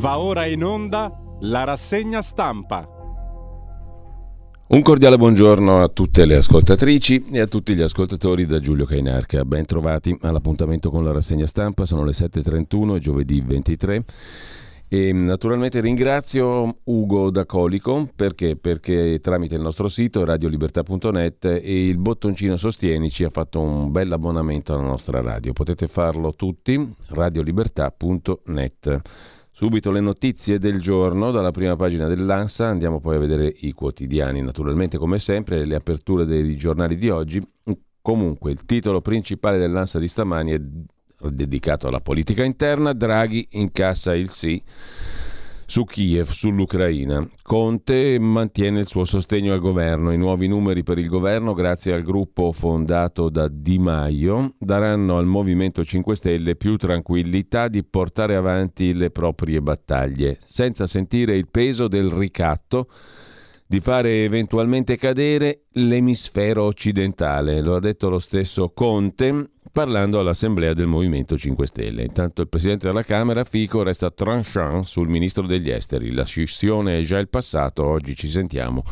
Va ora in onda la rassegna stampa. Un cordiale buongiorno a tutte le ascoltatrici e a tutti gli ascoltatori da Giulio Cainarca. Ben trovati all'appuntamento con la rassegna stampa, sono le 7.31, giovedì 23. E naturalmente ringrazio Ugo D'Acolico perché? perché tramite il nostro sito radiolibertà.net e il bottoncino Sostienici ha fatto un bel abbonamento alla nostra radio. Potete farlo tutti, radiolibertà.net. Subito le notizie del giorno dalla prima pagina dell'ANSA, andiamo poi a vedere i quotidiani, naturalmente come sempre le aperture dei giornali di oggi. Comunque il titolo principale dell'ANSA di stamani è dedicato alla politica interna, Draghi incassa il sì su Kiev, sull'Ucraina. Conte mantiene il suo sostegno al governo. I nuovi numeri per il governo, grazie al gruppo fondato da Di Maio, daranno al Movimento 5 Stelle più tranquillità di portare avanti le proprie battaglie, senza sentire il peso del ricatto di fare eventualmente cadere l'emisfero occidentale. Lo ha detto lo stesso Conte parlando all'Assemblea del Movimento 5 Stelle. Intanto il Presidente della Camera, Fico, resta tranchant sul Ministro degli Esteri. La scissione è già il passato, oggi ci sentiamo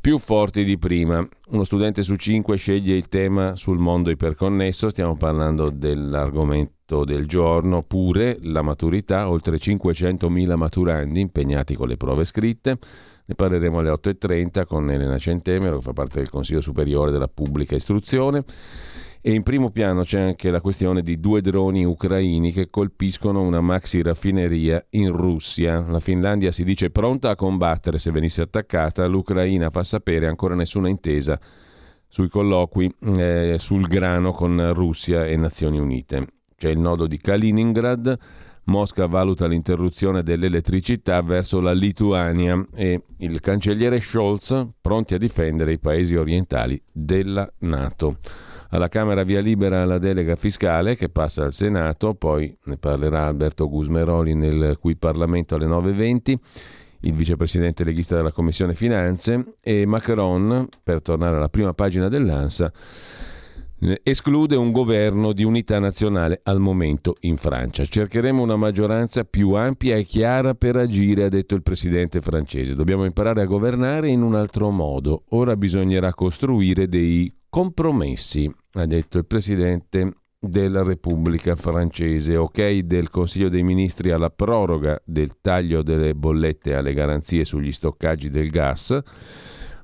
più forti di prima. Uno studente su cinque sceglie il tema sul mondo iperconnesso, stiamo parlando dell'argomento del giorno, pure la maturità, oltre 500.000 maturandi impegnati con le prove scritte. Ne parleremo alle 8.30 con Elena Centemero, che fa parte del Consiglio Superiore della Pubblica Istruzione. E in primo piano c'è anche la questione di due droni ucraini che colpiscono una maxi raffineria in Russia. La Finlandia si dice pronta a combattere se venisse attaccata, l'Ucraina fa sapere ancora nessuna intesa sui colloqui eh, sul grano con Russia e Nazioni Unite. C'è il nodo di Kaliningrad, Mosca valuta l'interruzione dell'elettricità verso la Lituania e il cancelliere Scholz pronti a difendere i paesi orientali della Nato. Alla Camera via libera la delega fiscale che passa al Senato, poi ne parlerà Alberto Gusmeroli nel cui Parlamento alle 9.20 il vicepresidente leghista della Commissione Finanze e Macron, per tornare alla prima pagina dell'ANSA, esclude un governo di unità nazionale al momento in Francia. Cercheremo una maggioranza più ampia e chiara per agire, ha detto il presidente francese. Dobbiamo imparare a governare in un altro modo. Ora bisognerà costruire dei compromessi, ha detto il presidente della Repubblica francese. Ok del Consiglio dei Ministri alla proroga del taglio delle bollette alle garanzie sugli stoccaggi del gas.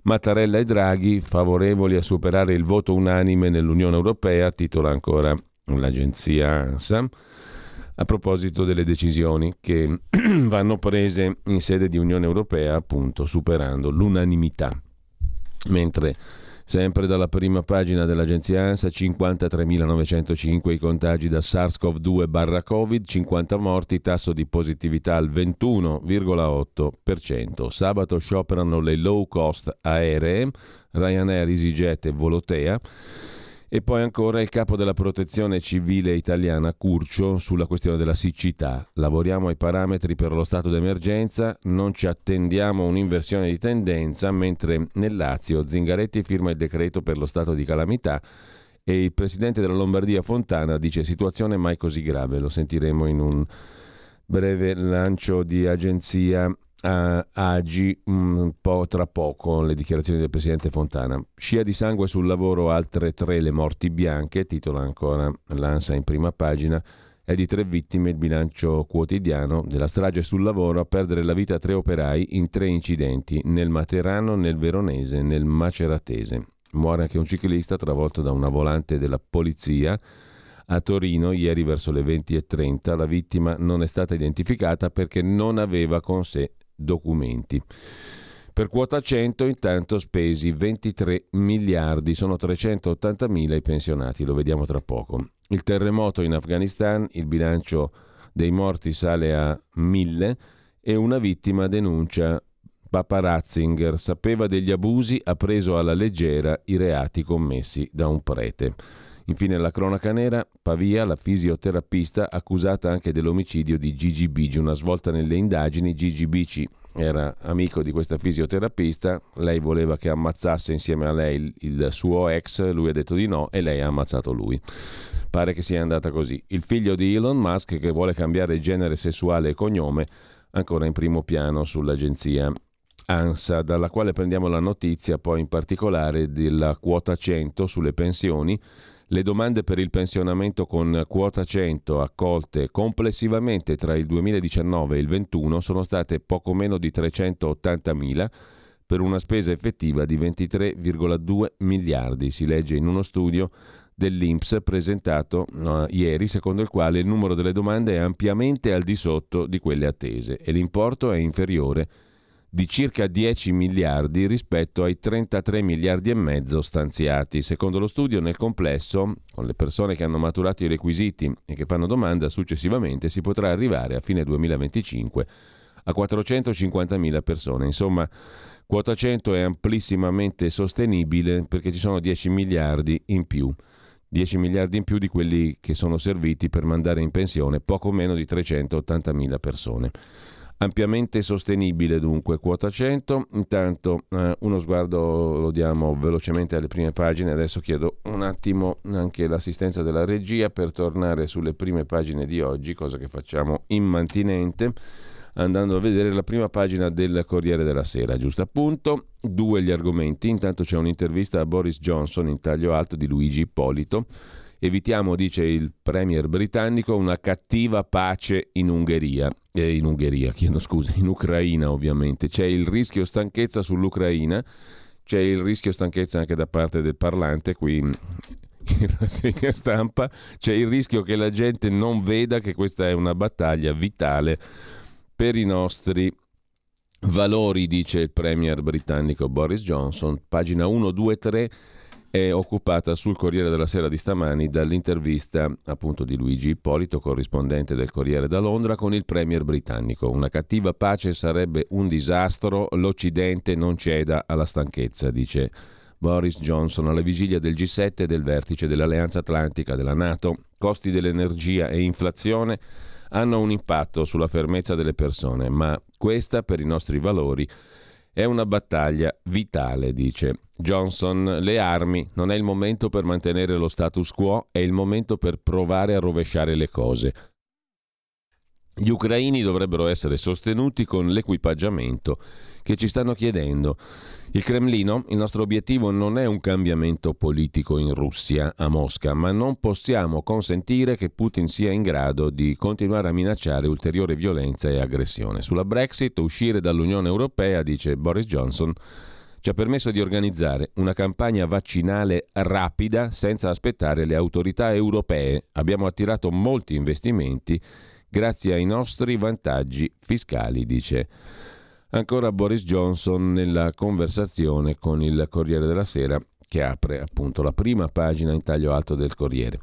Mattarella e Draghi favorevoli a superare il voto unanime nell'Unione Europea, titola ancora l'agenzia ANSA, a proposito delle decisioni che vanno prese in sede di Unione Europea, appunto superando l'unanimità. Mentre Sempre dalla prima pagina dell'agenzia ANSA, 53.905 i contagi da SARS-CoV-2-Covid, 50 morti, tasso di positività al 21,8%. Sabato scioperano le low cost aeree, Ryanair, EasyJet e Volotea. E poi ancora il capo della protezione civile italiana Curcio sulla questione della siccità. Lavoriamo ai parametri per lo stato d'emergenza, non ci attendiamo un'inversione di tendenza, mentre nel Lazio Zingaretti firma il decreto per lo stato di calamità e il presidente della Lombardia Fontana dice situazione mai così grave. Lo sentiremo in un breve lancio di agenzia uh, agi un po' tra poco le dichiarazioni del presidente Fontana. Scia di sangue sul lavoro, altre tre le morti bianche, titola ancora l'ANSA in prima pagina. È di tre vittime il bilancio quotidiano della strage sul lavoro a perdere la vita tre operai in tre incidenti, nel Materano, nel Veronese e nel Maceratese. Muore anche un ciclista travolto da una volante della polizia a Torino ieri verso le 20.30. La vittima non è stata identificata perché non aveva con sé documenti. Per quota 100 intanto spesi 23 miliardi, sono 380 mila i pensionati, lo vediamo tra poco. Il terremoto in Afghanistan, il bilancio dei morti sale a 1000 e una vittima denuncia Papa Ratzinger, sapeva degli abusi, ha preso alla leggera i reati commessi da un prete. Infine la cronaca nera, Pavia, la fisioterapista accusata anche dell'omicidio di Gigi Bici, una svolta nelle indagini, Gigi Bici era amico di questa fisioterapista, lei voleva che ammazzasse insieme a lei il, il suo ex, lui ha detto di no e lei ha ammazzato lui. Pare che sia andata così. Il figlio di Elon Musk che vuole cambiare genere sessuale e cognome, ancora in primo piano sull'agenzia ANSA, dalla quale prendiamo la notizia poi in particolare della quota 100 sulle pensioni. Le domande per il pensionamento con quota 100 accolte complessivamente tra il 2019 e il 2021 sono state poco meno di 380.000 per una spesa effettiva di 23,2 miliardi, si legge in uno studio dell'INPS presentato no, ieri, secondo il quale il numero delle domande è ampiamente al di sotto di quelle attese e l'importo è inferiore di circa 10 miliardi rispetto ai 33 miliardi e mezzo stanziati. Secondo lo studio, nel complesso, con le persone che hanno maturato i requisiti e che fanno domanda successivamente, si potrà arrivare a fine 2025 a 450.000 persone. Insomma, quota 100 è amplissimamente sostenibile perché ci sono 10 miliardi in più. 10 miliardi in più di quelli che sono serviti per mandare in pensione poco meno di 380.000 persone. Ampiamente sostenibile dunque quota 100, intanto eh, uno sguardo lo diamo velocemente alle prime pagine, adesso chiedo un attimo anche l'assistenza della regia per tornare sulle prime pagine di oggi, cosa che facciamo immantinente andando a vedere la prima pagina del Corriere della Sera, giusto appunto, due gli argomenti, intanto c'è un'intervista a Boris Johnson in taglio alto di Luigi Ippolito, evitiamo, dice il premier britannico, una cattiva pace in Ungheria, eh, in Ungheria, chiedo scusa, in Ucraina ovviamente, c'è il rischio stanchezza sull'Ucraina, c'è il rischio stanchezza anche da parte del parlante qui in rassegna stampa, c'è il rischio che la gente non veda che questa è una battaglia vitale per i nostri valori, dice il premier britannico Boris Johnson. Pagina 1, 2, 3 è occupata sul Corriere della Sera di stamani dall'intervista appunto di Luigi Ippolito, corrispondente del Corriere da Londra, con il premier britannico. Una cattiva pace sarebbe un disastro, l'Occidente non ceda alla stanchezza, dice Boris Johnson alla vigilia del G7 e del vertice dell'Alleanza Atlantica della Nato. Costi dell'energia e inflazione hanno un impatto sulla fermezza delle persone, ma questa per i nostri valori è una battaglia vitale, dice Johnson. Le armi non è il momento per mantenere lo status quo, è il momento per provare a rovesciare le cose. Gli ucraini dovrebbero essere sostenuti con l'equipaggiamento che ci stanno chiedendo. Il Cremlino, il nostro obiettivo non è un cambiamento politico in Russia, a Mosca, ma non possiamo consentire che Putin sia in grado di continuare a minacciare ulteriore violenza e aggressione. Sulla Brexit, uscire dall'Unione Europea, dice Boris Johnson, ci ha permesso di organizzare una campagna vaccinale rapida senza aspettare le autorità europee. Abbiamo attirato molti investimenti grazie ai nostri vantaggi fiscali, dice Ancora Boris Johnson nella conversazione con il Corriere della Sera che apre appunto la prima pagina in taglio alto del Corriere.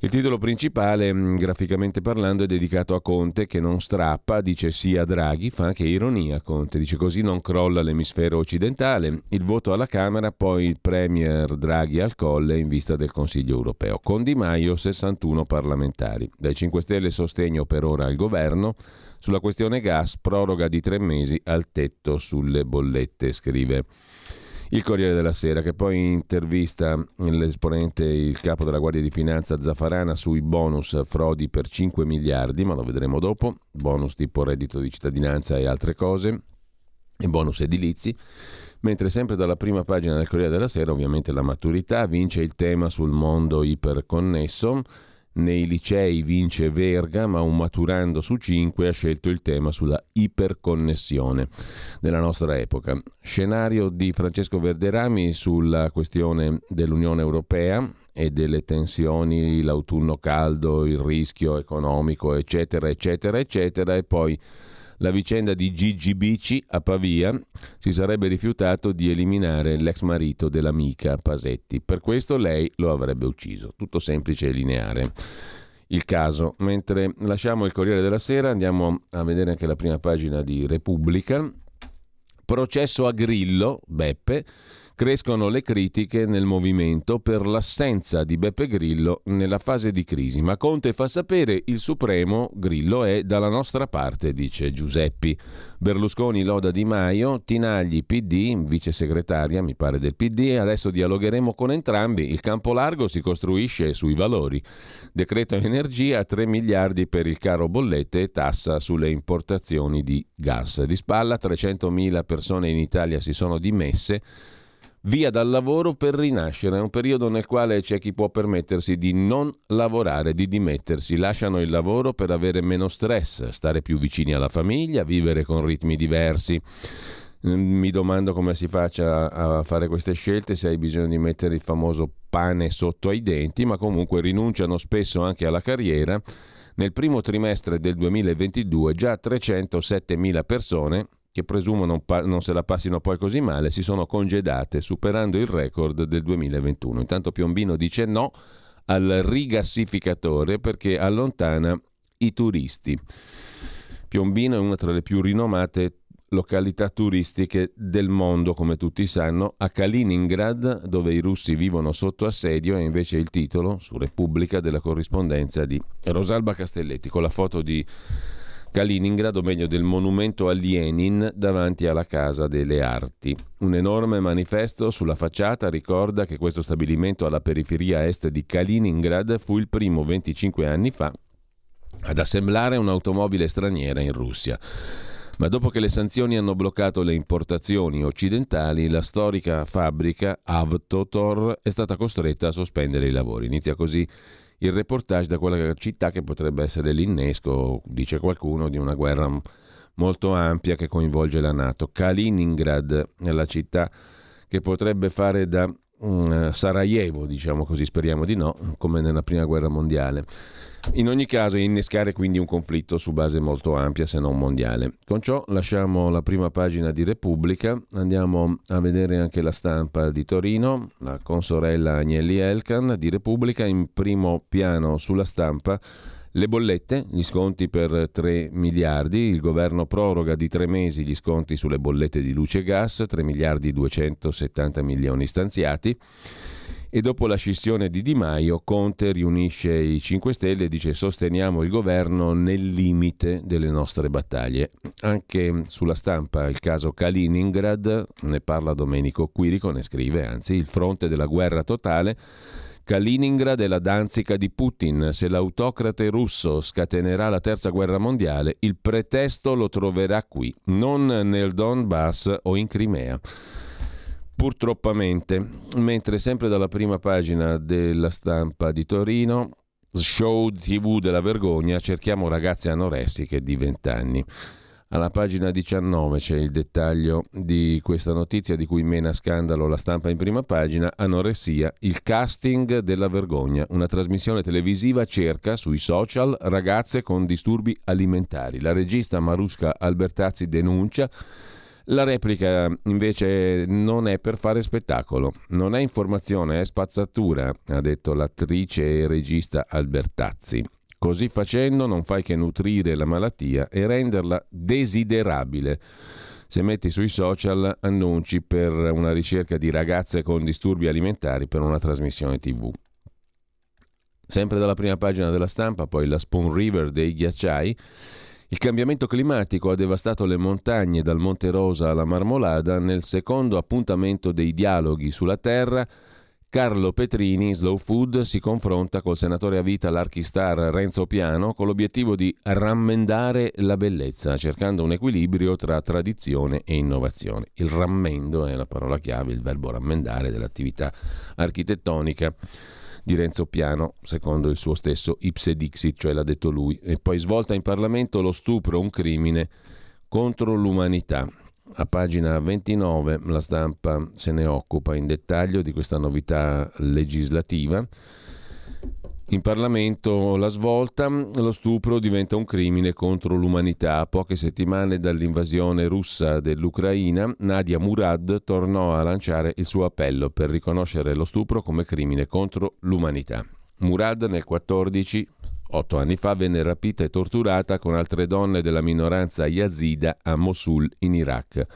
Il titolo principale, mm, graficamente parlando, è dedicato a Conte che non strappa, dice sì a Draghi, fa anche ironia Conte, dice così non crolla l'emisfero occidentale, il voto alla Camera, poi il Premier Draghi al colle in vista del Consiglio europeo. Con Di Maio 61 parlamentari. Dai 5 Stelle sostegno per ora al governo, sulla questione gas, proroga di tre mesi al tetto sulle bollette, scrive il Corriere della Sera, che poi intervista l'esponente, il capo della Guardia di Finanza Zaffarana sui bonus frodi per 5 miliardi, ma lo vedremo dopo, bonus tipo reddito di cittadinanza e altre cose, e bonus edilizi. Mentre sempre dalla prima pagina del Corriere della Sera, ovviamente la maturità, vince il tema sul mondo iperconnesso, nei licei vince Verga, ma un maturando su cinque ha scelto il tema sulla iperconnessione della nostra epoca. Scenario di Francesco Verderami sulla questione dell'Unione Europea e delle tensioni, l'autunno caldo, il rischio economico, eccetera, eccetera, eccetera, e poi la vicenda di Gigi Bici a Pavia si sarebbe rifiutato di eliminare l'ex marito dell'amica Pasetti. Per questo lei lo avrebbe ucciso. Tutto semplice e lineare. Il caso. Mentre lasciamo il Corriere della Sera, andiamo a vedere anche la prima pagina di Repubblica. Processo a Grillo, Beppe Crescono le critiche nel movimento per l'assenza di Beppe Grillo nella fase di crisi, ma Conte fa sapere il Supremo Grillo è dalla nostra parte, dice Giuseppi. Berlusconi loda Di Maio, Tinagli PD, vice segretaria mi pare del PD, adesso dialogheremo con entrambi, il campo largo si costruisce sui valori. Decreto energia 3 miliardi per il caro bollette e tassa sulle importazioni di gas. Di spalla 300.000 persone in Italia si sono dimesse via dal lavoro per rinascere. È un periodo nel quale c'è chi può permettersi di non lavorare, di dimettersi. Lasciano il lavoro per avere meno stress, stare più vicini alla famiglia, vivere con ritmi diversi. Mm, mi domando come si faccia a fare queste scelte, se hai bisogno di mettere il famoso pane sotto ai denti, ma comunque rinunciano spesso anche alla carriera. Nel primo trimestre del 2022 già 307.000 persone che presumo non, pa- non, se la passino poi così male, si sono congedate, superando il record del 2021. Intanto Piombino dice no al rigassificatore perché allontana i turisti. Piombino è una tra le più rinomate località turistiche del mondo, come tutti sanno. A Kaliningrad, dove i russi vivono sotto assedio, è invece il titolo su Repubblica della corrispondenza di Rosalba Castelletti, con la foto di Kaliningrad, o meglio del monumento a Lenin davanti alla Casa delle Arti. Un enorme manifesto sulla facciata ricorda che questo stabilimento alla periferia est di Kaliningrad fu il primo 25 anni fa ad assemblare un'automobile straniera in Russia. Ma dopo che le sanzioni hanno bloccato le importazioni occidentali, la storica fabbrica Avtotor è stata costretta a sospendere i lavori. Inizia così il reportage da quella città che potrebbe essere l'innesco, dice qualcuno, di una guerra molto ampia che coinvolge la Nato. Kaliningrad è la città che potrebbe fare da Sarajevo, diciamo così, speriamo di no, come nella prima guerra mondiale. In ogni caso innescare quindi un conflitto su base molto ampia, se non mondiale. Con ciò lasciamo la prima pagina di Repubblica, andiamo a vedere anche la stampa di Torino, la consorella Agnelli Elkan di Repubblica in primo piano sulla stampa. Le bollette, gli sconti per 3 miliardi, il governo proroga di tre mesi gli sconti sulle bollette di luce e gas, 3 miliardi 270 milioni stanziati. E dopo la scissione di Di Maio, Conte riunisce i 5 Stelle e dice sosteniamo il governo nel limite delle nostre battaglie. Anche sulla stampa il caso Kaliningrad, ne parla Domenico Quirico, ne scrive anzi, il fronte della guerra totale. Kaliningrad è la Danzica di Putin. Se l'autocrate russo scatenerà la terza guerra mondiale, il pretesto lo troverà qui, non nel Donbass o in Crimea purtroppamente, mentre sempre dalla prima pagina della stampa di Torino, show TV della vergogna, cerchiamo ragazze anoressiche di 20 anni. Alla pagina 19 c'è il dettaglio di questa notizia di cui mena scandalo la stampa in prima pagina, anoressia, il casting della vergogna. Una trasmissione televisiva cerca sui social ragazze con disturbi alimentari. La regista Marusca Albertazzi denuncia la replica invece non è per fare spettacolo, non è informazione, è spazzatura, ha detto l'attrice e regista Albertazzi. Così facendo non fai che nutrire la malattia e renderla desiderabile. Se metti sui social annunci per una ricerca di ragazze con disturbi alimentari per una trasmissione tv. Sempre dalla prima pagina della stampa, poi la Spoon River dei ghiacciai il cambiamento climatico ha devastato le montagne dal Monte Rosa alla Marmolada. Nel secondo appuntamento dei dialoghi sulla Terra, Carlo Petrini, Slow Food, si confronta col senatore a vita l'Archistar Renzo Piano con l'obiettivo di rammendare la bellezza, cercando un equilibrio tra tradizione e innovazione. Il rammendo è la parola chiave, il verbo rammendare dell'attività architettonica di Renzo Piano, secondo il suo stesso ipse dixit, cioè l'ha detto lui. E poi svolta in Parlamento lo stupro, un crimine contro l'umanità. A pagina 29 la stampa se ne occupa in dettaglio di questa novità legislativa in Parlamento la svolta, lo stupro diventa un crimine contro l'umanità. A poche settimane dall'invasione russa dell'Ucraina, Nadia Murad tornò a lanciare il suo appello per riconoscere lo stupro come crimine contro l'umanità. Murad nel 14, otto anni fa, venne rapita e torturata con altre donne della minoranza yazida a Mosul in Iraq.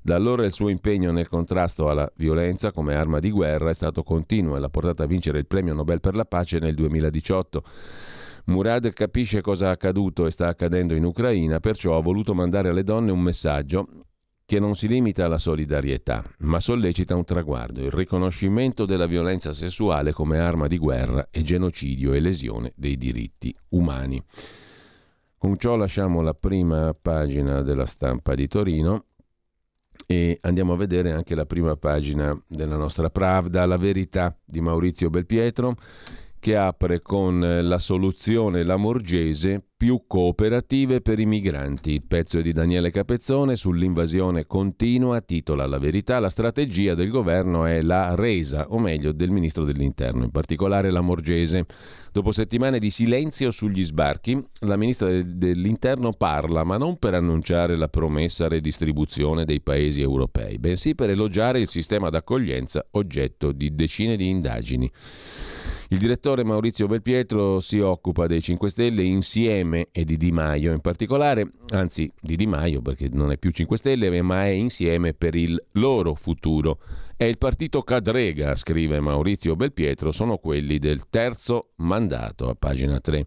Da allora il suo impegno nel contrasto alla violenza come arma di guerra è stato continuo e l'ha portato a vincere il premio Nobel per la pace nel 2018. Murad capisce cosa è accaduto e sta accadendo in Ucraina, perciò ha voluto mandare alle donne un messaggio che non si limita alla solidarietà, ma sollecita un traguardo, il riconoscimento della violenza sessuale come arma di guerra e genocidio e lesione dei diritti umani. Con ciò lasciamo la prima pagina della stampa di Torino e andiamo a vedere anche la prima pagina della nostra Pravda, La verità di Maurizio Belpietro che apre con eh, la soluzione lamorgese più cooperative per i migranti. Il pezzo è di Daniele Capezzone sull'invasione continua, titola La verità, la strategia del governo è la resa, o meglio del ministro dell'interno, in particolare Lamorgese. Dopo settimane di silenzio sugli sbarchi, la ministra dell'interno parla, ma non per annunciare la promessa redistribuzione dei paesi europei, bensì per elogiare il sistema d'accoglienza oggetto di decine di indagini. Il direttore Maurizio Belpietro si occupa dei 5 Stelle insieme e di Di Maio in particolare, anzi di Di Maio perché non è più 5 Stelle, ma è insieme per il loro futuro. È il partito Cadrega, scrive Maurizio Belpietro, sono quelli del terzo mandato, a pagina 3.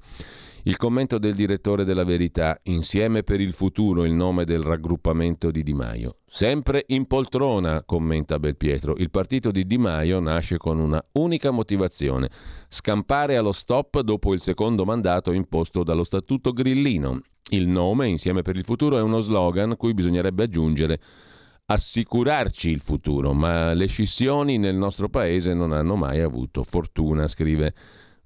Il commento del direttore della Verità, insieme per il futuro, il nome del raggruppamento di Di Maio. Sempre in poltrona, commenta Belpietro. Il partito di Di Maio nasce con una unica motivazione, scampare allo stop dopo il secondo mandato imposto dallo Statuto Grillino. Il nome, insieme per il futuro, è uno slogan cui bisognerebbe aggiungere assicurarci il futuro, ma le scissioni nel nostro paese non hanno mai avuto fortuna, scrive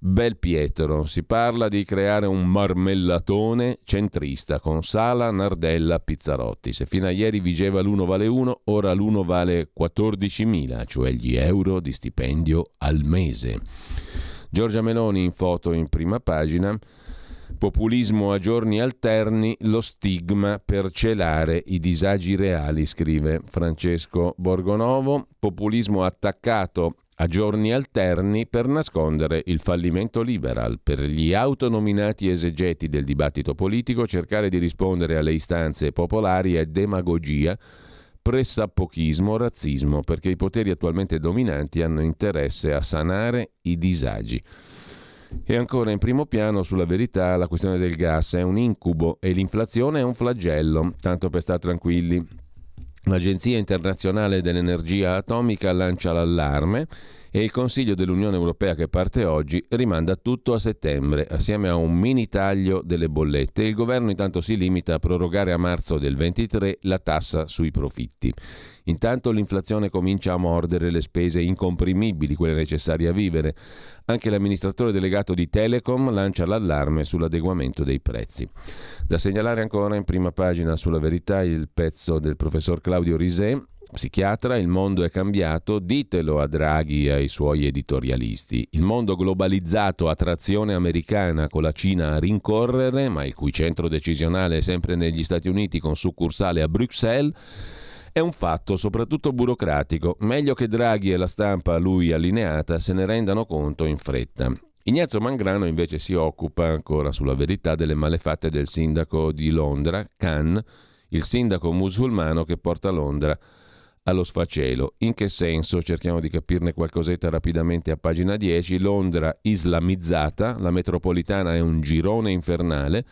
Bel Pietro, si parla di creare un marmellatone centrista con Sala, Nardella, Pizzarotti. Se fino a ieri vigeva l'uno vale uno, ora l'uno vale 14.000, cioè gli euro di stipendio al mese. Giorgia Meloni in foto in prima pagina. Populismo a giorni alterni, lo stigma per celare i disagi reali, scrive Francesco Borgonovo. Populismo attaccato a giorni alterni per nascondere il fallimento liberal. Per gli autonominati esegeti del dibattito politico cercare di rispondere alle istanze popolari è demagogia, pressappochismo, razzismo, perché i poteri attualmente dominanti hanno interesse a sanare i disagi. E ancora in primo piano sulla verità la questione del gas è un incubo e l'inflazione è un flagello, tanto per stare tranquilli. L'Agenzia internazionale dell'energia atomica lancia l'allarme e il Consiglio dell'Unione Europea che parte oggi rimanda tutto a settembre, assieme a un mini taglio delle bollette. Il governo intanto si limita a prorogare a marzo del 23 la tassa sui profitti. Intanto l'inflazione comincia a mordere le spese incomprimibili, quelle necessarie a vivere. Anche l'amministratore delegato di Telecom lancia l'allarme sull'adeguamento dei prezzi. Da segnalare ancora in prima pagina sulla verità il pezzo del professor Claudio Risè, psichiatra, il mondo è cambiato, ditelo a Draghi e ai suoi editorialisti. Il mondo globalizzato a trazione americana con la Cina a rincorrere, ma il cui centro decisionale è sempre negli Stati Uniti con succursale a Bruxelles, è un fatto soprattutto burocratico, meglio che Draghi e la stampa a lui allineata se ne rendano conto in fretta. Ignazio Mangrano invece si occupa ancora sulla verità delle malefatte del sindaco di Londra, Khan, il sindaco musulmano che porta Londra allo sfacelo. In che senso? Cerchiamo di capirne qualcosetta rapidamente a pagina 10. Londra islamizzata, la metropolitana è un girone infernale.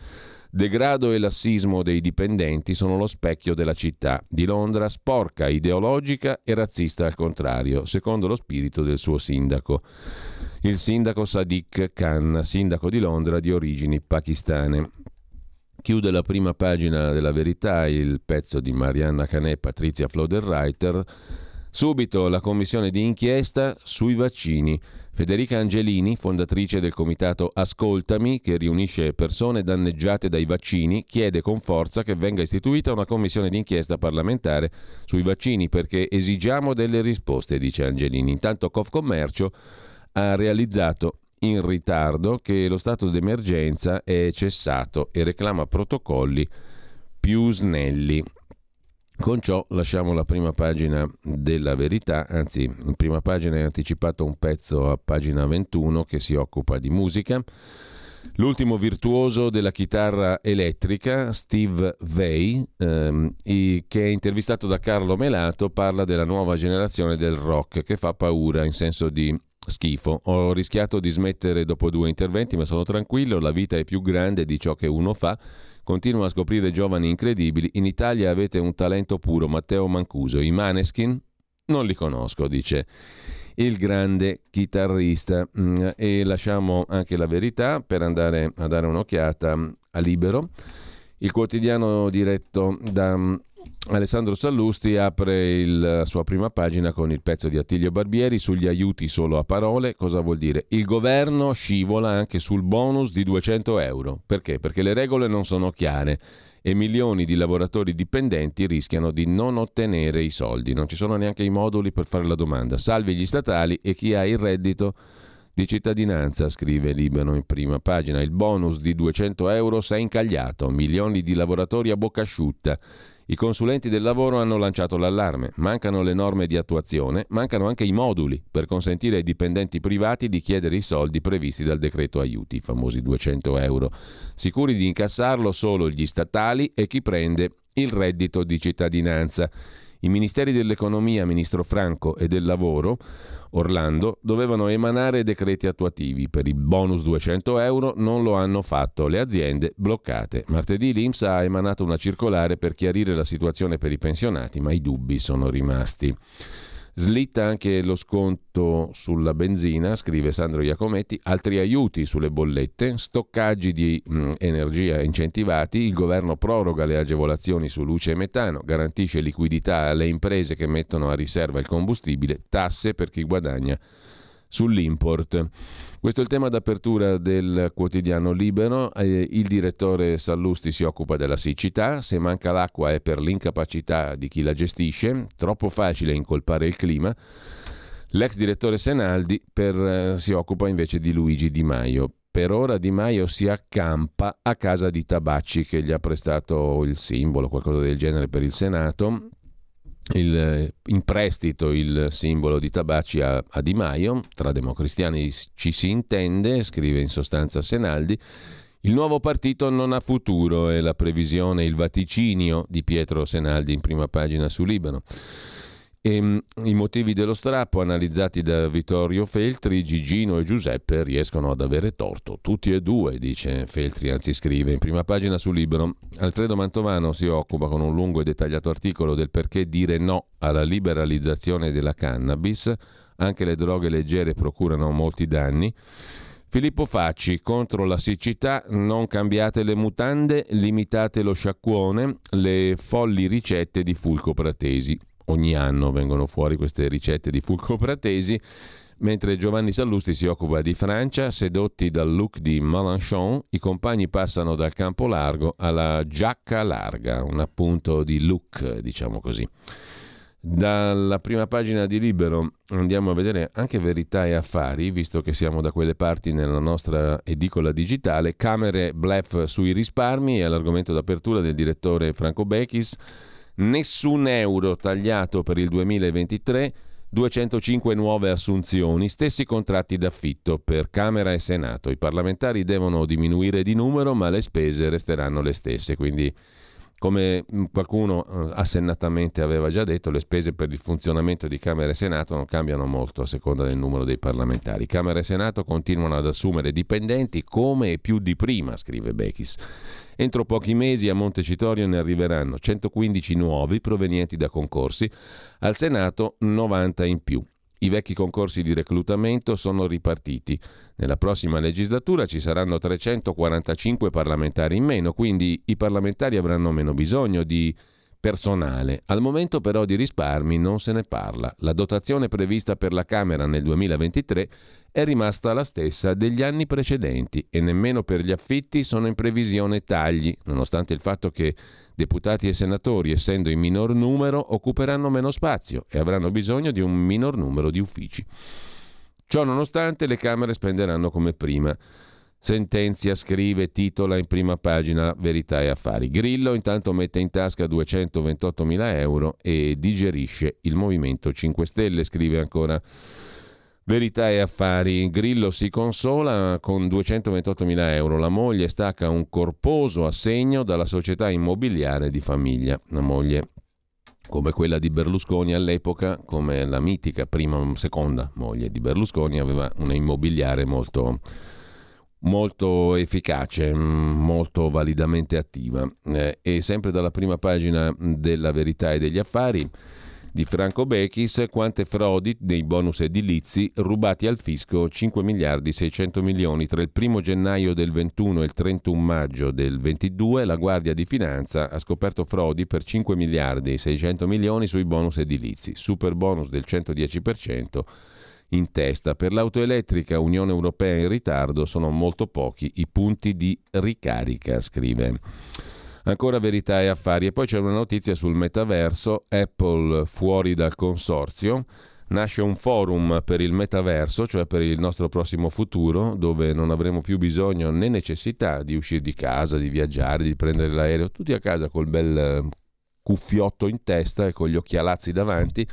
Degrado e lassismo dei dipendenti sono lo specchio della città di Londra, sporca, ideologica e razzista al contrario, secondo lo spirito del suo sindaco. Il sindaco Sadiq Khan, sindaco di Londra di origini pakistane. Chiude la prima pagina della verità il pezzo di Marianna Canè e Patrizia Floderreiter. Subito la commissione di inchiesta sui vaccini. Federica Angelini, fondatrice del comitato Ascoltami, che riunisce persone danneggiate dai vaccini, chiede con forza che venga istituita una commissione d'inchiesta parlamentare sui vaccini perché esigiamo delle risposte, dice Angelini. Intanto Confcommercio ha realizzato in ritardo che lo stato d'emergenza è cessato e reclama protocolli più snelli. Con ciò lasciamo la prima pagina della verità, anzi in prima pagina è anticipato un pezzo a pagina 21 che si occupa di musica. L'ultimo virtuoso della chitarra elettrica, Steve Vai, ehm, che è intervistato da Carlo Melato, parla della nuova generazione del rock che fa paura in senso di schifo. Ho rischiato di smettere dopo due interventi, ma sono tranquillo, la vita è più grande di ciò che uno fa. Continuo a scoprire giovani incredibili. In Italia avete un talento puro, Matteo Mancuso. I Maneskin non li conosco, dice il grande chitarrista. Mm, e lasciamo anche la verità per andare a dare un'occhiata a Libero. Il quotidiano diretto da mm, Alessandro Sallusti apre la sua prima pagina con il pezzo di Attilio Barbieri sugli aiuti solo a parole. Cosa vuol dire? Il governo scivola anche sul bonus di 200 euro. Perché? Perché le regole non sono chiare e milioni di lavoratori dipendenti rischiano di non ottenere i soldi. Non ci sono neanche i moduli per fare la domanda. Salvi gli statali e chi ha il reddito di cittadinanza, scrive Libano in prima pagina. Il bonus di 200 euro si è incagliato, milioni di lavoratori a bocca asciutta. I consulenti del lavoro hanno lanciato l'allarme. Mancano le norme di attuazione, mancano anche i moduli per consentire ai dipendenti privati di chiedere i soldi previsti dal decreto aiuti, i famosi 200 euro. Sicuri di incassarlo solo gli statali e chi prende il reddito di cittadinanza. I ministeri dell'economia, ministro Franco, e del lavoro Orlando dovevano emanare decreti attuativi. Per il bonus 200 euro non lo hanno fatto le aziende bloccate. Martedì l'Inps ha emanato una circolare per chiarire la situazione per i pensionati, ma i dubbi sono rimasti. Slitta anche lo sconto sulla benzina, scrive Sandro Iacometti, altri aiuti sulle bollette, stoccaggi di mh, energia incentivati, il governo proroga le agevolazioni su luce e metano, garantisce liquidità alle imprese che mettono a riserva il combustibile, tasse per chi guadagna sull'import. Questo è il tema d'apertura del quotidiano Libero. Eh, il direttore Sallusti si occupa della siccità. Se manca l'acqua è per l'incapacità di chi la gestisce. Troppo facile incolpare il clima. L'ex direttore Senaldi per, eh, si occupa invece di Luigi Di Maio. Per ora Di Maio si accampa a casa di Tabacci che gli ha prestato il simbolo, qualcosa del genere per il Senato il, eh, in prestito il simbolo di Tabacci a, a Di Maio, tra democristiani ci si intende, scrive in sostanza Senaldi, il nuovo partito non ha futuro, è la previsione, il vaticinio di Pietro Senaldi in prima pagina su Libano. E, ehm, I motivi dello strappo analizzati da Vittorio Feltri, Gigino e Giuseppe riescono ad avere torto. Tutti e due, dice Feltri, anzi scrive in prima pagina su Libero. Alfredo Mantovano si occupa con un lungo e dettagliato articolo del perché dire no alla liberalizzazione della cannabis. Anche le droghe leggere procurano molti danni. Filippo Facci, contro la siccità, non cambiate le mutande, limitate lo sciacquone, le folli ricette di Fulco Pratesi ogni anno vengono fuori queste ricette di Fulco Pratesi, mentre Giovanni Sallusti si occupa di Francia, sedotti dal look di Mélenchon, i compagni passano dal campo largo alla giacca larga, un appunto di look, diciamo così. Dalla prima pagina di Libero andiamo a vedere anche Verità e Affari, visto che siamo da quelle parti nella nostra edicola digitale. Camere blef sui risparmi è l'argomento d'apertura del direttore Franco Bechis Nessun euro tagliato per il 2023, 205 nuove assunzioni, stessi contratti d'affitto per Camera e Senato. I parlamentari devono diminuire di numero, ma le spese resteranno le stesse, quindi come qualcuno eh, assennatamente aveva già detto, le spese per il funzionamento di Camera e Senato non cambiano molto a seconda del numero dei parlamentari. Camera e Senato continuano ad assumere dipendenti come e più di prima, scrive Bechis. Entro pochi mesi a Montecitorio ne arriveranno 115 nuovi provenienti da concorsi, al Senato 90 in più. I vecchi concorsi di reclutamento sono ripartiti. Nella prossima legislatura ci saranno 345 parlamentari in meno, quindi i parlamentari avranno meno bisogno di personale. Al momento però di risparmi non se ne parla. La dotazione prevista per la Camera nel 2023 è rimasta la stessa degli anni precedenti e nemmeno per gli affitti sono in previsione tagli, nonostante il fatto che deputati e senatori, essendo in minor numero, occuperanno meno spazio e avranno bisogno di un minor numero di uffici. Ciò nonostante le Camere spenderanno come prima. Sentenzia scrive, titola in prima pagina Verità e Affari. Grillo intanto mette in tasca 228 mila euro e digerisce il Movimento 5 Stelle, scrive ancora Verità e affari, Grillo si consola con 228.000 euro, la moglie stacca un corposo assegno dalla società immobiliare di famiglia, la moglie come quella di Berlusconi all'epoca, come la mitica prima seconda moglie di Berlusconi, aveva una immobiliare molto, molto efficace, molto validamente attiva. Eh, e sempre dalla prima pagina della Verità e degli Affari, di Franco Bechis quante frodi dei bonus edilizi rubati al fisco 5 miliardi 600 milioni tra il 1 gennaio del 21 e il 31 maggio del 22 la Guardia di Finanza ha scoperto frodi per 5 miliardi 600 milioni sui bonus edilizi super bonus del 110% in testa. Per l'auto elettrica Unione Europea in ritardo sono molto pochi i punti di ricarica, scrive. Ancora verità e affari. E poi c'è una notizia sul metaverso, Apple fuori dal consorzio. Nasce un forum per il metaverso, cioè per il nostro prossimo futuro, dove non avremo più bisogno né necessità di uscire di casa, di viaggiare, di prendere l'aereo, tutti a casa col bel eh, cuffiotto in testa e con gli occhialazzi davanti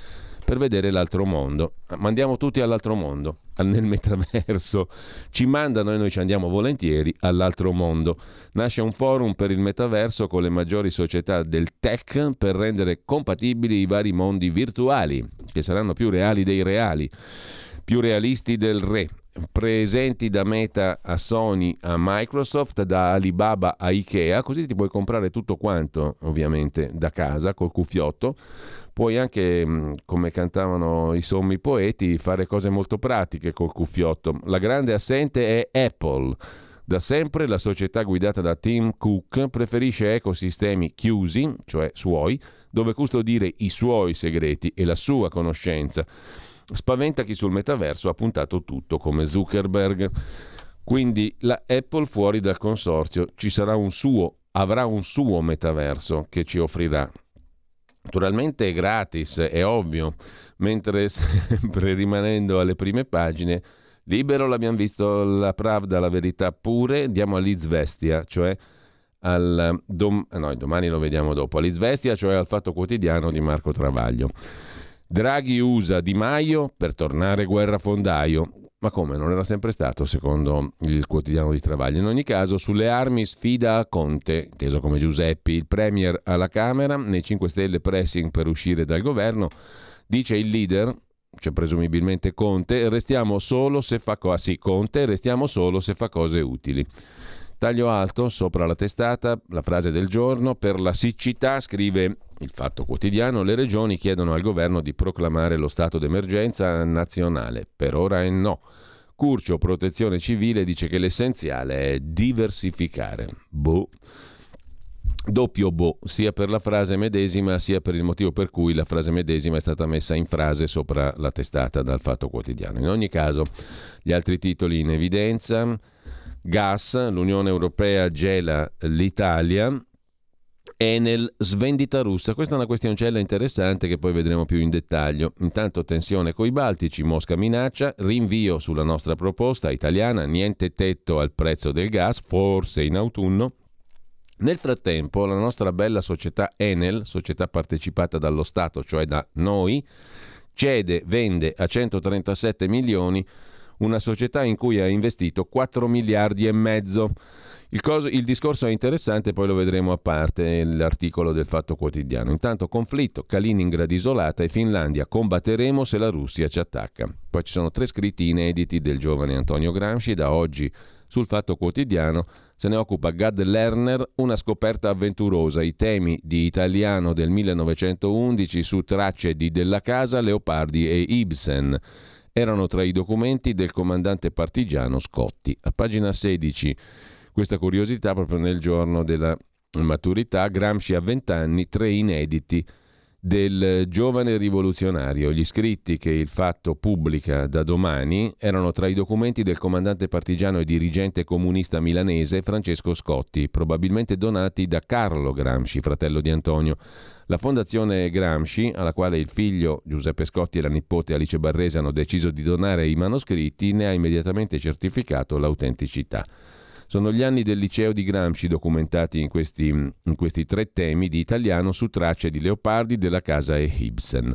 per vedere l'altro mondo. Mandiamo tutti all'altro mondo, nel metaverso. Ci mandano e noi ci andiamo volentieri all'altro mondo. Nasce un forum per il metaverso con le maggiori società del tech per rendere compatibili i vari mondi virtuali, che saranno più reali dei reali, più realisti del re. Presenti da Meta a Sony a Microsoft, da Alibaba a Ikea, così ti puoi comprare tutto quanto, ovviamente, da casa col cuffiotto puoi anche, mm, come cantavano i sommi poeti, fare cose molto pratiche col cuffiotto. La grande assente è Apple. Da sempre la società guidata da Tim Cook preferisce ecosistemi chiusi, cioè suoi, dove custodire i suoi segreti e la sua conoscenza. Spaventa chi sul metaverso ha puntato tutto come Zuckerberg. Quindi la Apple fuori dal consorzio ci sarà un suo, avrà un suo metaverso che ci offrirà Naturalmente è gratis, è ovvio, mentre sempre rimanendo alle prime pagine, libero l'abbiamo visto la Pravda, la verità pure, andiamo all'Izvestia, cioè al dom- no, domani lo vediamo dopo, all'Izvestia, cioè al Fatto Quotidiano di Marco Travaglio. Draghi usa Di Maio per tornare guerrafondaio. Ma come? Non era sempre stato, secondo il quotidiano di Travaglio. In ogni caso, sulle armi sfida a Conte, inteso come Giuseppi, il Premier alla Camera, nei 5 Stelle pressing per uscire dal governo. Dice il leader, cioè presumibilmente Conte, restiamo solo se fa cose. Ah, sì, Conte, restiamo solo se fa cose utili. Taglio alto sopra la testata, la frase del giorno, per la siccità scrive il Fatto Quotidiano, le regioni chiedono al governo di proclamare lo stato d'emergenza nazionale. Per ora è no. Curcio Protezione Civile dice che l'essenziale è diversificare. Boh. Doppio boh, sia per la frase medesima sia per il motivo per cui la frase medesima è stata messa in frase sopra la testata dal Fatto Quotidiano. In ogni caso, gli altri titoli in evidenza. Gas, l'Unione Europea gela l'Italia, Enel, svendita russa. Questa è una questioncella interessante che poi vedremo più in dettaglio. Intanto tensione coi Baltici, Mosca minaccia, rinvio sulla nostra proposta italiana, niente tetto al prezzo del gas, forse in autunno. Nel frattempo la nostra bella società Enel, società partecipata dallo Stato, cioè da noi, cede, vende a 137 milioni una società in cui ha investito 4 miliardi e mezzo. Il, coso, il, discorso è interessante, poi lo vedremo a parte l'articolo del Fatto Quotidiano. Intanto conflitto, Kaliningrad isolata e Finlandia, combatteremo se la Russia ci attacca. Poi ci sono tre scritti inediti del giovane Antonio Gramsci, da oggi sul Fatto Quotidiano se ne occupa Gad Lerner, una scoperta avventurosa, i temi di italiano del 1911 su tracce di Della Casa, Leopardi e Ibsen erano tra i documenti del comandante partigiano Scotti. A pagina 16 questa curiosità proprio nel giorno della maturità, Gramsci a 20 anni, tre inediti del giovane rivoluzionario. Gli scritti che il fatto pubblica da domani erano tra i documenti del comandante partigiano e dirigente comunista milanese Francesco Scotti, probabilmente donati da Carlo Gramsci, fratello di Antonio. La Fondazione Gramsci, alla quale il figlio Giuseppe Scotti e la nipote Alice Barrese hanno deciso di donare i manoscritti, ne ha immediatamente certificato l'autenticità. Sono gli anni del liceo di Gramsci documentati in questi, in questi tre temi di italiano su tracce di Leopardi, della casa e Ibsen.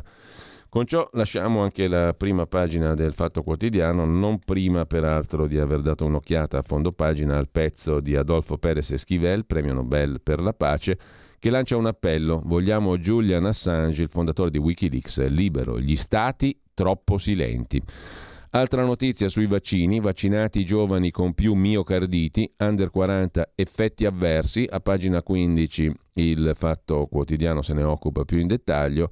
Con ciò lasciamo anche la prima pagina del Fatto Quotidiano, non prima peraltro di aver dato un'occhiata a fondo pagina al pezzo di Adolfo Perez Esquivel, premio Nobel per la pace, che lancia un appello. Vogliamo Julian Assange, il fondatore di Wikileaks, libero. Gli stati troppo silenti. Altra notizia sui vaccini, vaccinati giovani con più miocarditi, under 40 effetti avversi, a pagina 15 il fatto quotidiano se ne occupa più in dettaglio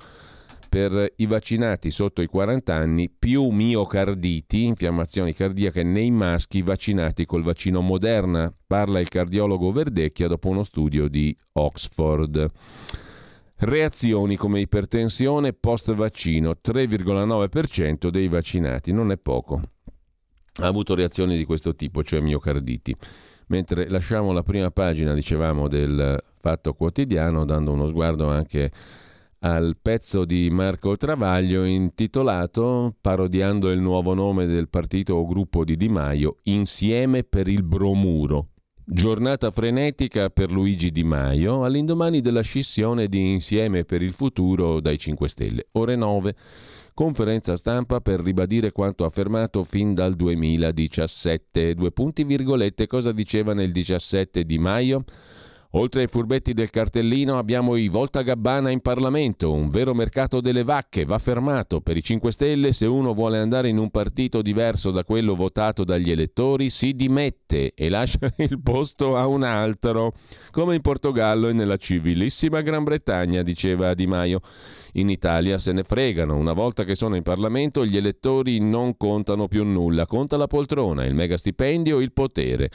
per i vaccinati sotto i 40 anni più miocarditi, infiammazioni cardiache nei maschi vaccinati col vaccino Moderna. Parla il cardiologo Verdecchia dopo uno studio di Oxford. Reazioni come ipertensione post vaccino, 3,9% dei vaccinati, non è poco. Ha avuto reazioni di questo tipo, cioè miocarditi. Mentre lasciamo la prima pagina, dicevamo, del Fatto Quotidiano, dando uno sguardo anche al pezzo di Marco Travaglio intitolato, parodiando il nuovo nome del partito o gruppo di Di Maio, Insieme per il Bromuro. Giornata frenetica per Luigi Di Maio all'indomani della scissione di Insieme per il Futuro dai 5 Stelle. Ore 9. Conferenza stampa per ribadire quanto affermato fin dal 2017. Due punti virgolette. Cosa diceva nel 17 Di Maio? Oltre ai furbetti del cartellino abbiamo i Volta Gabbana in Parlamento, un vero mercato delle vacche, va fermato. Per i 5 Stelle se uno vuole andare in un partito diverso da quello votato dagli elettori si dimette e lascia il posto a un altro, come in Portogallo e nella civilissima Gran Bretagna, diceva Di Maio. In Italia se ne fregano, una volta che sono in Parlamento gli elettori non contano più nulla, conta la poltrona, il mega stipendio, il potere.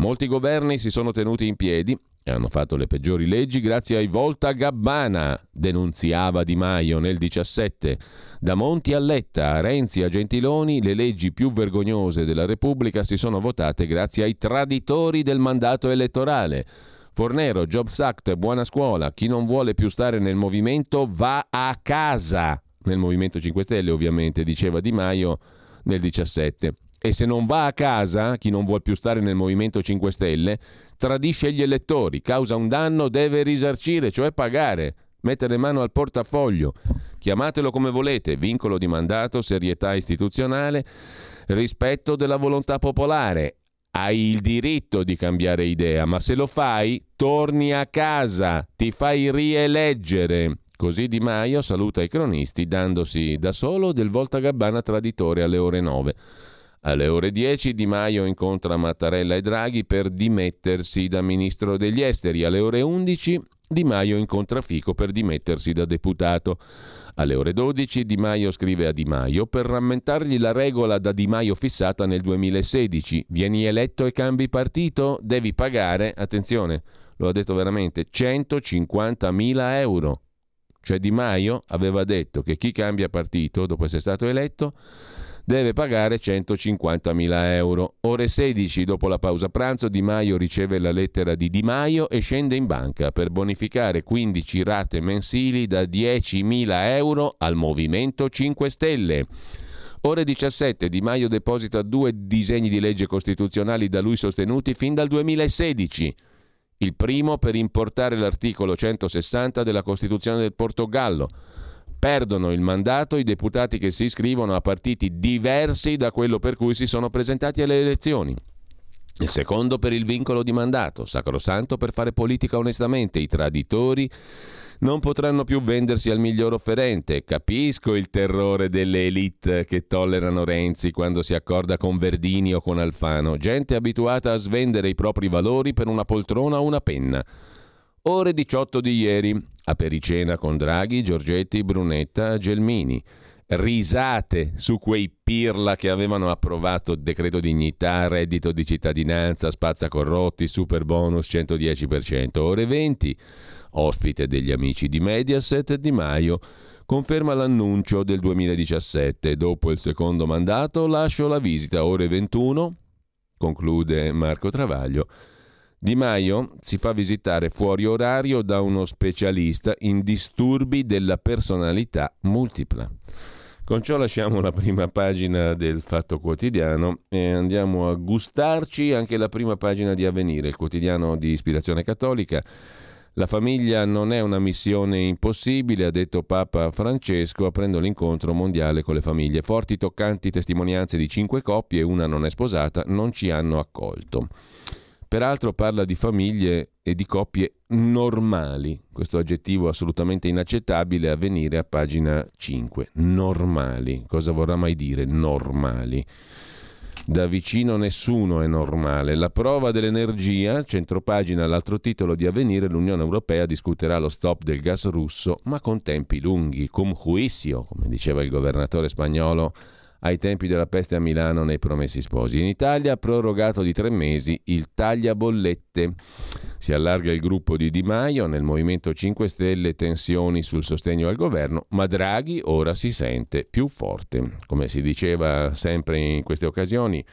Molti governi si sono tenuti in piedi e hanno fatto le peggiori leggi grazie ai Volta Gabbana, denunziava Di Maio nel 17. Da Monti a Letta, a Renzi a Gentiloni, le leggi più vergognose della Repubblica si sono votate grazie ai traditori del mandato elettorale. Fornero, Jobs Act, buona scuola, chi non vuole più stare nel movimento va a casa. Nel Movimento 5 Stelle ovviamente, diceva Di Maio nel 17. E se non va a casa, chi non vuole più stare nel Movimento 5 Stelle, tradisce gli elettori, causa un danno, deve risarcire, cioè pagare, mettere mano al portafoglio. Chiamatelo come volete, vincolo di mandato, serietà istituzionale, rispetto della volontà popolare. Hai il diritto di cambiare idea, ma se lo fai, torni a casa, ti fai rieleggere. Così Di Maio saluta i cronisti dandosi da solo del volta gabbana traditore alle ore 9. Alle ore 10 Di Maio incontra Mattarella e Draghi per dimettersi da ministro degli esteri. Alle ore 11 Di Maio incontra Fico per dimettersi da deputato. Alle ore 12 Di Maio scrive a Di Maio per rammentargli la regola da Di Maio fissata nel 2016. Vieni eletto e cambi partito? Devi pagare, attenzione, lo ha detto veramente, 150.000 euro. Cioè Di Maio aveva detto che chi cambia partito dopo essere stato eletto deve pagare 150.000 euro. Ore 16 dopo la pausa pranzo Di Maio riceve la lettera di Di Maio e scende in banca per bonificare 15 rate mensili da 10.000 euro al Movimento 5 Stelle. Ore 17 Di Maio deposita due disegni di legge costituzionali da lui sostenuti fin dal 2016. Il primo per importare l'articolo 160 della Costituzione del Portogallo Perdono il mandato i deputati che si iscrivono a partiti diversi da quello per cui si sono presentati alle elezioni. Il secondo per il vincolo di mandato, sacrosanto per fare politica onestamente. I traditori non potranno più vendersi al miglior offerente. Capisco il terrore delle elite che tollerano Renzi quando si accorda con Verdini o con Alfano, gente abituata a svendere i propri valori per una poltrona o una penna. Ore 18 di ieri, a pericena con Draghi, Giorgetti, Brunetta, Gelmini. Risate su quei pirla che avevano approvato decreto dignità, reddito di cittadinanza, spazza corrotti, super bonus 110%. Ore 20, ospite degli amici di Mediaset Di Maio conferma l'annuncio del 2017. Dopo il secondo mandato lascio la visita. Ore 21, conclude Marco Travaglio di Maio si fa visitare fuori orario da uno specialista in disturbi della personalità multipla. Con ciò lasciamo la prima pagina del Fatto Quotidiano e andiamo a gustarci anche la prima pagina di Avvenire, il quotidiano di ispirazione cattolica. La famiglia non è una missione impossibile, ha detto Papa Francesco aprendo l'incontro mondiale con le famiglie. Forti, toccanti testimonianze di cinque coppie, una non è sposata, non ci hanno accolto. Peraltro parla di famiglie e di coppie normali, questo aggettivo assolutamente inaccettabile a venire a pagina 5. Normali, cosa vorrà mai dire normali? Da vicino nessuno è normale. La prova dell'energia, centropagina, l'altro titolo di avvenire, l'Unione Europea discuterà lo stop del gas russo, ma con tempi lunghi, cum juicio, come diceva il governatore spagnolo ai tempi della peste a Milano nei Promessi Sposi. In Italia prorogato di tre mesi il tagliabollette. Si allarga il gruppo di Di Maio, nel Movimento 5 Stelle tensioni sul sostegno al governo, ma Draghi ora si sente più forte. Come si diceva sempre in queste occasioni,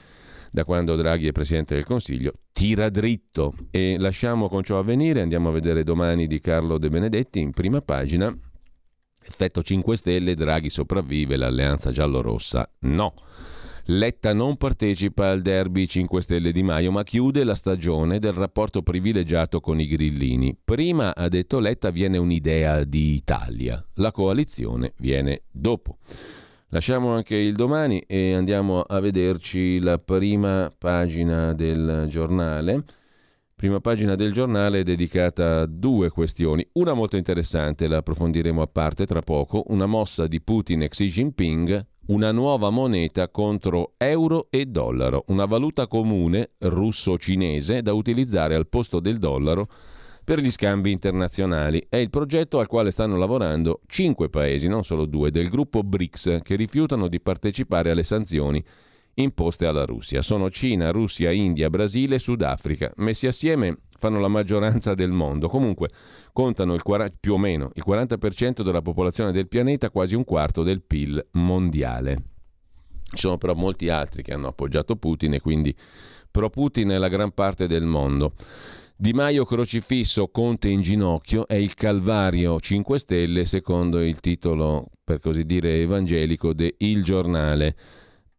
da quando Draghi è Presidente del Consiglio, tira dritto. E lasciamo con ciò avvenire, andiamo a vedere domani di Carlo De Benedetti in prima pagina Effetto 5 Stelle, Draghi sopravvive, l'alleanza giallo-rossa no. Letta non partecipa al derby 5 Stelle di Maio, ma chiude la stagione del rapporto privilegiato con i grillini. Prima, ha detto Letta, viene un'idea di Italia, la coalizione viene dopo. Lasciamo anche il domani e andiamo a vederci la prima pagina del giornale. Prima pagina del giornale dedicata a due questioni. Una molto interessante, la approfondiremo a parte tra poco, una mossa di Putin e Xi Jinping, una nuova moneta contro euro e dollaro, una valuta comune russo-cinese da utilizzare al posto del dollaro per gli scambi internazionali. È il progetto al quale stanno lavorando cinque paesi, non solo due, del gruppo BRICS, che rifiutano di partecipare alle sanzioni imposte alla Russia. Sono Cina, Russia, India, Brasile Sudafrica. Messi assieme fanno la maggioranza del mondo. Comunque contano il 40, più o meno il 40% della popolazione del pianeta, quasi un quarto del PIL mondiale. Ci sono però molti altri che hanno appoggiato Putin e quindi pro Putin è la gran parte del mondo. Di Maio crocifisso, Conte in ginocchio, è il Calvario 5 Stelle, secondo il titolo, per così dire, evangelico de Il Giornale.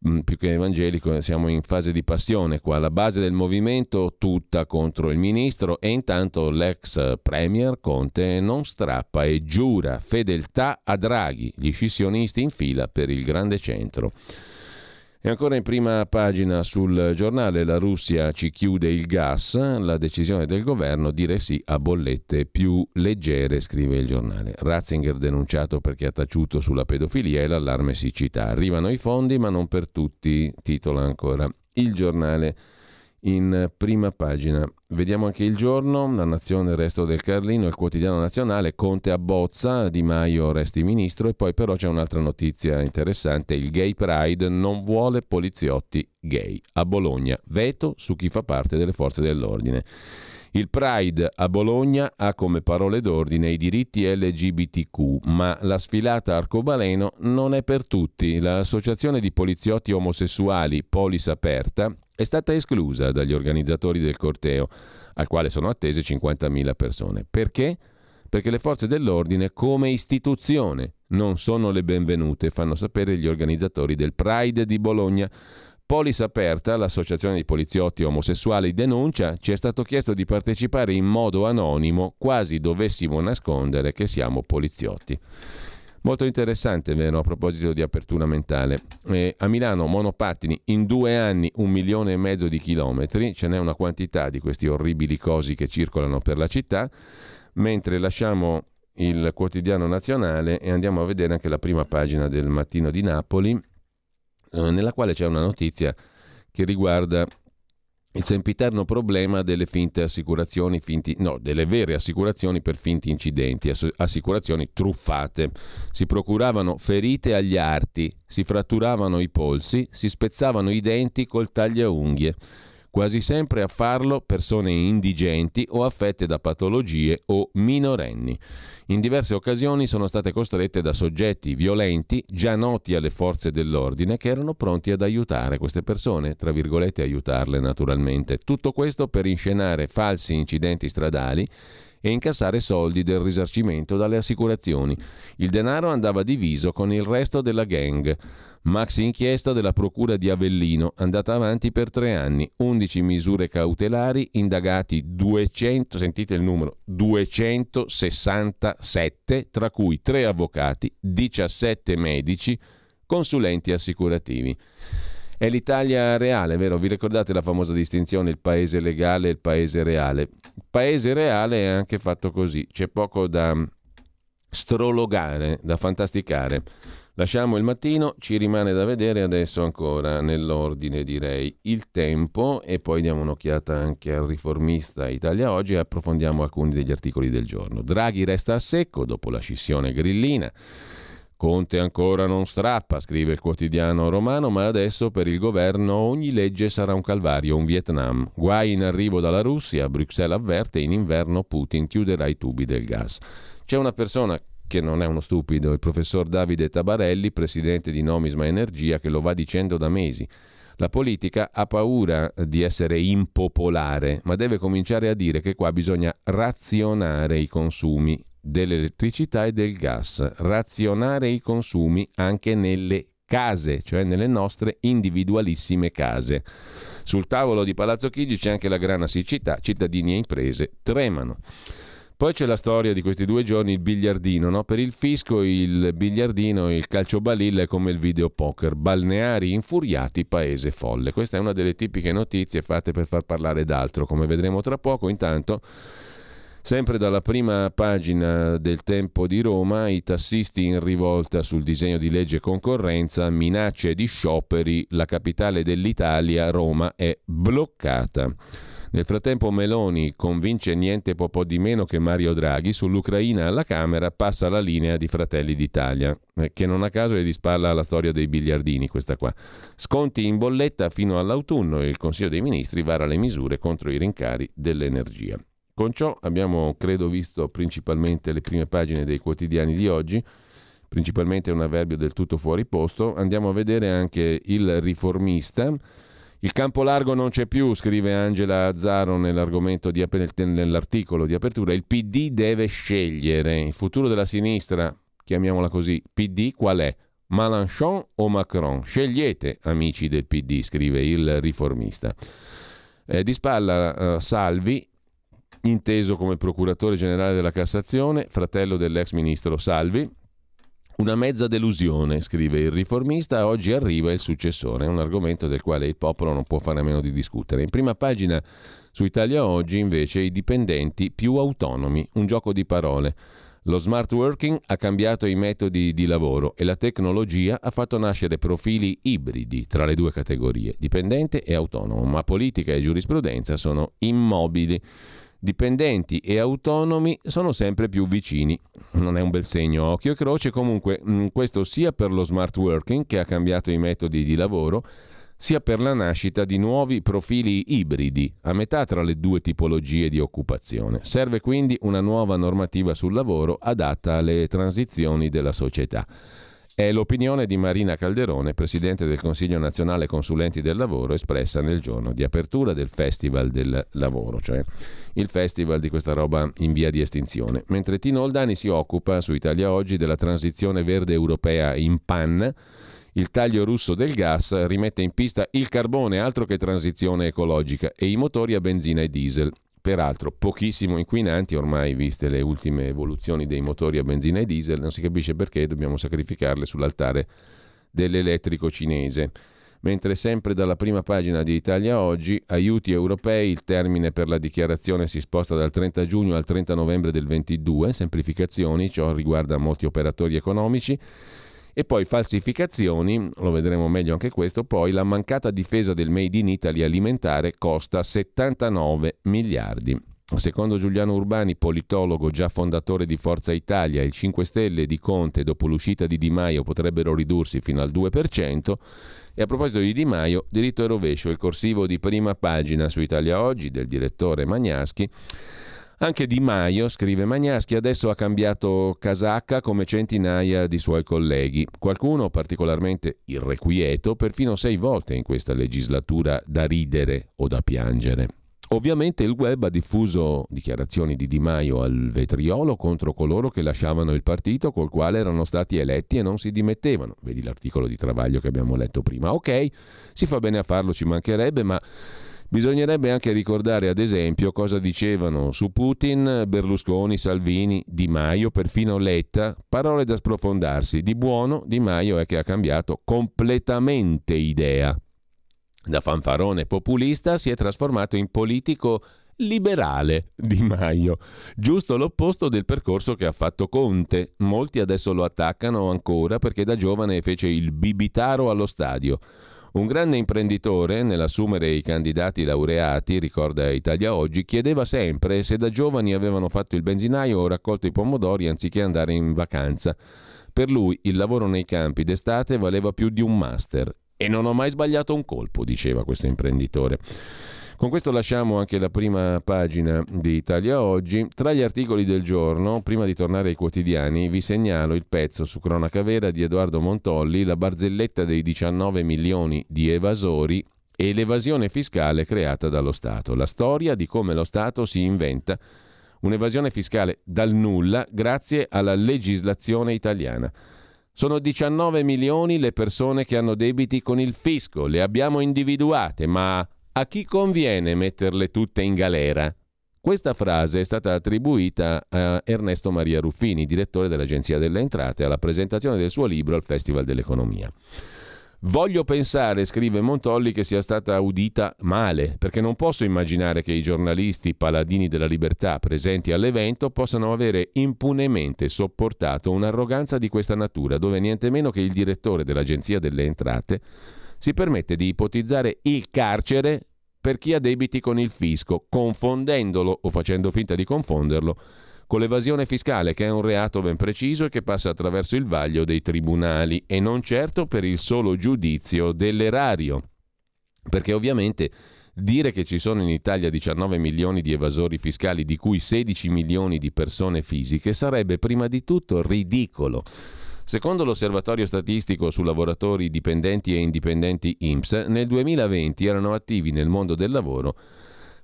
Mm, più che evangelico, siamo in fase di passione qua, la base del movimento tutta contro il ministro e intanto l'ex premier Conte non strappa e giura fedeltà a Draghi, gli scissionisti in fila per il grande centro. E ancora in prima pagina sul giornale la Russia ci chiude il gas, la decisione del governo dire sì a bollette più leggere, scrive il giornale. Ratzinger denunciato perché ha taciuto sulla pedofilia e l'allarme siccità. Arrivano i fondi ma non per tutti, titola ancora il giornale in prima pagina. Vediamo anche il giorno, la nazione, il resto del Carlino, il quotidiano nazionale, Conte abbozza, Di Maio resti ministro e poi però c'è un'altra notizia interessante, il Gay Pride non vuole poliziotti gay. A Bologna, veto su chi fa parte delle forze dell'ordine. Il Pride a Bologna ha come parole d'ordine i diritti LGBTQ, ma la sfilata arcobaleno non è per tutti. L'associazione di poliziotti omosessuali Polis Aperta è stata esclusa dagli organizzatori del corteo, al quale sono attese 50.000 persone. Perché? Perché le forze dell'ordine, come istituzione, non sono le benvenute, fanno sapere gli organizzatori del Pride di Bologna. Polis Aperta, l'associazione di poliziotti omosessuali, denuncia ci è stato chiesto di partecipare in modo anonimo, quasi dovessimo nascondere che siamo poliziotti. Molto interessante, vero, a proposito di apertura mentale. Eh, a Milano monopattini in due anni un milione e mezzo di chilometri, ce n'è una quantità di questi orribili cosi che circolano per la città, mentre lasciamo il quotidiano nazionale e andiamo a vedere anche la prima pagina del mattino di Napoli, eh, nella quale c'è una notizia che riguarda il sempiterno problema delle finte assicurazioni, finti, no, delle vere assicurazioni per finti incidenti, assicurazioni truffate. Si procuravano ferite agli arti, si fratturavano i polsi, si spezzavano i denti col tagliaunghie quasi sempre a farlo persone indigenti o affette da patologie o minorenni. In diverse occasioni sono state costrette da soggetti violenti già noti alle forze dell'ordine che erano pronti ad aiutare queste persone, tra virgolette aiutarle naturalmente. Tutto questo per inscenare falsi incidenti stradali e incassare soldi del risarcimento dalle assicurazioni. Il denaro andava diviso con il resto della gang. Maxi inchiesta della Procura di Avellino, andata avanti per tre anni, 11 misure cautelari, indagati 200, sentite il numero, 267, tra cui tre avvocati, 17 medici, consulenti assicurativi. È l'Italia reale, vero? Vi ricordate la famosa distinzione il paese legale e il paese reale? Il paese reale è anche fatto così, c'è poco da strologare, da fantasticare. Lasciamo il mattino, ci rimane da vedere adesso ancora nell'ordine direi il tempo e poi diamo un'occhiata anche al riformista Italia Oggi e approfondiamo alcuni degli articoli del giorno. Draghi resta a secco dopo la scissione grillina. Conte ancora non strappa, scrive il quotidiano romano, ma adesso per il governo ogni legge sarà un calvario, un Vietnam. Guai in arrivo dalla Russia, Bruxelles avverte, in inverno Putin chiuderà i tubi del gas. C'è una persona che non è uno stupido, il professor Davide Tabarelli, presidente di Nomisma Energia, che lo va dicendo da mesi. La politica ha paura di essere impopolare, ma deve cominciare a dire che qua bisogna razionare i consumi dell'elettricità e del gas, razionare i consumi anche nelle case, cioè nelle nostre individualissime case. Sul tavolo di Palazzo Chigi c'è anche la grana siccità, cittadini e imprese tremano. Poi c'è la storia di questi due giorni, il biliardino. No? Per il fisco il biliardino, il calcio balilla è come il videopoker. Balneari infuriati, paese folle. Questa è una delle tipiche notizie fatte per far parlare d'altro, come vedremo tra poco. Intanto Sempre dalla prima pagina del Tempo di Roma, i tassisti in rivolta sul disegno di legge concorrenza, minacce di scioperi, la capitale dell'Italia, Roma, è bloccata. Nel frattempo Meloni convince niente po', po di meno che Mario Draghi sull'Ucraina alla Camera passa la linea di Fratelli d'Italia, eh, che non a caso è di spalla alla storia dei biliardini questa qua. Sconti in bolletta fino all'autunno e il Consiglio dei Ministri vara le misure contro i rincari dell'energia. Con ciò abbiamo, credo, visto principalmente le prime pagine dei quotidiani di oggi, principalmente un avverbio del tutto fuori posto. Andiamo a vedere anche il riformista. Il campo largo non c'è più, scrive Angela Azzaro nell'argomento di, nell'articolo di apertura. Il PD deve scegliere il futuro della sinistra, chiamiamola così. PD qual è? Malanchon o Macron? Scegliete, amici del PD, scrive il riformista. Eh, di spalla uh, Salvi, inteso come procuratore generale della Cassazione, fratello dell'ex ministro Salvi. Una mezza delusione, scrive il riformista, oggi arriva il successore, un argomento del quale il popolo non può fare a meno di discutere. In prima pagina su Italia Oggi invece i dipendenti più autonomi, un gioco di parole. Lo smart working ha cambiato i metodi di lavoro e la tecnologia ha fatto nascere profili ibridi tra le due categorie, dipendente e autonomo, ma politica e giurisprudenza sono immobili dipendenti e autonomi sono sempre più vicini. Non è un bel segno, occhio e croce, comunque mm, questo sia per lo smart working che ha cambiato i metodi di lavoro, sia per la nascita di nuovi profili ibridi, a metà tra le due tipologie di occupazione. Serve quindi una nuova normativa sul lavoro adatta alle transizioni della società. È l'opinione di Marina Calderone, Presidente del Consiglio nazionale consulenti del lavoro, espressa nel giorno di apertura del Festival del Lavoro, cioè il festival di questa roba in via di estinzione. Mentre Tino Oldani si occupa su Italia Oggi della transizione verde europea in PAN, il taglio russo del gas rimette in pista il carbone, altro che transizione ecologica, e i motori a benzina e diesel peraltro pochissimo inquinanti, ormai viste le ultime evoluzioni dei motori a benzina e diesel, non si capisce perché dobbiamo sacrificarle sull'altare dell'elettrico cinese. Mentre sempre dalla prima pagina di Italia Oggi, aiuti europei, il termine per la dichiarazione si sposta dal 30 giugno al 30 novembre del 22, semplificazioni, ciò riguarda molti operatori economici, e poi falsificazioni, lo vedremo meglio anche questo, poi la mancata difesa del Made in Italy alimentare costa 79 miliardi. Secondo Giuliano Urbani, politologo già fondatore di Forza Italia, il 5 Stelle di Conte dopo l'uscita di Di Maio potrebbero ridursi fino al 2%. E a proposito di Di Maio, diritto e rovescio, il corsivo di prima pagina su Italia Oggi del direttore Magnaschi anche Di Maio, scrive Magnaschi, adesso ha cambiato casacca come centinaia di suoi colleghi. Qualcuno particolarmente irrequieto, perfino sei volte in questa legislatura da ridere o da piangere. Ovviamente il web ha diffuso dichiarazioni di Di Maio al vetriolo contro coloro che lasciavano il partito col quale erano stati eletti e non si dimettevano. Vedi l'articolo di Travaglio che abbiamo letto prima. Ok, si fa bene a farlo, ci mancherebbe, ma bisognerebbe anche ricordare ad esempio cosa dicevano su Putin Berlusconi, Salvini, Di Maio, perfino Letta, parole da sprofondarsi. Di buono Di Maio è che ha cambiato completamente idea da fanfarone populista si è trasformato in politico liberale Di Maio, giusto l'opposto del percorso che ha fatto Conte. Molti adesso lo attaccano ancora perché da giovane fece il bibitaro allo stadio. Un grande imprenditore, nell'assumere i candidati laureati, ricorda Italia Oggi, chiedeva sempre se da giovani avevano fatto il benzinaio o raccolto i pomodori anziché andare in vacanza. Per lui il lavoro nei campi d'estate valeva più di un master e non ho mai sbagliato un colpo, diceva questo imprenditore. Con questo lasciamo anche la prima pagina di Italia Oggi. Tra gli articoli del giorno, prima di tornare ai quotidiani, vi segnalo il pezzo su Cronaca Vera di Edoardo Montolli, la barzelletta dei 19 milioni di evasori e l'evasione fiscale creata dallo Stato. La storia di come lo Stato si inventa un'evasione fiscale dal nulla grazie alla legislazione italiana. Sono 19 milioni le persone che hanno debiti con il fisco, le abbiamo individuate, ma a chi conviene metterle tutte in galera? Questa frase è stata attribuita a Ernesto Maria Ruffini, direttore dell'Agenzia delle Entrate, alla presentazione del suo libro al Festival dell'Economia. Voglio pensare, scrive Montolli, che sia stata udita male, perché non posso immaginare che i giornalisti paladini della libertà presenti all'evento possano avere impunemente sopportato un'arroganza di questa natura, dove niente meno che il direttore dell'Agenzia delle Entrate si permette di ipotizzare il carcere per chi ha debiti con il fisco, confondendolo o facendo finta di confonderlo con l'evasione fiscale, che è un reato ben preciso e che passa attraverso il vaglio dei tribunali e non certo per il solo giudizio dell'erario. Perché ovviamente dire che ci sono in Italia 19 milioni di evasori fiscali, di cui 16 milioni di persone fisiche, sarebbe prima di tutto ridicolo. Secondo l'osservatorio statistico su lavoratori dipendenti e indipendenti IMSS, nel 2020 erano attivi nel mondo del lavoro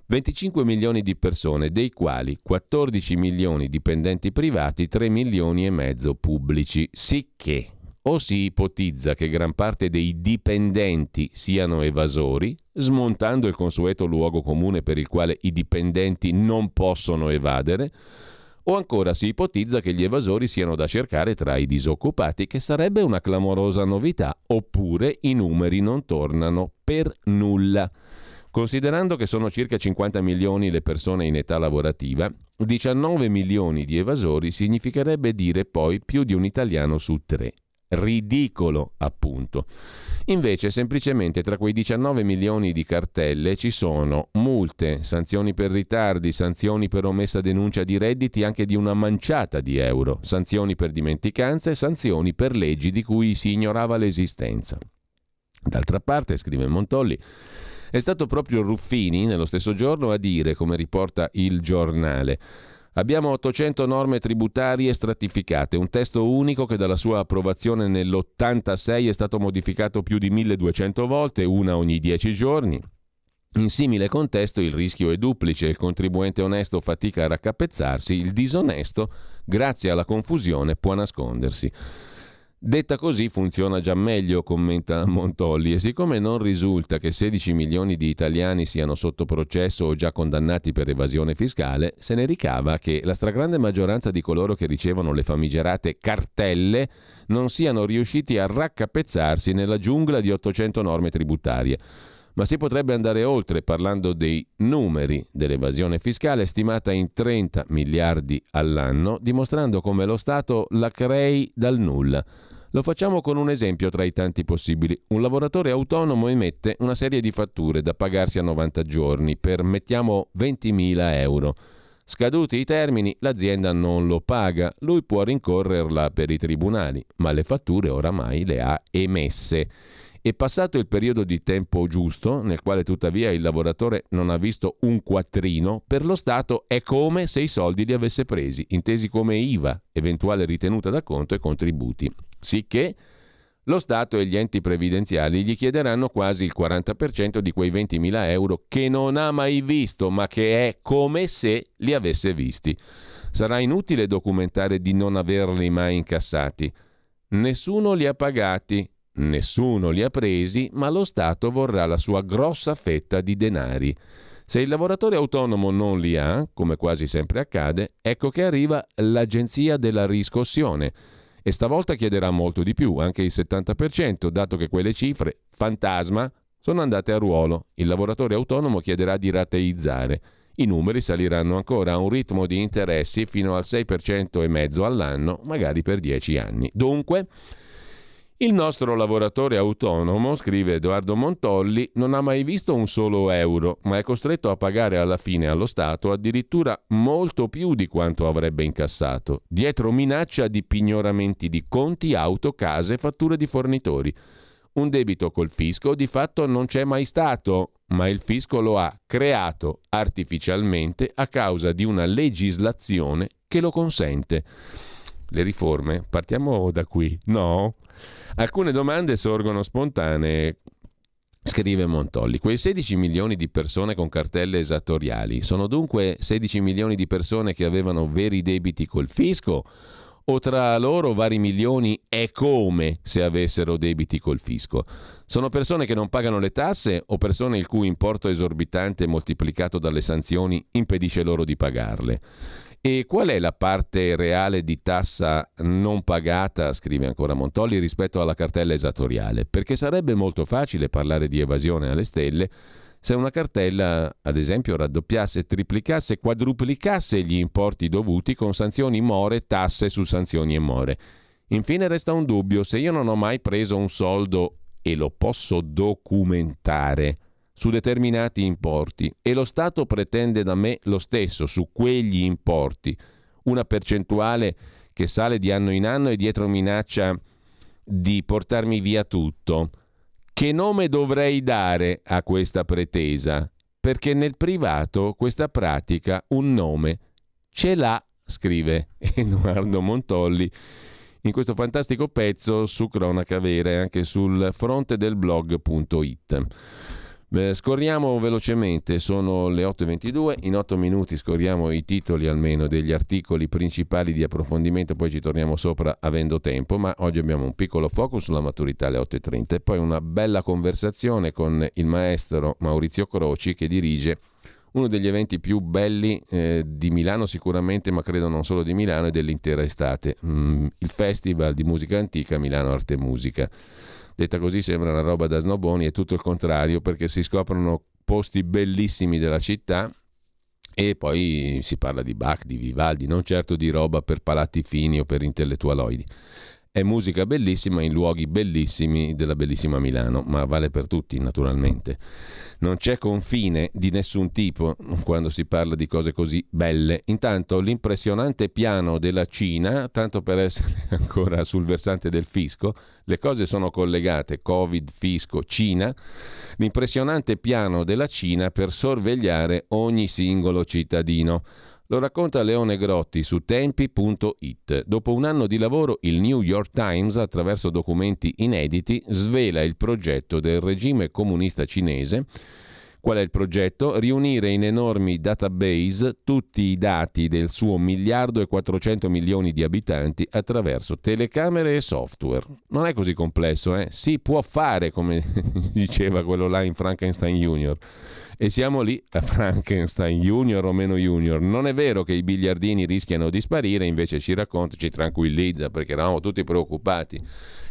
25 milioni di persone, dei quali 14 milioni dipendenti privati, 3 milioni e mezzo pubblici. Sicché o si ipotizza che gran parte dei dipendenti siano evasori, smontando il consueto luogo comune per il quale i dipendenti non possono evadere, o ancora si ipotizza che gli evasori siano da cercare tra i disoccupati, che sarebbe una clamorosa novità, oppure i numeri non tornano per nulla. Considerando che sono circa 50 milioni le persone in età lavorativa, 19 milioni di evasori significherebbe dire poi più di un italiano su tre. Ridicolo, appunto. Invece, semplicemente tra quei 19 milioni di cartelle ci sono multe, sanzioni per ritardi, sanzioni per omessa denuncia di redditi anche di una manciata di euro, sanzioni per dimenticanza e sanzioni per leggi di cui si ignorava l'esistenza. D'altra parte, scrive Montolli, è stato proprio Ruffini, nello stesso giorno, a dire, come riporta il giornale, Abbiamo 800 norme tributarie stratificate, un testo unico che dalla sua approvazione nell'86 è stato modificato più di 1200 volte, una ogni 10 giorni. In simile contesto il rischio è duplice, il contribuente onesto fatica a raccapezzarsi, il disonesto, grazie alla confusione, può nascondersi. Detta così funziona già meglio, commenta Montolli, e siccome non risulta che 16 milioni di italiani siano sotto processo o già condannati per evasione fiscale, se ne ricava che la stragrande maggioranza di coloro che ricevono le famigerate cartelle non siano riusciti a raccapezzarsi nella giungla di 800 norme tributarie. Ma si potrebbe andare oltre parlando dei numeri dell'evasione fiscale stimata in 30 miliardi all'anno, dimostrando come lo Stato la crei dal nulla lo facciamo con un esempio tra i tanti possibili. Un lavoratore autonomo emette una serie di fatture da pagarsi a 90 giorni per, mettiamo, 20.000 euro. Scaduti i termini, l'azienda non lo paga, lui può rincorrerla per i tribunali, ma le fatture oramai le ha emesse. E passato il periodo di tempo giusto, nel quale tuttavia il lavoratore non ha visto un quattrino, per lo Stato è come se i soldi li avesse presi, intesi come IVA, eventuale ritenuta da conto e contributi. Sicché lo Stato e gli enti previdenziali gli chiederanno quasi il 40% di quei 20.000 euro che non ha mai visto, ma che è come se li avesse visti. Sarà inutile documentare di non averli mai incassati. Nessuno li ha pagati, nessuno li ha presi, ma lo Stato vorrà la sua grossa fetta di denari. Se il lavoratore autonomo non li ha, come quasi sempre accade, ecco che arriva l'agenzia della riscossione e stavolta chiederà molto di più, anche il 70%, dato che quelle cifre, fantasma, sono andate a ruolo. Il lavoratore autonomo chiederà di rateizzare. I numeri saliranno ancora a un ritmo di interessi fino al 6% e mezzo all'anno, magari per 10 anni. Dunque, il nostro lavoratore autonomo, scrive Edoardo Montolli, non ha mai visto un solo euro, ma è costretto a pagare alla fine allo Stato addirittura molto più di quanto avrebbe incassato, dietro minaccia di pignoramenti di conti, auto, case, fatture di fornitori. Un debito col fisco di fatto non c'è mai stato, ma il fisco lo ha creato artificialmente a causa di una legislazione che lo consente. Le riforme, partiamo da qui, no? Alcune domande sorgono spontanee. Scrive Montolli, quei 16 milioni di persone con cartelle esattoriali sono dunque 16 milioni di persone che avevano veri debiti col fisco o tra loro vari milioni e come se avessero debiti col fisco? Sono persone che non pagano le tasse o persone il cui importo esorbitante moltiplicato dalle sanzioni impedisce loro di pagarle? E qual è la parte reale di tassa non pagata, scrive ancora Montolli, rispetto alla cartella esattoriale? Perché sarebbe molto facile parlare di evasione alle stelle se una cartella, ad esempio, raddoppiasse, triplicasse, quadruplicasse gli importi dovuti con sanzioni more, tasse su sanzioni e more. Infine resta un dubbio, se io non ho mai preso un soldo e lo posso documentare, su determinati importi e lo Stato pretende da me lo stesso su quegli importi, una percentuale che sale di anno in anno e dietro minaccia di portarmi via tutto. Che nome dovrei dare a questa pretesa? Perché nel privato questa pratica un nome ce l'ha, scrive Edoardo Montolli in questo fantastico pezzo su Cronaca Vera e anche sul fronte del blog.it. Beh, scorriamo velocemente, sono le 8.22, in 8 minuti scorriamo i titoli almeno degli articoli principali di approfondimento, poi ci torniamo sopra avendo tempo, ma oggi abbiamo un piccolo focus sulla maturità alle 8.30 e poi una bella conversazione con il maestro Maurizio Croci che dirige uno degli eventi più belli eh, di Milano sicuramente, ma credo non solo di Milano e dell'intera estate, mm, il Festival di Musica Antica Milano Arte e Musica. Detta così sembra una roba da snoboni, è tutto il contrario perché si scoprono posti bellissimi della città e poi si parla di Bach, di Vivaldi, non certo di roba per palati fini o per intellettualoidi. È musica bellissima in luoghi bellissimi della bellissima Milano, ma vale per tutti naturalmente. Non c'è confine di nessun tipo quando si parla di cose così belle. Intanto l'impressionante piano della Cina, tanto per essere ancora sul versante del fisco, le cose sono collegate, Covid, fisco, Cina, l'impressionante piano della Cina per sorvegliare ogni singolo cittadino. Lo racconta Leone Grotti su tempi.it. Dopo un anno di lavoro, il New York Times, attraverso documenti inediti, svela il progetto del regime comunista cinese. Qual è il progetto? Riunire in enormi database tutti i dati del suo miliardo e 400 milioni di abitanti attraverso telecamere e software. Non è così complesso, eh? Si può fare, come diceva quello là in Frankenstein Junior. E siamo lì a Frankenstein, junior o meno junior. Non è vero che i biliardini rischiano di sparire, invece ci racconta, ci tranquillizza perché eravamo tutti preoccupati.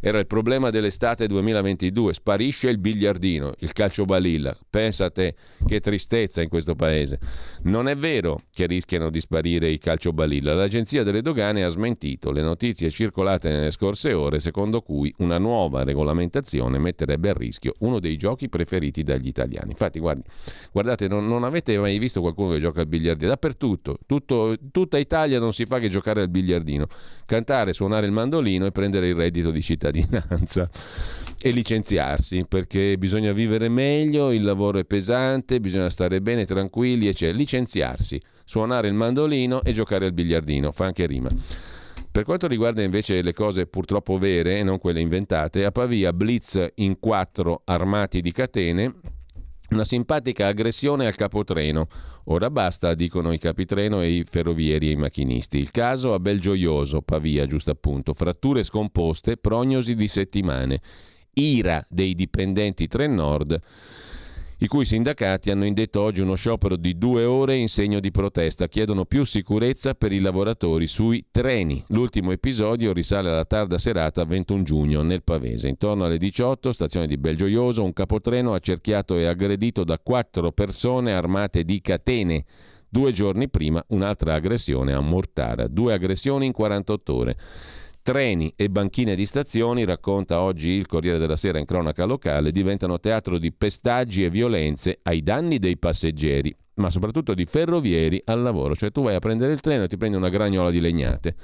Era il problema dell'estate 2022, sparisce il biliardino, il calcio balilla. Pensa a te, che tristezza in questo paese. Non è vero che rischiano di sparire i calcio balilla. L'agenzia delle dogane ha smentito le notizie circolate nelle scorse ore secondo cui una nuova regolamentazione metterebbe a rischio uno dei giochi preferiti dagli italiani. Infatti, guardi, Guardate, non, non, avete mai visto qualcuno che gioca al biliardino? Dappertutto, tutto, tutta Italia non si fa che giocare al biliardino, cantare, suonare il mandolino e prendere il reddito di cittadinanza e licenziarsi perché bisogna vivere meglio, il lavoro è pesante, bisogna stare bene, tranquilli, eccetera. Licenziarsi, suonare il mandolino e giocare al biliardino, fa anche rima. Per quanto riguarda invece le cose purtroppo vere e non quelle inventate, a Pavia blitz in quattro armati di catene, una simpatica aggressione al capotreno. Ora basta, dicono i capitreno e i ferrovieri e i macchinisti. Il caso a Belgioioso, Pavia, giusto appunto. Fratture scomposte, prognosi di settimane. Ira dei dipendenti Tren Nord i cui sindacati hanno indetto oggi uno sciopero di due ore in segno di protesta. Chiedono più sicurezza per i lavoratori sui treni. L'ultimo episodio risale alla tarda serata 21 giugno nel Pavese. Intorno alle 18, stazione di Belgioioso, un capotreno accerchiato e aggredito da quattro persone armate di catene. Due giorni prima un'altra aggressione a Mortara. Due aggressioni in 48 ore. Treni e banchine di stazioni, racconta oggi il Corriere della Sera in cronaca locale, diventano teatro di pestaggi e violenze ai danni dei passeggeri, ma soprattutto di ferrovieri al lavoro. Cioè tu vai a prendere il treno e ti prendi una gragnola di legnate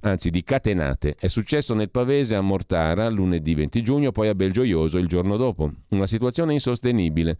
anzi di catenate. È successo nel Pavese a Mortara lunedì 20 giugno, poi a Belgioioso il giorno dopo. Una situazione insostenibile.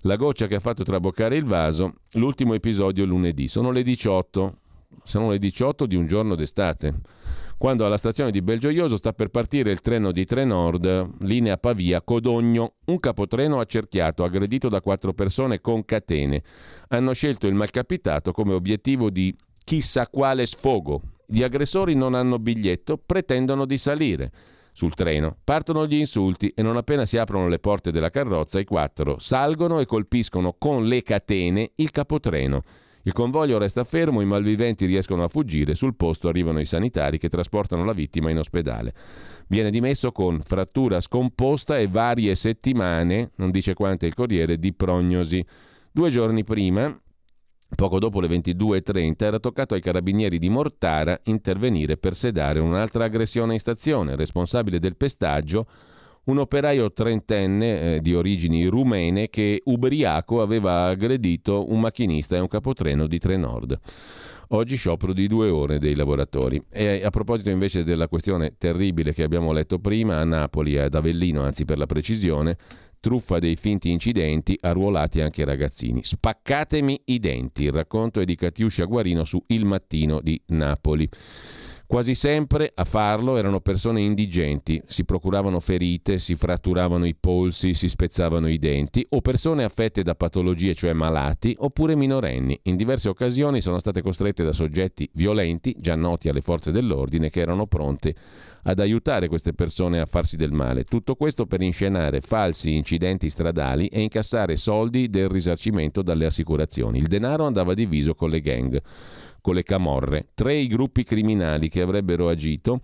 La goccia che ha fatto traboccare il vaso, l'ultimo episodio lunedì. Sono le 18, sono le 18 di un giorno d'estate quando alla stazione di Belgioioso sta per partire il treno di Trenord, linea Pavia Codogno, un capotreno accerchiato, aggredito da quattro persone con catene. Hanno scelto il malcapitato come obiettivo di chissà quale sfogo. Gli aggressori non hanno biglietto, pretendono di salire sul treno. Partono gli insulti e non appena si aprono le porte della carrozza, i quattro salgono e colpiscono con le catene il capotreno. Il convoglio resta fermo, i malviventi riescono a fuggire, sul posto arrivano i sanitari che trasportano la vittima in ospedale. Viene dimesso con frattura scomposta e varie settimane, non dice quante il Corriere, di prognosi. Due giorni prima, poco dopo le 22.30, era toccato ai carabinieri di Mortara intervenire per sedare un'altra aggressione in stazione. Responsabile del pestaggio un operaio trentenne eh, di origini rumene che ubriaco aveva aggredito un macchinista e un capotreno di Trenord. Oggi sciopero di due ore dei lavoratori. E a proposito invece della questione terribile che abbiamo letto prima, a Napoli ad Avellino, anzi per la precisione, truffa dei finti incidenti, arruolati anche ragazzini. Spaccatemi i denti, il racconto è di Catiuscia Guarino su Il Mattino di Napoli. Quasi sempre a farlo erano persone indigenti, si procuravano ferite, si fratturavano i polsi, si spezzavano i denti, o persone affette da patologie, cioè malati, oppure minorenni. In diverse occasioni sono state costrette da soggetti violenti, già noti alle forze dell'ordine, che erano pronte ad aiutare queste persone a farsi del male. Tutto questo per inscenare falsi incidenti stradali e incassare soldi del risarcimento dalle assicurazioni. Il denaro andava diviso con le gang con le camorre. Tre i gruppi criminali che avrebbero agito,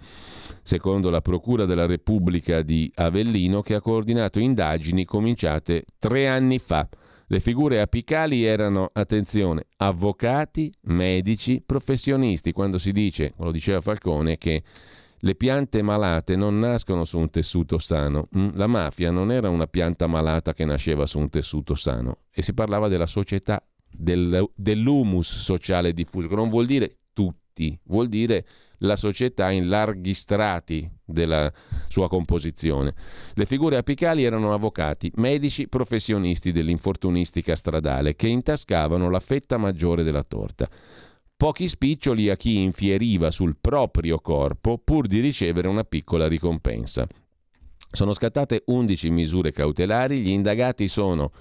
secondo la Procura della Repubblica di Avellino, che ha coordinato indagini cominciate tre anni fa. Le figure apicali erano, attenzione, avvocati, medici, professionisti. Quando si dice, lo diceva Falcone, che le piante malate non nascono su un tessuto sano. Mm, la mafia non era una pianta malata che nasceva su un tessuto sano e si parlava della società del, dell'humus sociale diffuso, che non vuol dire tutti, vuol dire la società in larghi strati della sua composizione. Le figure apicali erano avvocati, medici, professionisti dell'infortunistica stradale che intascavano la fetta maggiore della torta. Pochi spiccioli a chi infieriva sul proprio corpo pur di ricevere una piccola ricompensa. Sono scattate 11 misure cautelari, gli indagati sono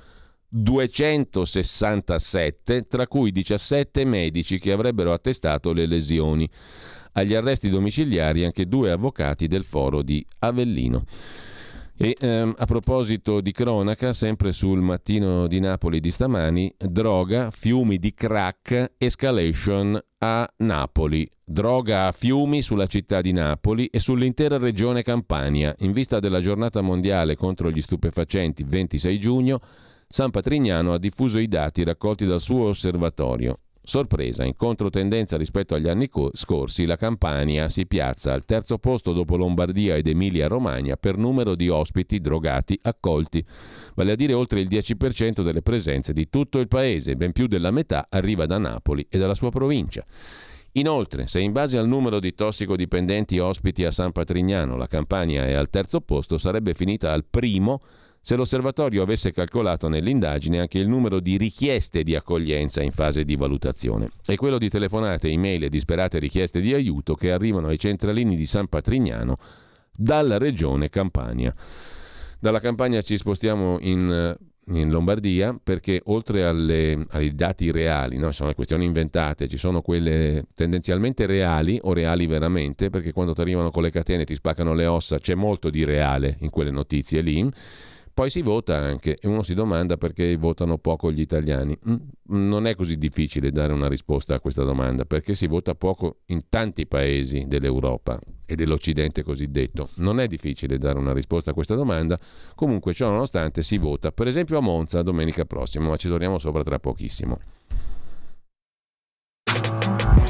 267, tra cui 17 medici che avrebbero attestato le lesioni. Agli arresti domiciliari anche due avvocati del foro di Avellino. E ehm, a proposito di cronaca, sempre sul mattino di Napoli di stamani, droga, fiumi di crack, escalation a Napoli. Droga a fiumi sulla città di Napoli e sull'intera regione Campania. In vista della giornata mondiale contro gli stupefacenti 26 giugno, San Patrignano ha diffuso i dati raccolti dal suo osservatorio. Sorpresa, in controtendenza rispetto agli anni co- scorsi, la Campania si piazza al terzo posto dopo Lombardia ed Emilia-Romagna per numero di ospiti drogati accolti, vale a dire oltre il 10% delle presenze di tutto il paese, ben più della metà arriva da Napoli e dalla sua provincia. Inoltre, se in base al numero di tossicodipendenti ospiti a San Patrignano la Campania è al terzo posto, sarebbe finita al primo se l'osservatorio avesse calcolato nell'indagine anche il numero di richieste di accoglienza in fase di valutazione e quello di telefonate, email e disperate richieste di aiuto che arrivano ai centralini di San Patrignano dalla regione Campania. Dalla Campania ci spostiamo in in Lombardia perché oltre alle, ai dati reali, no? sono le questioni inventate, ci sono quelle tendenzialmente reali o reali veramente, perché quando ti arrivano con le catene ti spaccano le ossa, c'è molto di reale in quelle notizie lì poi si vota anche e uno si domanda perché votano poco gli italiani. Mm, non è così difficile dare una risposta a questa domanda perché si vota poco in tanti paesi dell'Europa e dell'Occidente cosiddetto. Non è difficile dare una risposta a questa domanda, comunque ciò nonostante si vota per esempio a Monza domenica prossima, ma ci torniamo sopra tra pochissimo.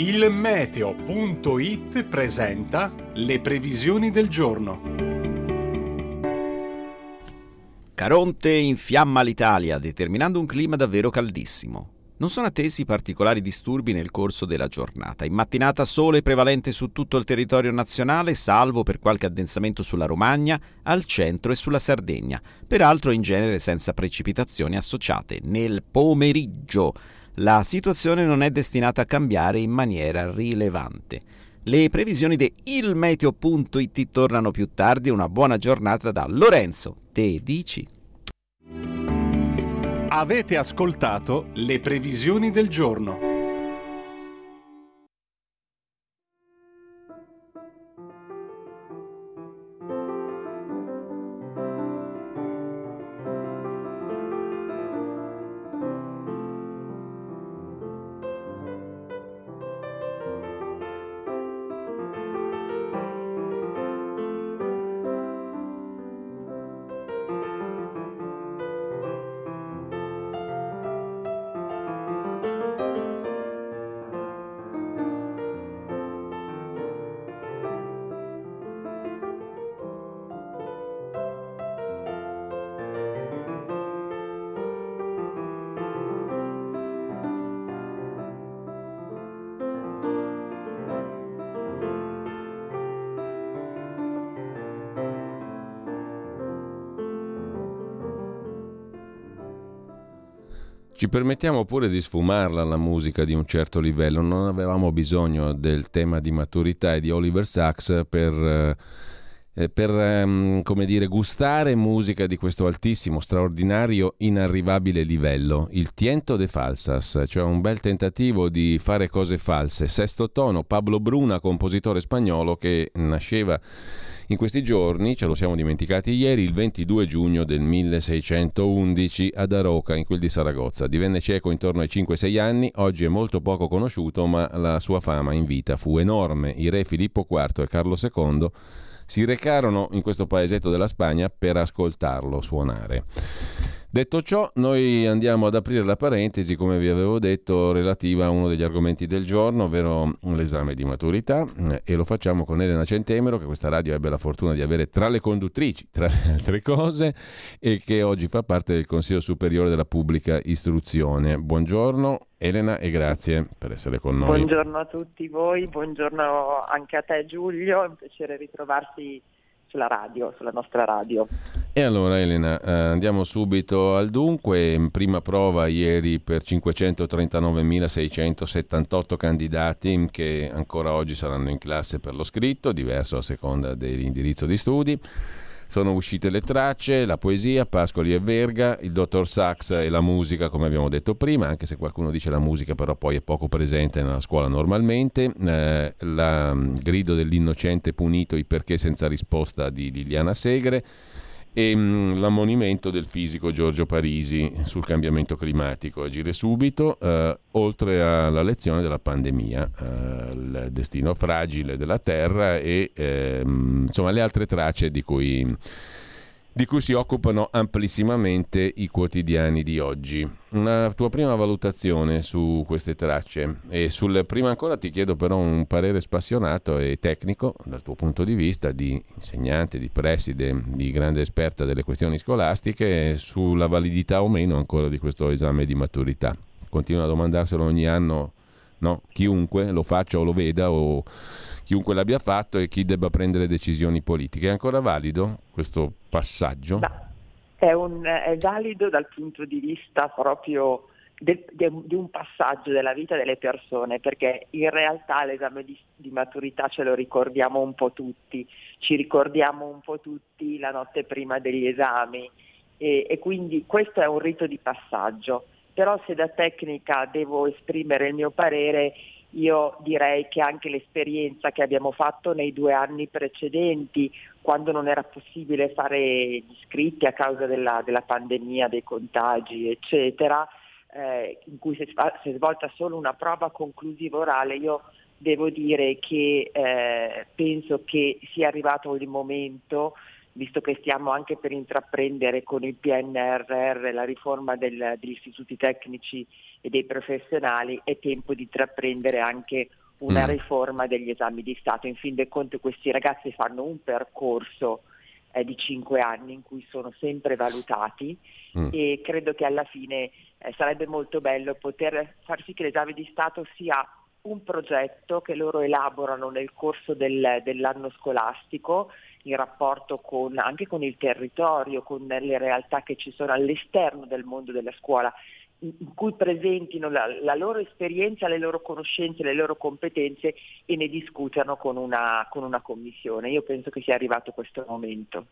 Il meteo.it presenta le previsioni del giorno. Caronte infiamma l'Italia, determinando un clima davvero caldissimo. Non sono attesi particolari disturbi nel corso della giornata. In mattinata sole prevalente su tutto il territorio nazionale, salvo per qualche addensamento sulla Romagna, al centro e sulla Sardegna, peraltro in genere senza precipitazioni associate. Nel pomeriggio la situazione non è destinata a cambiare in maniera rilevante. Le previsioni di ilmeteo.it tornano più tardi. Una buona giornata da Lorenzo. Te dici? Avete ascoltato le previsioni del giorno. Ci permettiamo pure di sfumarla la musica di un certo livello, non avevamo bisogno del tema di maturità e di Oliver Sacks per, eh, per um, come dire, gustare musica di questo altissimo, straordinario, inarrivabile livello. Il tiento de falsas, cioè un bel tentativo di fare cose false. Sesto tono, Pablo Bruna, compositore spagnolo che nasceva in questi giorni, ce lo siamo dimenticati ieri, il 22 giugno del 1611 ad Aroca, in quel di Saragozza. Divenne cieco intorno ai 5-6 anni, oggi è molto poco conosciuto, ma la sua fama in vita fu enorme. I re Filippo IV e Carlo II si recarono in questo paesetto della Spagna per ascoltarlo suonare. Detto ciò, noi andiamo ad aprire la parentesi, come vi avevo detto, relativa a uno degli argomenti del giorno, ovvero l'esame di maturità, e lo facciamo con Elena Centemero, che questa radio ebbe la fortuna di avere tra le conduttrici, tra le altre cose, e che oggi fa parte del Consiglio Superiore della Pubblica Istruzione. Buongiorno Elena e grazie per essere con noi. Buongiorno a tutti voi, buongiorno anche a te Giulio, è un piacere ritrovarsi sulla radio, sulla nostra radio. E allora Elena, eh, andiamo subito al dunque. Prima prova ieri per 539.678 candidati che ancora oggi saranno in classe per lo scritto, diverso a seconda dell'indirizzo di studi. Sono uscite le tracce, la poesia, Pascoli e Verga, il dottor Sachs e la musica, come abbiamo detto prima, anche se qualcuno dice la musica però poi è poco presente nella scuola normalmente, eh, la mm, grido dell'innocente punito, i perché senza risposta di Liliana Segre, e mh, mm, l'ammonimento del fisico Giorgio Parisi sul cambiamento climatico. Agire subito, eh, oltre alla lezione della pandemia, eh, il destino fragile della Terra e eh, insomma le altre tracce di cui di cui si occupano amplissimamente i quotidiani di oggi. Una tua prima valutazione su queste tracce e sul prima ancora ti chiedo però un parere spassionato e tecnico dal tuo punto di vista di insegnante, di preside, di grande esperta delle questioni scolastiche sulla validità o meno ancora di questo esame di maturità. Continuo a domandarselo ogni anno, no? chiunque lo faccia o lo veda o chiunque l'abbia fatto e chi debba prendere decisioni politiche. È ancora valido questo passaggio? No. È, un, è valido dal punto di vista proprio di un passaggio della vita delle persone, perché in realtà l'esame di, di, maturità ce lo ricordiamo un po' tutti, ci ricordiamo un po' tutti la notte prima degli esami e, e quindi questo è un rito di passaggio. Però se da tecnica devo esprimere il mio parere, io direi che anche l'esperienza che abbiamo fatto nei due anni precedenti, quando non era possibile fare gli iscritti a causa della, della pandemia, dei contagi, eccetera, eh, in cui si è svolta solo una prova conclusiva orale, io devo dire che eh, penso che sia arrivato il momento visto che stiamo anche per intraprendere con il PNRR la riforma del, degli istituti tecnici e dei professionali, è tempo di intraprendere anche una mm. riforma degli esami di Stato. In fin dei conti questi ragazzi fanno un percorso eh, di cinque anni in cui sono sempre valutati mm. e credo che alla fine eh, sarebbe molto bello poter far sì che l'esame di Stato sia un progetto che loro elaborano nel corso del, dell'anno scolastico in rapporto con, anche con il territorio, con le realtà che ci sono all'esterno del mondo della scuola in cui presentino la, la, loro esperienza, le loro conoscenze, le loro competenze e ne discutano con una, con una, commissione. Io penso che sia arrivato questo momento.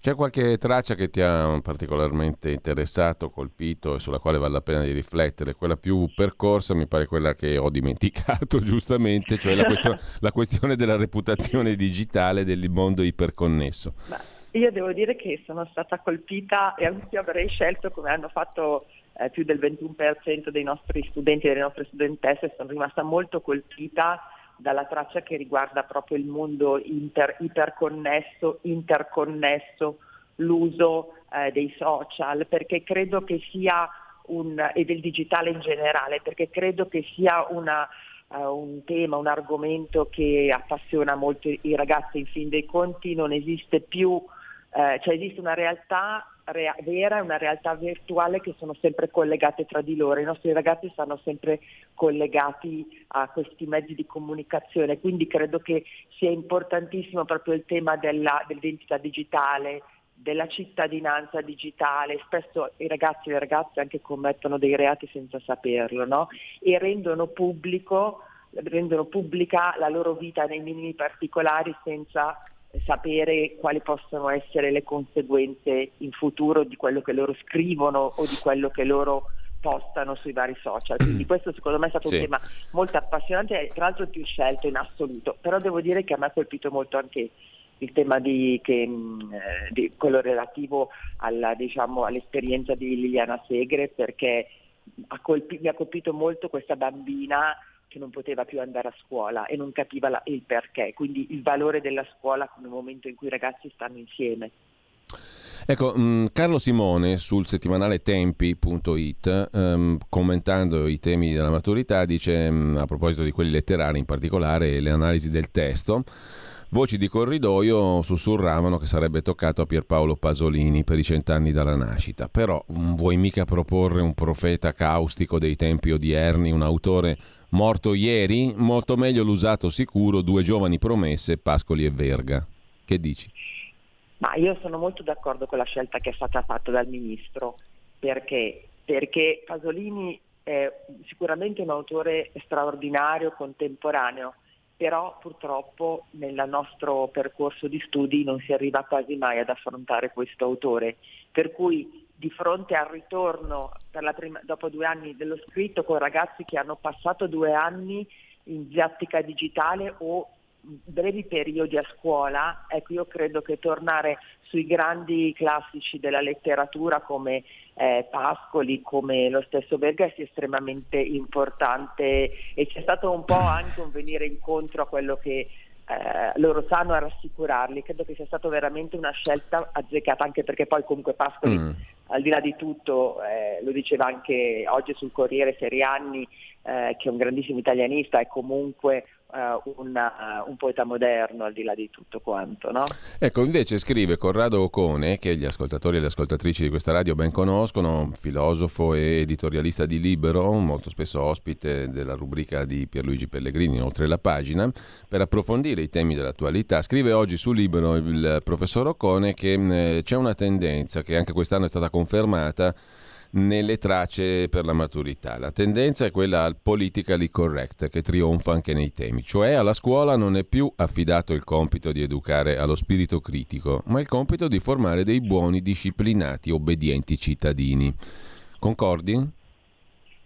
C'è qualche traccia che ti ha particolarmente interessato, colpito e sulla quale vale la pena di riflettere? Quella più percorsa mi pare quella che ho dimenticato giustamente, cioè la, question- la questione della reputazione digitale del mondo iperconnesso. Ma io devo dire che sono stata colpita e anche avrei scelto come hanno fatto eh, più del 21% dei nostri studenti e delle nostre studentesse, sono rimasta molto colpita dalla traccia che riguarda proprio il mondo inter, iperconnesso, interconnesso, l'uso eh, dei social, perché credo che sia un, e del digitale in generale, perché credo che sia una, uh, un tema, un argomento che appassiona molto i ragazzi, in fin dei conti non esiste più, eh, cioè esiste una realtà rea- vera e una realtà virtuale che sono sempre collegate tra di loro. I nostri ragazzi stanno sempre collegati a questi mezzi di comunicazione, quindi credo che sia importantissimo proprio il tema della, dell'identità digitale, della cittadinanza digitale, spesso i ragazzi e le ragazze anche commettono dei reati senza saperlo no? e rendono, pubblico, rendono pubblica la loro vita nei minimi particolari senza sapere quali possono essere le conseguenze in futuro di quello che loro scrivono o di quello che loro postano sui vari social. Quindi questo secondo me è stato sì. un tema molto appassionante e tra l'altro il più scelto in assoluto. Però devo dire che a me ha colpito molto anche il tema di, che, mm, eh, di quello relativo alla, diciamo, all'esperienza di Liliana Segre perché ha colpi, mi ha colpito molto questa bambina che non poteva più andare a scuola e non capiva la, il perché, quindi il valore della scuola come momento in cui i ragazzi stanno insieme. Ecco, mh, mm, Carlo Simone sul settimanale tempi.it, um, commentando i temi della maturità, dice, mh, mm, a proposito di quelli letterari in particolare, le analisi del testo, Voci di corridoio sussurravano che sarebbe toccato a Pierpaolo Pasolini per i cent'anni dalla nascita, però non mm, vuoi mica proporre un profeta caustico dei tempi odierni, un autore Morto ieri, molto meglio l'usato sicuro, due giovani promesse, Pascoli e Verga. Che dici? Ma io sono molto d'accordo con la scelta che è stata fatta dal Ministro, perché, perché Pasolini è sicuramente un autore straordinario, contemporaneo, però purtroppo nel nostro percorso di studi non si arriva quasi mai ad affrontare questo autore, per cui di fronte al ritorno prima, dopo due anni dello scritto con ragazzi che hanno passato due anni in didattica digitale o brevi periodi a scuola, ecco io credo che tornare sui grandi classici della letteratura come eh, Pascoli, come lo stesso Verga sia estremamente importante. E c'è stato un po' anche un venire incontro a quello che eh, loro sanno a rassicurarli. Credo che sia stata veramente una scelta azzeccata, anche perché poi comunque Pascoli, mm. al di là di tutto, eh, lo diceva anche oggi sul Corriere Serianni, eh, che è un grandissimo italianista, è comunque uh, una, un poeta moderno al di là di tutto quanto. No? Ecco, invece scrive Corrado Ocone, che gli ascoltatori e le ascoltatrici di questa radio ben conoscono, filosofo e editorialista di Libero, molto spesso ospite della rubrica di Pierluigi Pellegrini, oltre la pagina, per approfondire i temi dell'attualità. Scrive oggi su Libero il professor Ocone che mh, eh, c'è una tendenza che anche quest'anno è stata confermata nelle tracce per la maturità. La tendenza è quella al politically correct che trionfa anche nei temi, cioè alla scuola non è più affidato il compito di educare allo spirito critico, ma il compito di formare dei buoni, disciplinati, obbedienti cittadini. Concordi?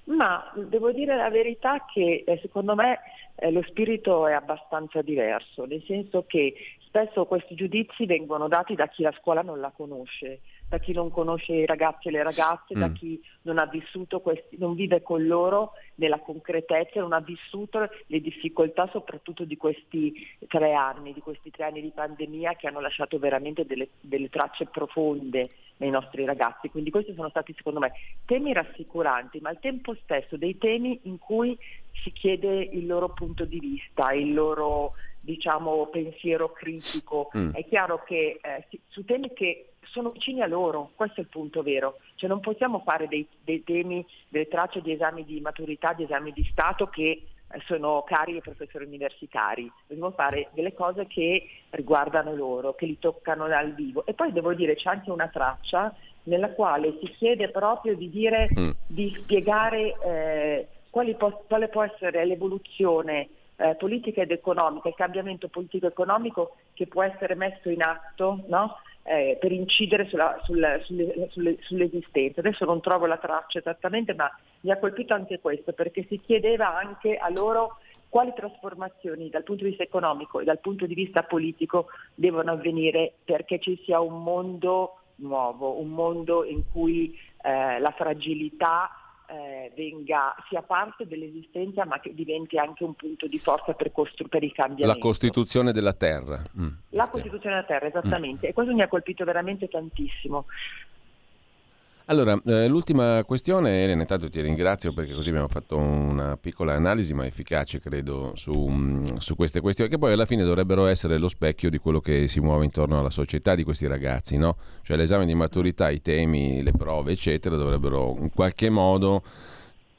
Ma devo dire la verità che eh, secondo me eh, lo spirito è abbastanza diverso, nel senso che spesso questi giudizi vengono dati da chi la scuola non la conosce da chi non conosce i ragazzi e le ragazze, mm. da chi non ha vissuto questi, non vive con loro nella concretezza, non ha vissuto le difficoltà soprattutto di questi tre anni, di questi tre anni di pandemia che hanno lasciato veramente delle, delle tracce profonde nei nostri ragazzi. Quindi questi sono stati secondo me temi rassicuranti, ma al tempo stesso dei temi in cui si chiede il loro punto di vista, il loro diciamo, pensiero critico. Mm. È chiaro che eh, su temi che sono vicini a loro, questo è il punto vero. Cioè non possiamo fare dei, dei temi, delle tracce di esami di maturità, di esami di Stato che eh, sono cari ai professori universitari, dobbiamo fare delle cose che riguardano loro, che li toccano dal vivo. E poi devo dire c'è anche una traccia nella quale si chiede proprio di, dire, mm. di spiegare eh, po- quale può essere l'evoluzione eh, politica ed economica, il cambiamento politico-economico che può essere messo in atto no? Eh, per incidere sulla, sul, sulle, sulle, sull'esistenza. Adesso non trovo la traccia esattamente, ma mi ha colpito anche questo, perché si chiedeva anche a loro quali trasformazioni dal punto di vista economico e dal punto di vista politico devono avvenire perché ci sia un mondo nuovo, un mondo in cui eh, la fragilità eh, venga, sia parte dell'esistenza ma che diventi anche un punto di forza per, costru- per il cambiamento. La Costituzione della Terra. Mm, la Costituzione della Terra, esattamente. Mm. E questo mi ha colpito veramente tantissimo. Allora, eh, l'ultima questione, Elena, intanto ti ringrazio perché così abbiamo fatto una piccola analisi, ma efficace credo, su, mm, su, queste questioni, che poi alla fine dovrebbero essere lo specchio di quello che si muove intorno alla società di questi ragazzi, no? Cioè l'esame di maturità, i temi, le prove, eccetera, dovrebbero in qualche modo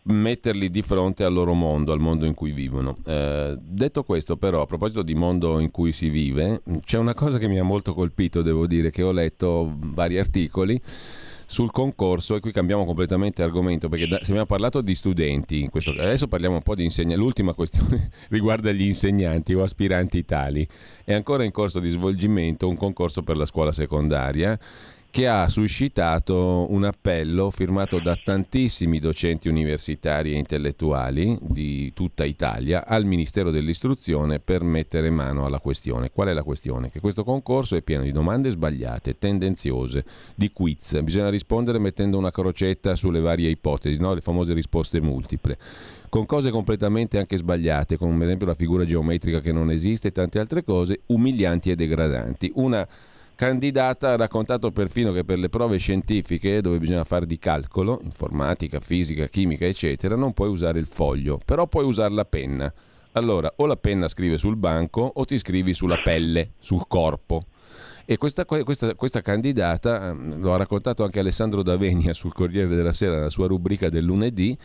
metterli di fronte al loro mondo, al mondo in cui vivono. Eh, detto questo, però, a proposito di mondo in cui si vive, c'è una cosa che mi ha molto colpito, devo dire, che ho letto vari articoli sul concorso e qui cambiamo completamente argomento perché da, se abbiamo parlato di studenti, questo, adesso parliamo un po' di insegnanti, l'ultima questione riguarda gli insegnanti o aspiranti tali, è ancora in corso di svolgimento un concorso per la scuola secondaria che ha suscitato un appello firmato da tantissimi docenti universitari e intellettuali di tutta Italia al Ministero dell'Istruzione per mettere mano alla questione. Qual è la questione? Che questo concorso è pieno di domande sbagliate, tendenziose, di quiz. Bisogna rispondere mettendo una crocetta sulle varie ipotesi, no? le famose risposte multiple con cose completamente anche sbagliate, come ad esempio la figura geometrica che non esiste e tante altre cose, umilianti e degradanti. Una candidata ha raccontato perfino che per le prove scientifiche, dove bisogna fare di calcolo, informatica, fisica, chimica, eccetera, non puoi usare il foglio, però puoi usare la penna. Allora, o la penna scrive sul banco o ti scrivi sulla pelle, sul corpo. E questa, questa, questa candidata, ehm, lo ha raccontato anche Alessandro Davenia sul Corriere della Sera, nella sua rubrica del lunedì,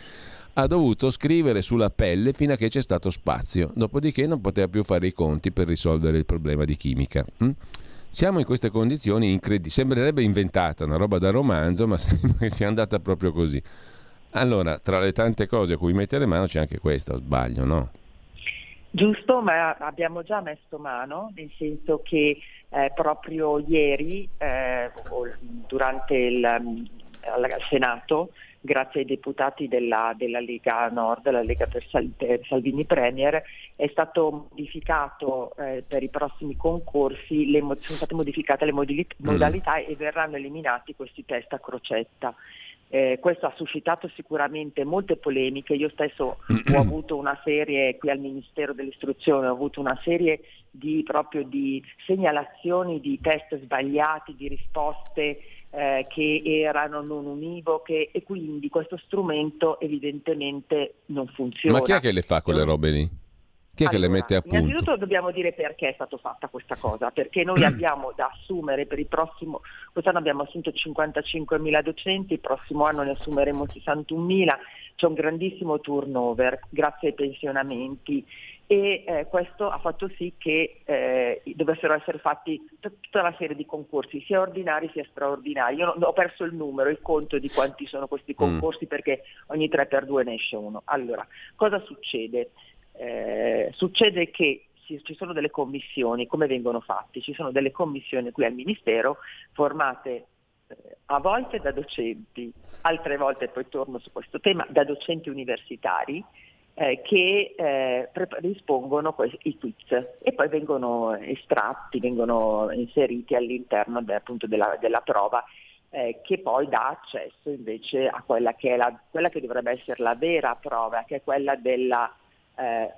ha dovuto scrivere sulla pelle fino a che c'è stato spazio, dopodiché non poteva più fare i conti per risolvere il problema di chimica. Hm? Siamo in queste condizioni incredibili, sembrerebbe inventata, una roba da romanzo, ma sembra che sia andata proprio così. Allora, tra le tante cose a cui mettere mano c'è anche questa, sbaglio, no? Giusto, ma abbiamo già messo mano, nel senso che eh, proprio ieri, eh, durante il, al Senato, grazie ai deputati della, della Lega Nord, la Lega per, Sal, per Salvini Premier, è stato modificato eh, per i prossimi concorsi, le, sono state modificate le modalità, mm. modalità e verranno eliminati questi test a crocetta. Eh, questo ha suscitato sicuramente molte polemiche, io stesso ho avuto una serie qui al Ministero dell'Istruzione, ho avuto una serie di, proprio di segnalazioni di test sbagliati, di risposte eh, che erano non univoche e quindi questo strumento evidentemente non funziona. Ma chi è che le fa quelle robe lì? Chi è allora, che le mette a punto? Innanzitutto dobbiamo dire perché è stata fatta questa cosa, perché noi abbiamo da assumere per il prossimo, quest'anno abbiamo assunto 55.000 docenti, il prossimo anno ne assumeremo 61.000, c'è un grandissimo turnover grazie ai pensionamenti e eh, questo ha fatto sì che eh, dovessero essere fatti tutta una serie di concorsi, sia ordinari sia straordinari. Io no, ho perso il numero, il conto di quanti sono questi mm. concorsi mm. perché ogni 3 per 2 ne esce uno. Allora, cosa succede? Eh, succede che ci sono delle commissioni, come vengono fatti? Ci sono delle commissioni qui al Ministero formate a volte da docenti, altre volte, poi torno su questo tema, da docenti universitari eh, che eh, rispondono i quiz e poi vengono estratti, vengono inseriti all'interno de, appunto della, della prova eh, che poi dà accesso invece a quella che, la, quella che, dovrebbe essere la vera prova, che è quella della eh,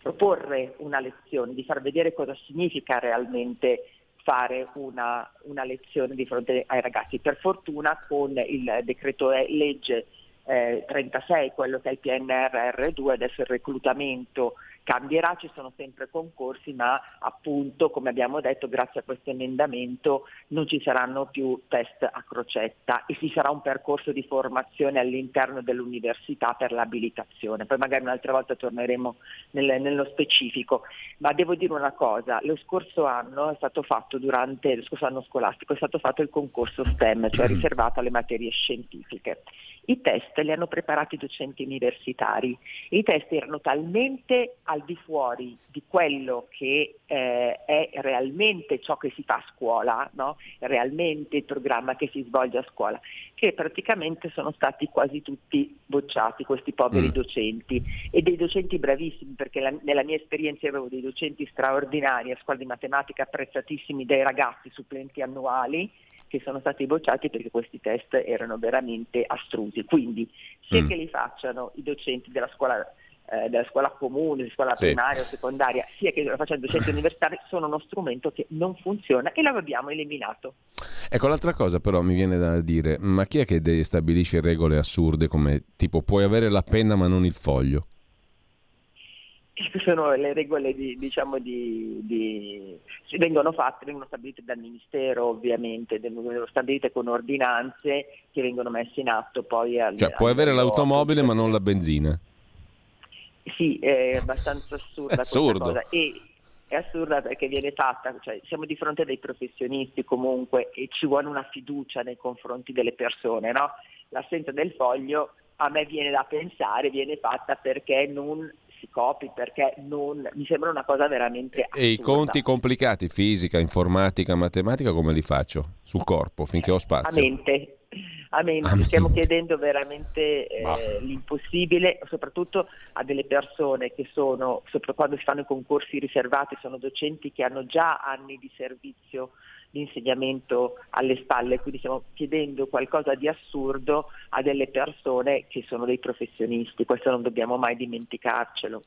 proporre una lezione, di far vedere cosa significa realmente fare una, una lezione di fronte ai ragazzi. Per fortuna con il decreto legge eh, 36, quello che è il PNRR2, adesso il reclutamento cambierà, ci sono sempre concorsi, ma appunto, come abbiamo detto, grazie a questo emendamento non ci saranno più test a crocetta e ci sarà un percorso di formazione all'interno dell'università per l'abilitazione. Poi magari un'altra volta torneremo nel, nello specifico. Ma devo dire una cosa, lo scorso anno è stato fatto durante, lo scorso anno scolastico è stato fatto il concorso STEM, cioè riservato alle materie scientifiche. I test li hanno preparati i docenti universitari. I test erano talmente al di fuori di quello che eh, è realmente ciò che si fa a scuola, no? realmente il programma che si svolge a scuola, che praticamente sono stati quasi tutti bocciati questi poveri mm. docenti e dei docenti bravissimi, perché la, nella mia esperienza avevo dei docenti straordinari a scuola di matematica apprezzatissimi dai ragazzi supplenti annuali che sono stati bocciati perché questi test erano veramente astrusi. Quindi sia mm. che li facciano i docenti della scuola eh, della scuola comune, di scuola sì. primaria o secondaria, sia che lo facciano docenti universitari, sono uno strumento che non funziona e l'abbiamo eliminato. Ecco, l'altra cosa però mi viene da dire, ma chi è che stabilisce regole assurde come tipo puoi avere la penna ma non il foglio? sono le regole di, diciamo di, di, vengono fatte, vengono stabilite dal Ministero ovviamente, vengono stabilite con ordinanze che vengono messe in atto poi al, Cioè puoi avere l'automobile ma non la benzina? Sì, è abbastanza assurda Assurdo. cosa. E, è assurda perché viene fatta, cioè siamo di fronte a dei professionisti comunque e ci vuole una fiducia nei confronti delle persone, no? L'assenza del foglio a me viene da pensare, viene fatta perché non si copi perché non, mi sembra una cosa veramente assurda. E i conti complicati, fisica, informatica, matematica, come li faccio? Sul corpo, finché ho spazio? A mente, a mente. A stiamo chiedendo veramente eh, l'impossibile, soprattutto a delle persone che sono, soprattutto quando si fanno i concorsi riservati, sono docenti che hanno già anni di servizio di insegnamento alle spalle, quindi stiamo chiedendo qualcosa di assurdo a delle persone che sono dei professionisti, questo non dobbiamo mai dimenticarcelo.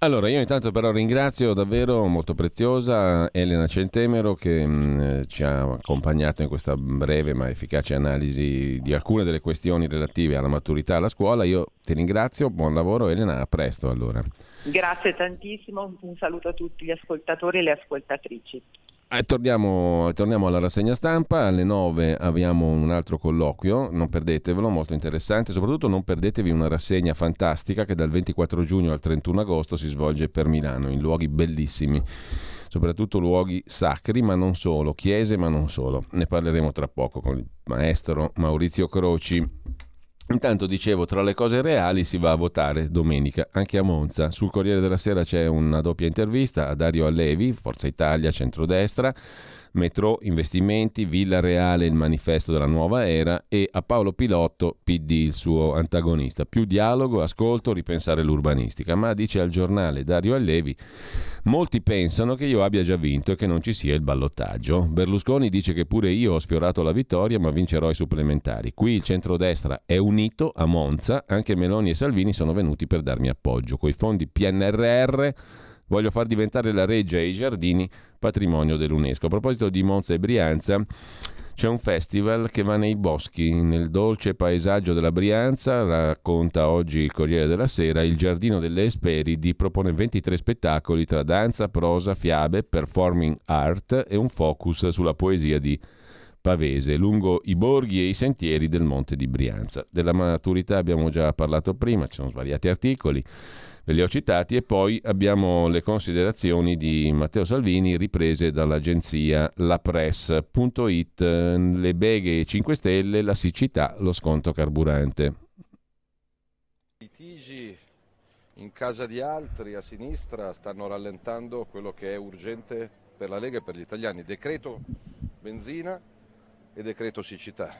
Allora, io intanto però ringrazio davvero molto preziosa Elena Centemero che mh, ci ha accompagnato in questa breve ma efficace analisi di alcune delle questioni relative alla maturità alla scuola. Io ti ringrazio, buon lavoro Elena, a presto allora. Grazie tantissimo, un saluto a tutti gli ascoltatori e le ascoltatrici. Eh, torniamo, torniamo, alla rassegna stampa, alle 9 abbiamo un altro colloquio, non perdetevelo, molto interessante, soprattutto non perdetevi una rassegna fantastica che dal 24 giugno al 31 agosto si svolge per Milano, in luoghi bellissimi soprattutto luoghi sacri, ma non solo, chiese, ma non solo. Ne parleremo tra poco con il maestro Maurizio Croci. Intanto dicevo, tra le cose reali si va a votare domenica anche a Monza. Sul Corriere della Sera c'è una doppia intervista a Dario Allevi, Forza Italia, centrodestra Metro, investimenti, Villa Reale, il manifesto della nuova era e a Paolo Pilotto, PD, il suo antagonista. Più dialogo, ascolto, ripensare l'urbanistica. Ma dice al giornale Dario Allevi, molti pensano che io abbia già vinto e che non ci sia il ballottaggio. Berlusconi dice che pure io ho sfiorato la vittoria ma vincerò i supplementari. Qui il centrodestra è unito a Monza, anche Meloni e Salvini sono venuti per darmi appoggio. Coi fondi PNRR Voglio far diventare la reggia e i giardini patrimonio dell'UNESCO. A proposito di Monza e Brianza, c'è un festival che va nei boschi, nel dolce paesaggio della Brianza, racconta oggi il Corriere della Sera, il Giardino delle Esperidi propone 23 spettacoli tra danza, prosa, fiabe, performing art e un focus sulla poesia di Pavese, lungo i borghi e i sentieri del Monte di Brianza. Della maturità abbiamo già parlato prima, ci sono svariati articoli ve li ho citati e poi abbiamo le considerazioni di Matteo Salvini riprese dall'agenzia lapress.it, le beghe 5 Stelle, la siccità, lo sconto carburante. Litigi in casa di altri a sinistra stanno rallentando quello che è urgente per la Lega e per gli italiani, decreto benzina e decreto siccità.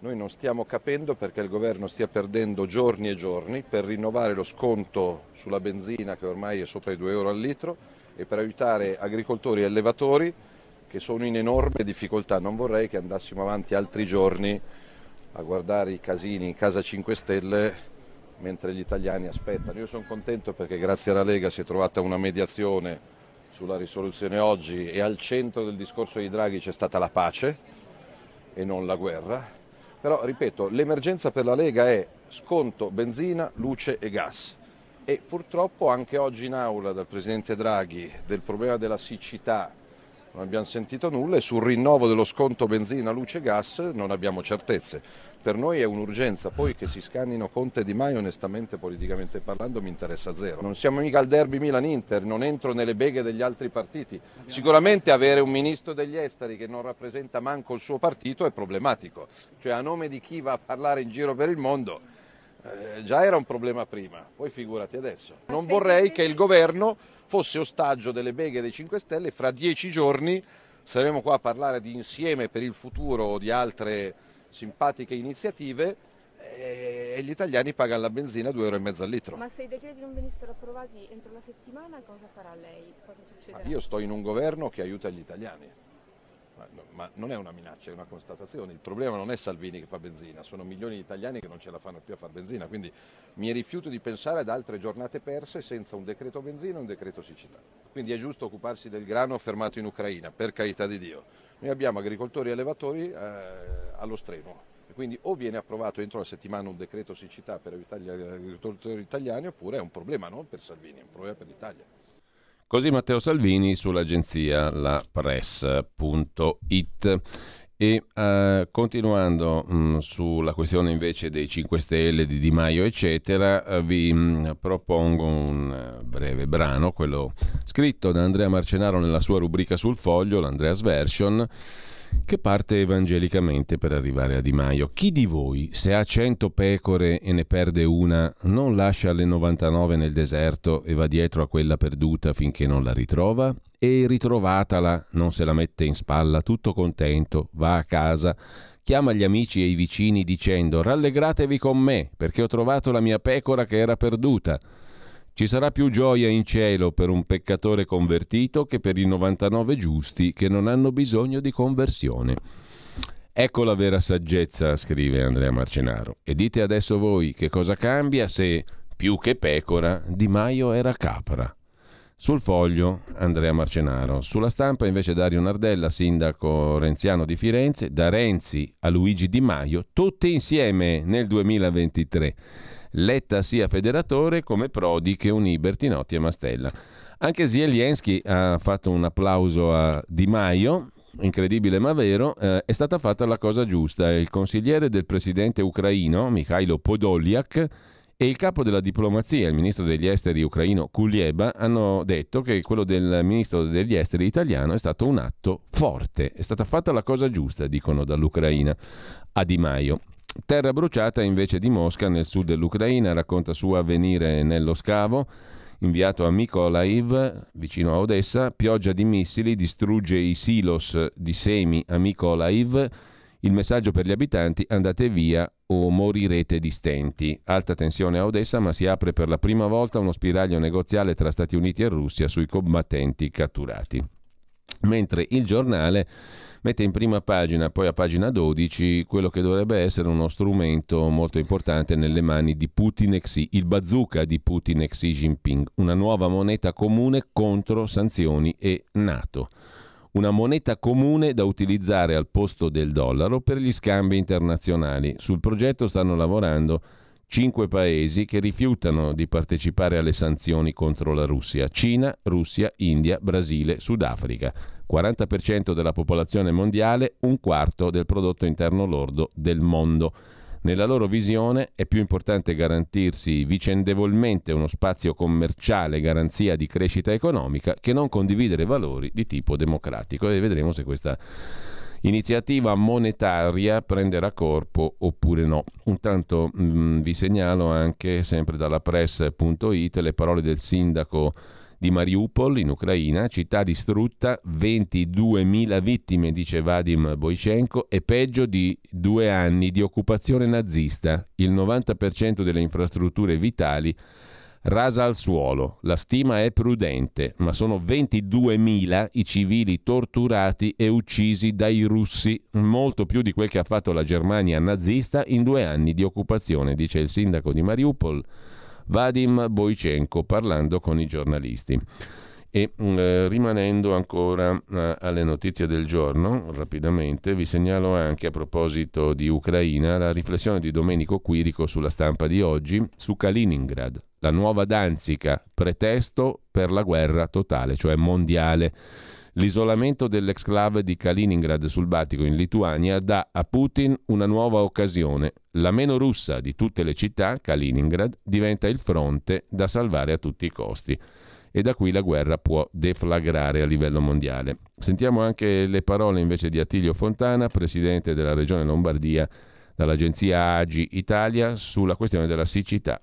Noi non stiamo capendo perché il governo stia perdendo giorni e giorni per rinnovare lo sconto sulla benzina che ormai è sopra i 2 euro al litro e per aiutare agricoltori e allevatori che sono in enorme difficoltà. Non vorrei che andassimo avanti altri giorni a guardare i casini in casa 5 Stelle mentre gli italiani aspettano. Io sono contento perché grazie alla Lega si è trovata una mediazione sulla risoluzione oggi e al centro del discorso di Draghi c'è stata la pace e non la guerra però, ripeto, l'emergenza per la Lega è sconto benzina, luce e gas. E purtroppo anche oggi in aula dal Presidente Draghi del problema della siccità non abbiamo sentito nulla e sul rinnovo dello sconto benzina, luce e gas non abbiamo certezze. Per noi è un'urgenza, poi che si scannino Conte e Di Maio onestamente politicamente parlando mi interessa zero. Non siamo mica al derby Milan-Inter, non entro nelle beghe degli altri partiti. Sicuramente avere un ministro degli esteri che non rappresenta manco il suo partito è problematico, cioè a nome di chi va a parlare in giro per il mondo eh, già era un problema prima, poi figurati adesso. Non vorrei che il governo fosse ostaggio delle beghe dei 5 Stelle, fra dieci giorni saremo qua a parlare di insieme per il futuro o di altre simpatiche iniziative eh, e gli italiani pagano la benzina 2,5 euro al litro. Ma se i decreti non venissero approvati entro la settimana cosa farà lei? Cosa succederà? Ma io sto in un governo che aiuta gli italiani ma non è una minaccia, è una constatazione. Il problema non è Salvini che fa benzina, sono milioni di italiani che non ce la fanno più a fare benzina, quindi mi rifiuto di pensare ad altre giornate perse senza un decreto benzina e un decreto siccità. Quindi è giusto occuparsi del grano fermato in Ucraina, per carità di Dio. Noi abbiamo agricoltori e allevatori eh, allo stremo. Quindi o viene approvato entro la settimana un decreto siccità per aiutare gli agricoltori italiani oppure è un problema non per Salvini, è un problema per l'Italia. Così Matteo Salvini sull'agenzia lapress.it. E uh, continuando mh, mm, sulla questione invece dei 5 Stelle, di Di Maio, eccetera, uh, vi mh, mm, propongo un uh, breve brano, quello scritto da Andrea Marcenaro nella sua rubrica sul foglio, l'Andreas Version che parte evangelicamente per arrivare a Di Maio. Chi di voi, se ha cento pecore e ne perde una, non lascia le 99 nel deserto e va dietro a quella perduta finché non la ritrova? E ritrovatala, non se la mette in spalla, tutto contento, va a casa, chiama gli amici e i vicini dicendo rallegratevi con me perché ho trovato la mia pecora che era perduta. Ci sarà più gioia in cielo per un peccatore convertito che per i 99 giusti che non hanno bisogno di conversione. Ecco la vera saggezza, scrive Andrea Marcenaro. E dite adesso voi che cosa cambia se, più che pecora, Di Maio era capra. Sul foglio Andrea Marcenaro, sulla stampa invece Dario Nardella, sindaco renziano di Firenze, da Renzi a Luigi Di Maio, tutti insieme nel 2023. Letta sia federatore come Prodi che unì Bertinotti e Mastella. Anche Zelensky ha fatto un applauso a Di Maio, incredibile ma vero, eh, è stata fatta la cosa giusta. Il consigliere del presidente ucraino, Mikhailo Podolyak, e il capo della diplomazia, il ministro degli esteri ucraino Kulieba, hanno detto che quello del ministro degli esteri italiano è stato un atto forte, è stata fatta la cosa giusta, dicono dall'Ucraina a Di Maio. Terra bruciata invece di Mosca nel sud dell'Ucraina, racconta suo avvenire nello scavo, inviato a Mykolaiv, vicino a Odessa, pioggia di missili distrugge i silos di semi a Mykolaiv, il messaggio per gli abitanti andate via o morirete di stenti. Alta tensione a Odessa, ma si apre per la prima volta uno spiraglio negoziale tra Stati Uniti e Russia sui combattenti catturati. Mentre il giornale mette in prima pagina, poi a pagina 12, quello che dovrebbe essere uno strumento molto importante nelle mani di Putin e Xi, il bazooka di Putin e Xi Jinping, una nuova moneta comune contro sanzioni e NATO una moneta comune da utilizzare al posto del dollaro per gli scambi internazionali. Sul progetto stanno lavorando cinque paesi che rifiutano di partecipare alle sanzioni contro la Russia. Cina, Russia, India, Brasile, Sudafrica. 40% della popolazione mondiale, un quarto del prodotto interno lordo del mondo. Nella loro visione è più importante garantirsi vicendevolmente uno spazio commerciale garanzia di crescita economica che non condividere valori di tipo democratico e vedremo se questa iniziativa monetaria prenderà corpo oppure no. Intanto mh, mm, vi segnalo anche sempre dalla press.it le parole del sindaco di Mariupol in Ucraina, città distrutta, 22.000 vittime, dice Vadim Boichenko, e peggio di due anni di occupazione nazista, il 90% delle infrastrutture vitali rasa al suolo. La stima è prudente, ma sono 22.000 i civili torturati e uccisi dai russi, molto più di quel che ha fatto la Germania nazista in due anni di occupazione, dice il sindaco di Mariupol. Vadim Boichenko parlando con i giornalisti. E mm, eh, rimanendo ancora eh, alle notizie del giorno, rapidamente vi segnalo anche a proposito di Ucraina la riflessione di Domenico Quirico sulla stampa di oggi su Kaliningrad, la nuova Danzica, pretesto per la guerra totale, cioè mondiale. L'isolamento dell'exclave di Kaliningrad sul Baltico in Lituania dà a Putin una nuova occasione. La meno russa di tutte le città, Kaliningrad, diventa il fronte da salvare a tutti i costi. E da qui la guerra può deflagrare a livello mondiale. Sentiamo anche le parole invece di Attilio Fontana, presidente della regione Lombardia, dall'agenzia AGI Italia, sulla questione della siccità.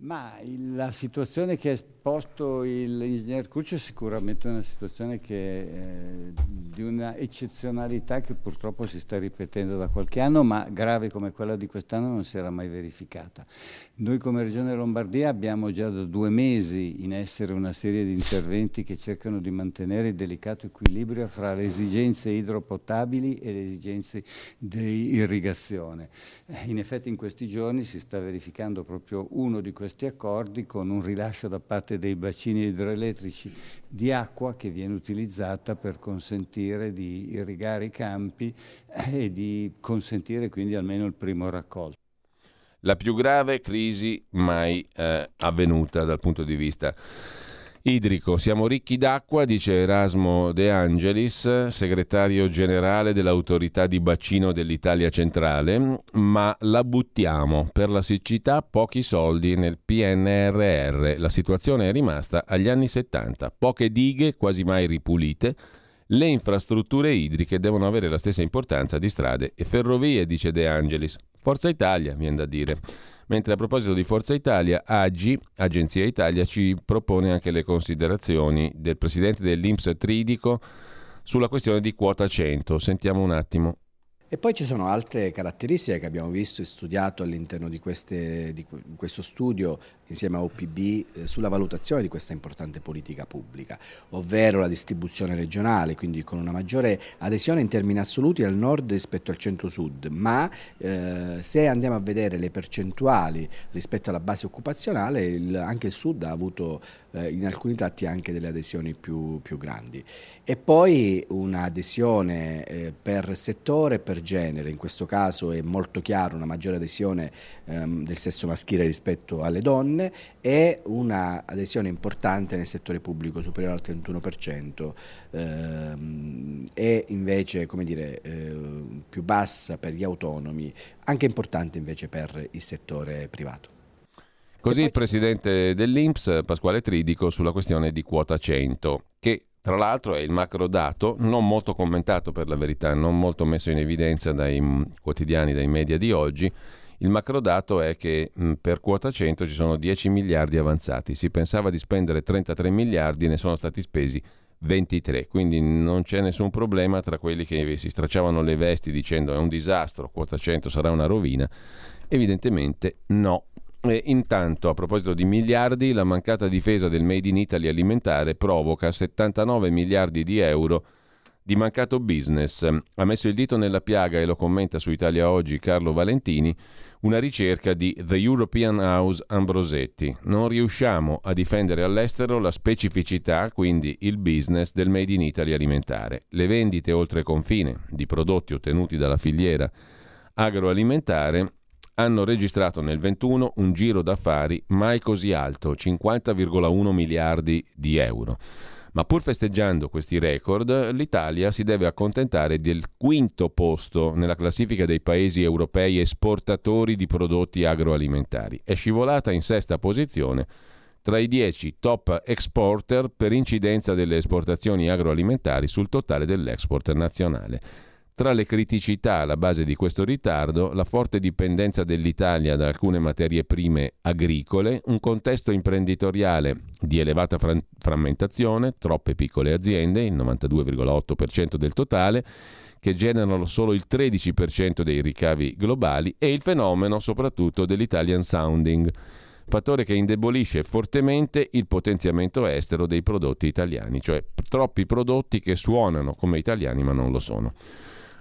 Ma la situazione che ha esposto l'ingegner Cuccio è sicuramente una situazione che, eh, di una eccezionalità che purtroppo si sta ripetendo da qualche anno, ma grave come quella di quest'anno non si era mai verificata. Noi come Regione Lombardia abbiamo già da due mesi in essere una serie di interventi che cercano di mantenere il delicato equilibrio fra le esigenze idropotabili e le esigenze di irrigazione. Eh, in effetti in questi giorni si sta verificando proprio uno di questi accordi con un rilascio da parte dei bacini idroelettrici di acqua che viene utilizzata per consentire di irrigare i campi eh, e di consentire quindi almeno il primo raccolto. La più grave crisi mai eh, avvenuta dal punto di vista idrico. Siamo ricchi d'acqua, dice Erasmo De Angelis, segretario generale dell'autorità di bacino dell'Italia centrale, ma la buttiamo per la siccità pochi soldi nel PNRR. La situazione è rimasta agli anni 70, poche dighe quasi mai ripulite. Le infrastrutture idriche devono avere la stessa importanza di strade e ferrovie, dice De Angelis. Forza Italia, viene da dire. Mentre a proposito di Forza Italia, AGI, Agenzia Italia, ci propone anche le considerazioni del presidente dell'Inps Tridico sulla questione di quota 100. Sentiamo un attimo. E poi ci sono altre caratteristiche che abbiamo visto e studiato all'interno di, queste, di questo studio insieme a OPB eh, sulla valutazione di questa importante politica pubblica, ovvero la distribuzione regionale, quindi con una maggiore adesione in termini assoluti al nord rispetto al centro-sud, ma eh, se andiamo a vedere le percentuali rispetto alla base occupazionale, il, anche il sud ha avuto eh, in alcuni tratti anche delle adesioni più, più grandi. E poi un'adesione eh, per settore, per genere, in questo caso è molto chiaro una maggiore adesione ehm, del sesso maschile rispetto alle donne e un'adesione importante nel settore pubblico superiore al 31% ehm, e invece come dire, eh, più bassa per gli autonomi, anche importante invece per il settore privato. Così il presidente dell'Inps, Pasquale Tridico, sulla questione di quota 100, che tra l'altro è il macro dato, non molto commentato per la verità, non molto messo in evidenza dai mm, quotidiani, dai media di oggi. Il macro dato è che mh, mm, per quota 100 ci sono 10 miliardi avanzati. Si pensava di spendere 33 miliardi, ne sono stati spesi 23, quindi non c'è nessun problema tra quelli che si stracciavano le vesti dicendo è un disastro, quota 100 sarà una rovina. Evidentemente no. E intanto, a proposito di miliardi, la mancata difesa del Made in Italy alimentare provoca 79 miliardi di euro di mancato business. Ha messo il dito nella piaga e lo commenta su Italia Oggi Carlo Valentini, una ricerca di The European House Ambrosetti. Non riusciamo a difendere all'estero la specificità, quindi il business del Made in Italy alimentare. Le vendite oltre confine di prodotti ottenuti dalla filiera agroalimentare hanno registrato nel 21 un giro d'affari mai così alto, 50,1 miliardi di euro. Ma pur festeggiando questi record, l'Italia si deve accontentare del quinto posto nella classifica dei paesi europei esportatori di prodotti agroalimentari. È scivolata in sesta posizione tra i dieci top exporter per incidenza delle esportazioni agroalimentari sul totale dell'export nazionale. Tra le criticità alla base di questo ritardo, la forte dipendenza dell'Italia da alcune materie prime agricole, un contesto imprenditoriale di elevata fra- frammentazione, troppe piccole aziende, il 92,8% del totale, che generano solo il 13% dei ricavi globali, e il fenomeno soprattutto dell'Italian sounding fattore che indebolisce fortemente il potenziamento estero dei prodotti italiani, cioè troppi prodotti che suonano come italiani ma non lo sono.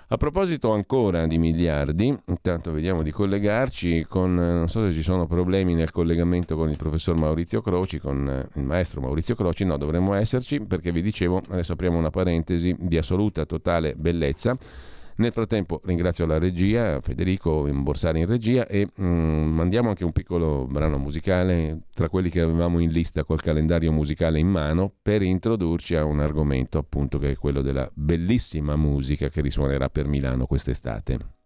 A proposito ancora di miliardi, intanto vediamo di collegarci con, eh, non so se ci sono problemi nel collegamento con il professor Maurizio Croci, con eh, il maestro Maurizio Croci, no, dovremmo esserci perché vi dicevo, adesso apriamo una parentesi di assoluta, totale bellezza nel frattempo ringrazio la regia, Federico Borsari in regia e mm, mandiamo anche un piccolo brano musicale tra quelli che avevamo in lista col calendario musicale in mano per introdurci a un argomento appunto che è quello della bellissima musica che risuonerà per Milano quest'estate.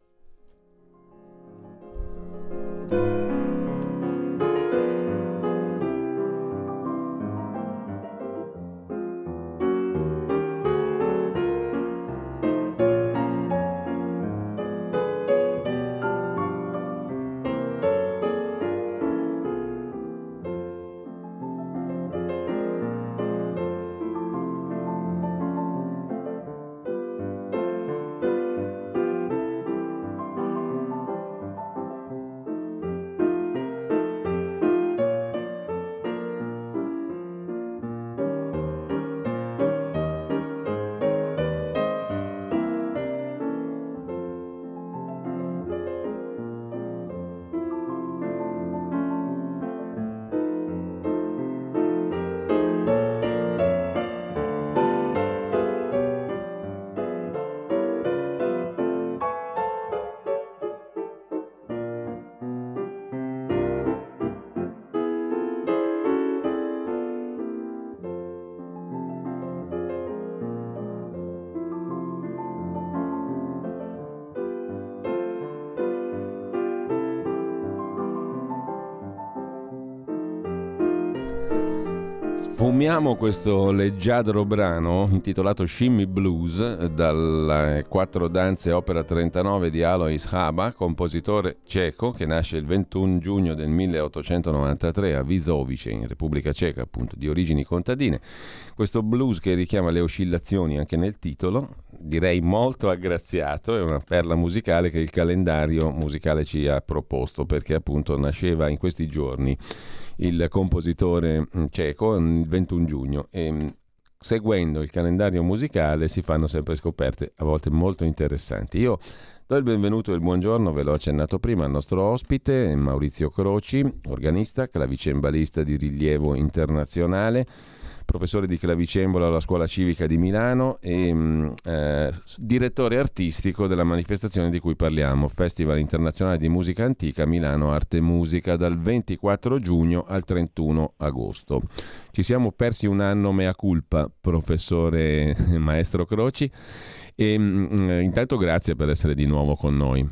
Sfumiamo questo leggiadro brano intitolato Shimmy Blues dalle Quattro Danze Opera 39 di Alois Haba, compositore ceco che nasce il 21 giugno del 1893 a Vizovice in Repubblica Ceca, appunto di origini contadine. Questo blues che richiama le oscillazioni anche nel titolo, direi molto aggraziato, è una perla musicale che il calendario musicale ci ha proposto perché appunto nasceva in questi giorni il compositore mm, ceco il 21 giugno e mm, seguendo il calendario musicale si fanno sempre scoperte a volte molto interessanti. Io do il benvenuto e il buongiorno, ve l'ho accennato prima, al nostro ospite Maurizio Croci, organista, clavicembalista di rilievo internazionale professore di clavicembola alla Scuola Civica di Milano e mh, mm, eh, direttore artistico della manifestazione di cui parliamo, Festival Internazionale di Musica Antica Milano Arte e Musica dal 24 giugno al 31 agosto. Ci siamo persi un anno mea culpa, professore maestro Croci, e mh, mm, intanto grazie per essere di nuovo con noi.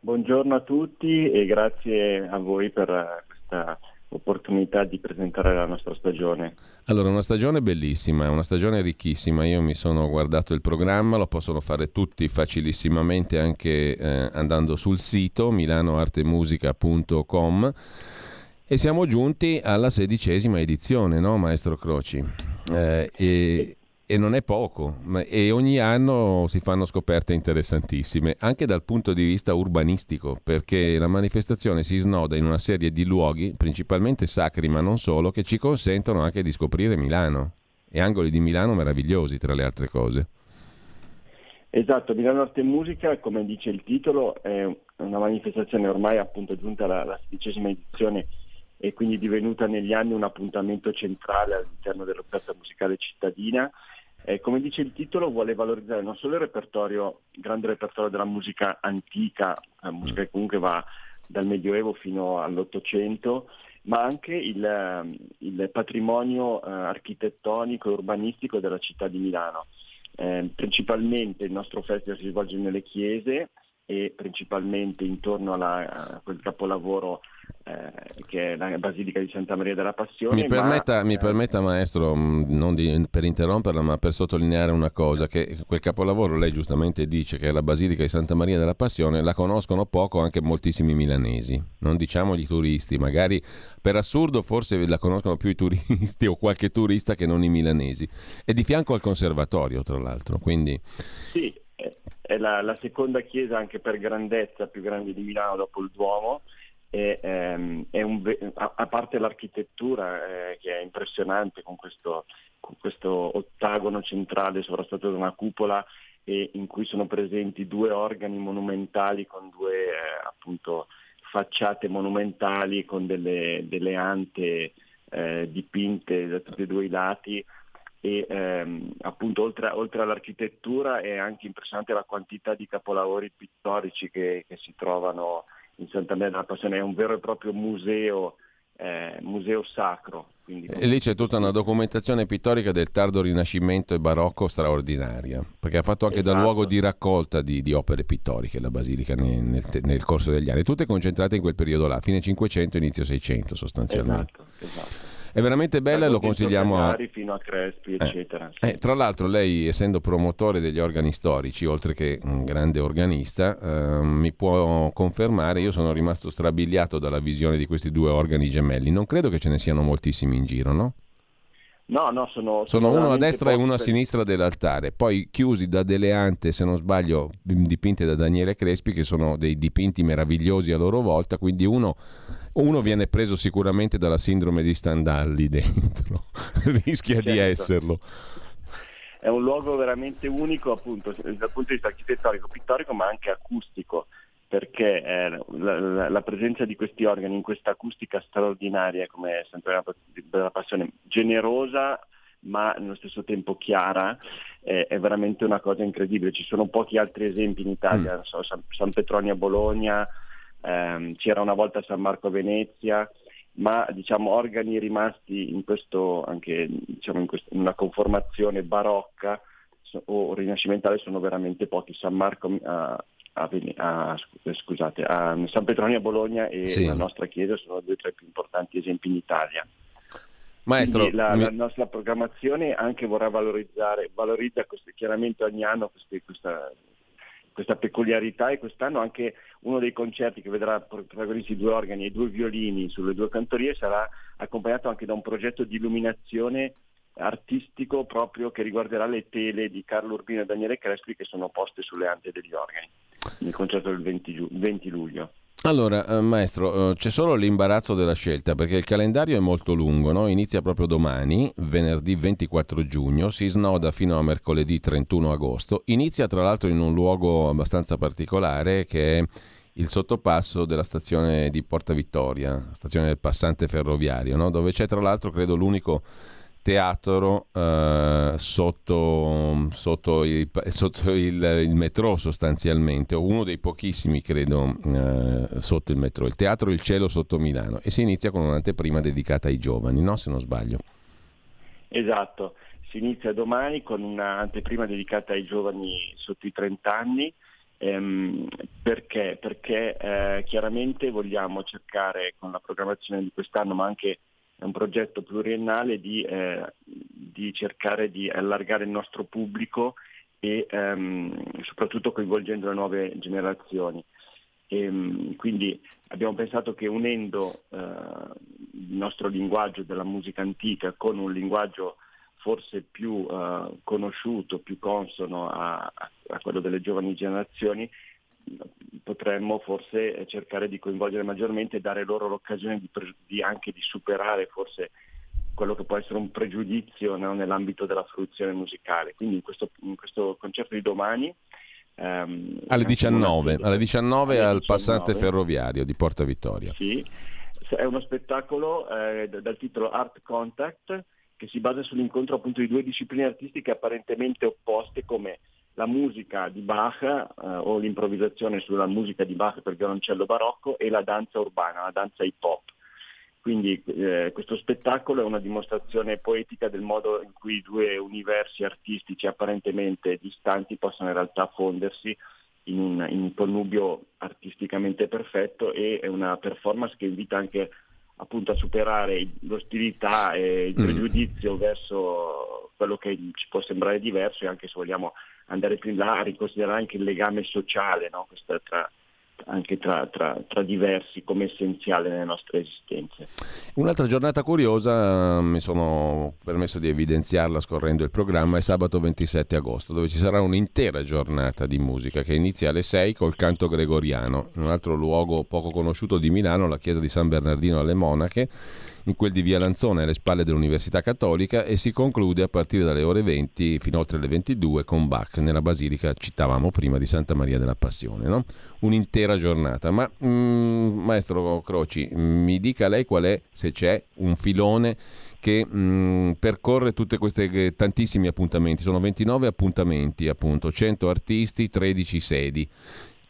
Buongiorno a tutti e grazie a voi per questa opportunità di presentare la nostra stagione. Allora, una stagione bellissima, una stagione ricchissima. Io mi sono guardato il programma, lo possono fare tutti facilissimamente anche eh, andando sul sito milanoartemusica.com e siamo giunti alla sedicesima edizione, no, maestro Croci? Eh, e, e non è poco, e ogni anno si fanno scoperte interessantissime, anche dal punto di vista urbanistico, perché la manifestazione si snoda in una serie di luoghi, principalmente sacri ma non solo, che ci consentono anche di scoprire Milano e angoli di Milano meravigliosi, tra le altre cose. Esatto, Milano Arte e Musica, come dice il titolo, è una manifestazione ormai appunto giunta alla sedicesima edizione e quindi divenuta negli anni un appuntamento centrale all'interno dell'offerta musicale cittadina. Eh, come dice il titolo, vuole valorizzare non solo il repertorio, il grande repertorio della musica antica, la musica che comunque va dal Medioevo fino all'Ottocento, ma anche il, ehm, il patrimonio eh, architettonico e urbanistico della città di Milano. Eh, principalmente il nostro festival si svolge nelle chiese e principalmente intorno alla, a quel capolavoro eh, che è la Basilica di Santa Maria della Passione. Mi permetta, ma, mi permetta maestro, mm, non di, per interromperla, ma per sottolineare una cosa, che quel capolavoro, lei giustamente dice che è la Basilica di Santa Maria della Passione, la conoscono poco anche moltissimi milanesi, non diciamo gli turisti, magari per assurdo forse la conoscono più i turisti o qualche turista che non i milanesi. È di fianco al conservatorio, tra l'altro, quindi... Sì, è la, la seconda chiesa anche per grandezza più grande di Milano dopo il Duomo e, ehm, un, a, parte l'architettura eh, che è impressionante con questo, con questo, ottagono centrale sovrastato da una cupola e in cui sono presenti due organi monumentali con due eh, appunto, facciate monumentali con delle, delle ante eh, dipinte da tutti e due i lati. E ehm, appunto oltre, oltre, all'architettura è anche impressionante la quantità di capolavori pittorici che, che si trovano in Santa Maria della Passione, è un vero e proprio museo, eh, museo sacro. e lì c'è tutta una documentazione pittorica del tardo Rinascimento e Barocco straordinaria, perché ha fatto anche esatto. da luogo di raccolta di, di, opere pittoriche la Basilica nel, nel, nel, corso degli anni, tutte concentrate in quel periodo là, fine 500, inizio 600 sostanzialmente. Esatto, esatto. È veramente bella e lo consigliamo a... fino a Crespi, eh. eccetera. Sì. Eh, tra l'altro lei, essendo promotore degli organi storici, oltre che un grande organista, eh, mi può confermare, io sono rimasto strabiliato dalla visione di questi due organi gemelli. Non credo che ce ne siano moltissimi in giro, no? No, no, sono, sono, uno a destra e uno a sinistra dell'altare, poi chiusi da delle ante, se non sbaglio, dipinte da Daniele Crespi, che sono dei dipinti meravigliosi a loro volta, quindi uno, uno viene preso sicuramente dalla sindrome di Stendhal dentro, rischia certo. di esserlo. È un luogo veramente unico appunto dal punto di vista architettonico, pittorico, ma anche acustico perché eh, la, la, la, presenza di questi organi in questa acustica straordinaria come Santuario della Passione, generosa ma nello stesso tempo chiara, eh, è veramente una cosa incredibile. Ci sono pochi altri esempi in Italia, mm. so, San, San, Petronio a Bologna, ehm, c'era una volta San Marco a Venezia, ma diciamo organi rimasti in, questo, anche, diciamo, in, questo, in una conformazione barocca o rinascimentale sono veramente pochi. San Marco a, a, a, scusate, a San Petronio a Bologna e sì. la nostra chiesa sono due tra i più importanti esempi in Italia. Maestro, la, mi... la, nostra programmazione anche vorrà valorizzare, valorizza queste, chiaramente ogni anno queste, questa, questa, peculiarità e quest'anno anche uno dei concerti che vedrà protagonisti due organi e due violini sulle due cantorie sarà accompagnato anche da un progetto di illuminazione artistico proprio che riguarderà le tele di Carlo Urbino e Daniele Crespi che sono poste sulle ante degli organi nel concerto del 20, giu- 20 luglio. Allora, eh, maestro, eh, c'è solo l'imbarazzo della scelta perché il calendario è molto lungo, no? inizia proprio domani, venerdì 24 giugno, si snoda fino a mercoledì 31 agosto, inizia tra l'altro in un luogo abbastanza particolare che è il sottopasso della stazione di Porta Vittoria, stazione del passante ferroviario, no? dove c'è tra l'altro credo l'unico teatro eh, sotto, sotto, il, sotto il, il, metro sostanzialmente, o uno dei pochissimi credo eh, sotto il metro, il teatro Il Cielo sotto Milano e si inizia con un'anteprima dedicata ai giovani, no? se non sbaglio. Esatto, si inizia domani con un'anteprima dedicata ai giovani sotto i 30 anni Ehm, perché? Perché eh, chiaramente vogliamo cercare con la programmazione di quest'anno, ma anche è un progetto pluriennale di, eh, di, cercare di allargare il nostro pubblico e ehm, soprattutto coinvolgendo le nuove generazioni. E, ehm, quindi abbiamo pensato che unendo eh, il nostro linguaggio della musica antica con un linguaggio forse più eh, conosciuto, più consono a, a, quello delle giovani generazioni, potremmo forse cercare di coinvolgere maggiormente e dare loro l'occasione di, di anche di superare forse quello che può essere un pregiudizio no, nell'ambito della fruizione musicale. Quindi in questo, in questo concerto di domani Um, alle 19, alle 19 alle al passante ferroviario di Porta Vittoria. Sì, è uno spettacolo eh, dal titolo Art Contact che si basa sull'incontro appunto di due discipline artistiche apparentemente opposte come la musica di Bach eh, o l'improvvisazione sulla musica di Bach per violoncello barocco e la danza urbana, la danza hip hop. Quindi eh, questo spettacolo è una dimostrazione poetica del modo in cui due universi artistici apparentemente distanti possono in realtà fondersi in un, in un connubio artisticamente perfetto e è una performance che invita anche appunto a superare l'ostilità e il mm. pregiudizio mm. verso quello che ci può sembrare diverso e anche se vogliamo andare più in là a riconsiderare anche il legame sociale no? tra, anche tra, tra, tra, diversi come essenziale nelle nostre esistenze. Un'altra giornata curiosa, mi sono permesso di evidenziarla scorrendo il programma, è sabato 27 agosto, dove ci sarà un'intera giornata di musica che inizia alle 6 col canto gregoriano, in un altro luogo poco conosciuto di Milano, la chiesa di San Bernardino alle Monache in quel di Via Lanzone alle spalle dell'Università Cattolica e si conclude a partire dalle ore 20 fino oltre le 22 con Bach nella basilica, citavamo prima, di Santa Maria della Passione. No? Un'intera giornata. Ma mm, maestro Croci, mi dica lei qual è, se c'è, un filone che mh, mm, percorre tutti questi tantissimi appuntamenti, sono 29 appuntamenti appunto, 100 artisti, 13 sedi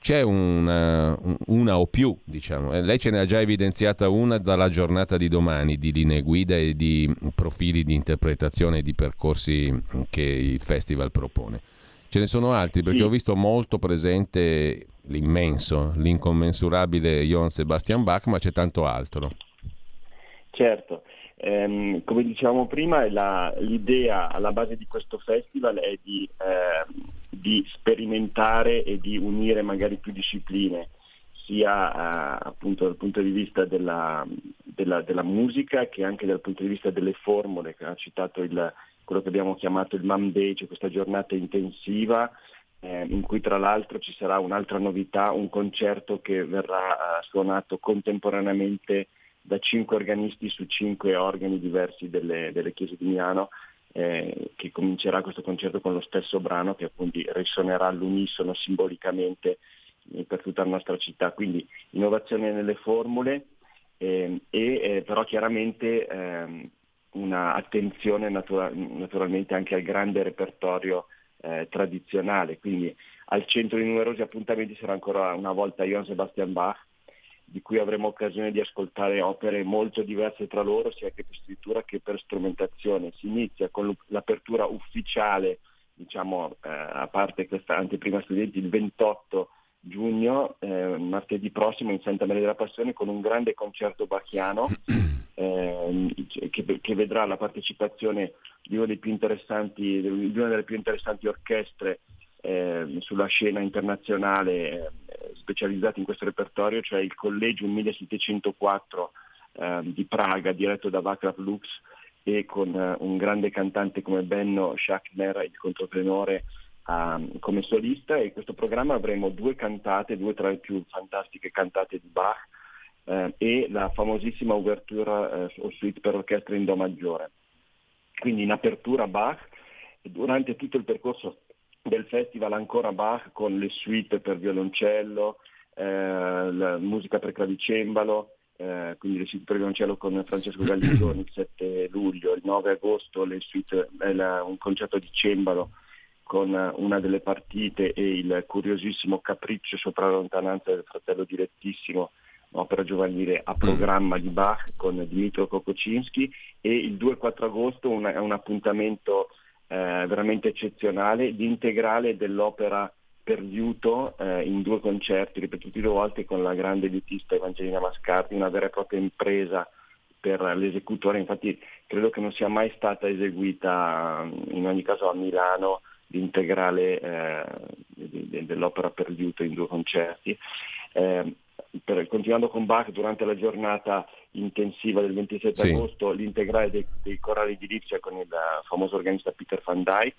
c'è una, una, o più, diciamo. Eh, lei ce ne ha già evidenziata una dalla giornata di domani di linee guida e di profili di interpretazione e di percorsi che il festival propone. Ce ne sono altri perché sì. ho visto molto presente l'immenso, l'incommensurabile Johann Sebastian Bach, ma c'è tanto altro. Certo, ehm, come dicevamo prima, la, l'idea alla base di questo festival è di eh, di sperimentare e di unire magari più discipline, sia eh, appunto dal punto di vista della, della, della, musica che anche dal punto di vista delle formule, che ha citato il, quello che abbiamo chiamato il Mam Day, cioè questa giornata intensiva eh, in cui tra l'altro ci sarà un'altra novità, un concerto che verrà eh, suonato contemporaneamente da cinque organisti su cinque organi diversi delle, delle chiese di Milano eh, che comincerà questo concerto con lo stesso brano che appunto risuonerà all'unisono simbolicamente eh, per tutta la nostra città. Quindi innovazione nelle formule eh, e però chiaramente ehm, una attenzione natura- naturalmente anche al grande repertorio eh, tradizionale. Quindi al centro di numerosi appuntamenti sarà ancora una volta Johann Sebastian Bach, di cui avremo occasione di ascoltare opere molto diverse tra loro, sia che per scrittura che per strumentazione. Si inizia con l'apertura ufficiale, diciamo, eh, a parte questa anteprima studenti, il 28 giugno, eh, martedì prossimo in Santa Maria della Passione, con un grande concerto bachiano eh, che, che, vedrà la partecipazione di una, di una delle più interessanti orchestre eh, sulla scena internazionale eh, specializzati in questo repertorio, cioè il Collegium 1704 eh, di Praga, diretto da Václav Lux e con eh, un grande cantante come Benno Schachner, il controtenore, ehm, come solista. E in questo programma avremo due cantate, due tra le più fantastiche cantate di Bach eh, e la famosissima ouverture o suite per orchestra in Do maggiore. Quindi in apertura Bach, durante tutto il percorso del festival ancora Bach con le suite per violoncello, eh, la musica per clavicembalo, eh, quindi le suite per violoncello con Francesco Gallizzoni il 7 luglio, il 9 agosto le suite, la, un concerto di cembalo con una delle partite e il curiosissimo Capriccio sopra la lontananza del fratello direttissimo, opera giovanile a programma di Bach con Dmitro Kokocinski e il 2-4 agosto un, un appuntamento eh, veramente eccezionale, di integrale dell'opera per liuto eh, in due concerti ripetuti due volte con la grande liutista Evangelina Mascardi, una vera e propria impresa per l'esecutore, infatti credo che non sia mai stata eseguita in ogni caso a Milano l'integrale eh, dell'opera per liuto in due concerti. Eh, per, continuando con Bach, durante la giornata intensiva del 27 sì. agosto, l'integrale dei, dei corali di Lipsia con il famoso organista Peter van Dyke,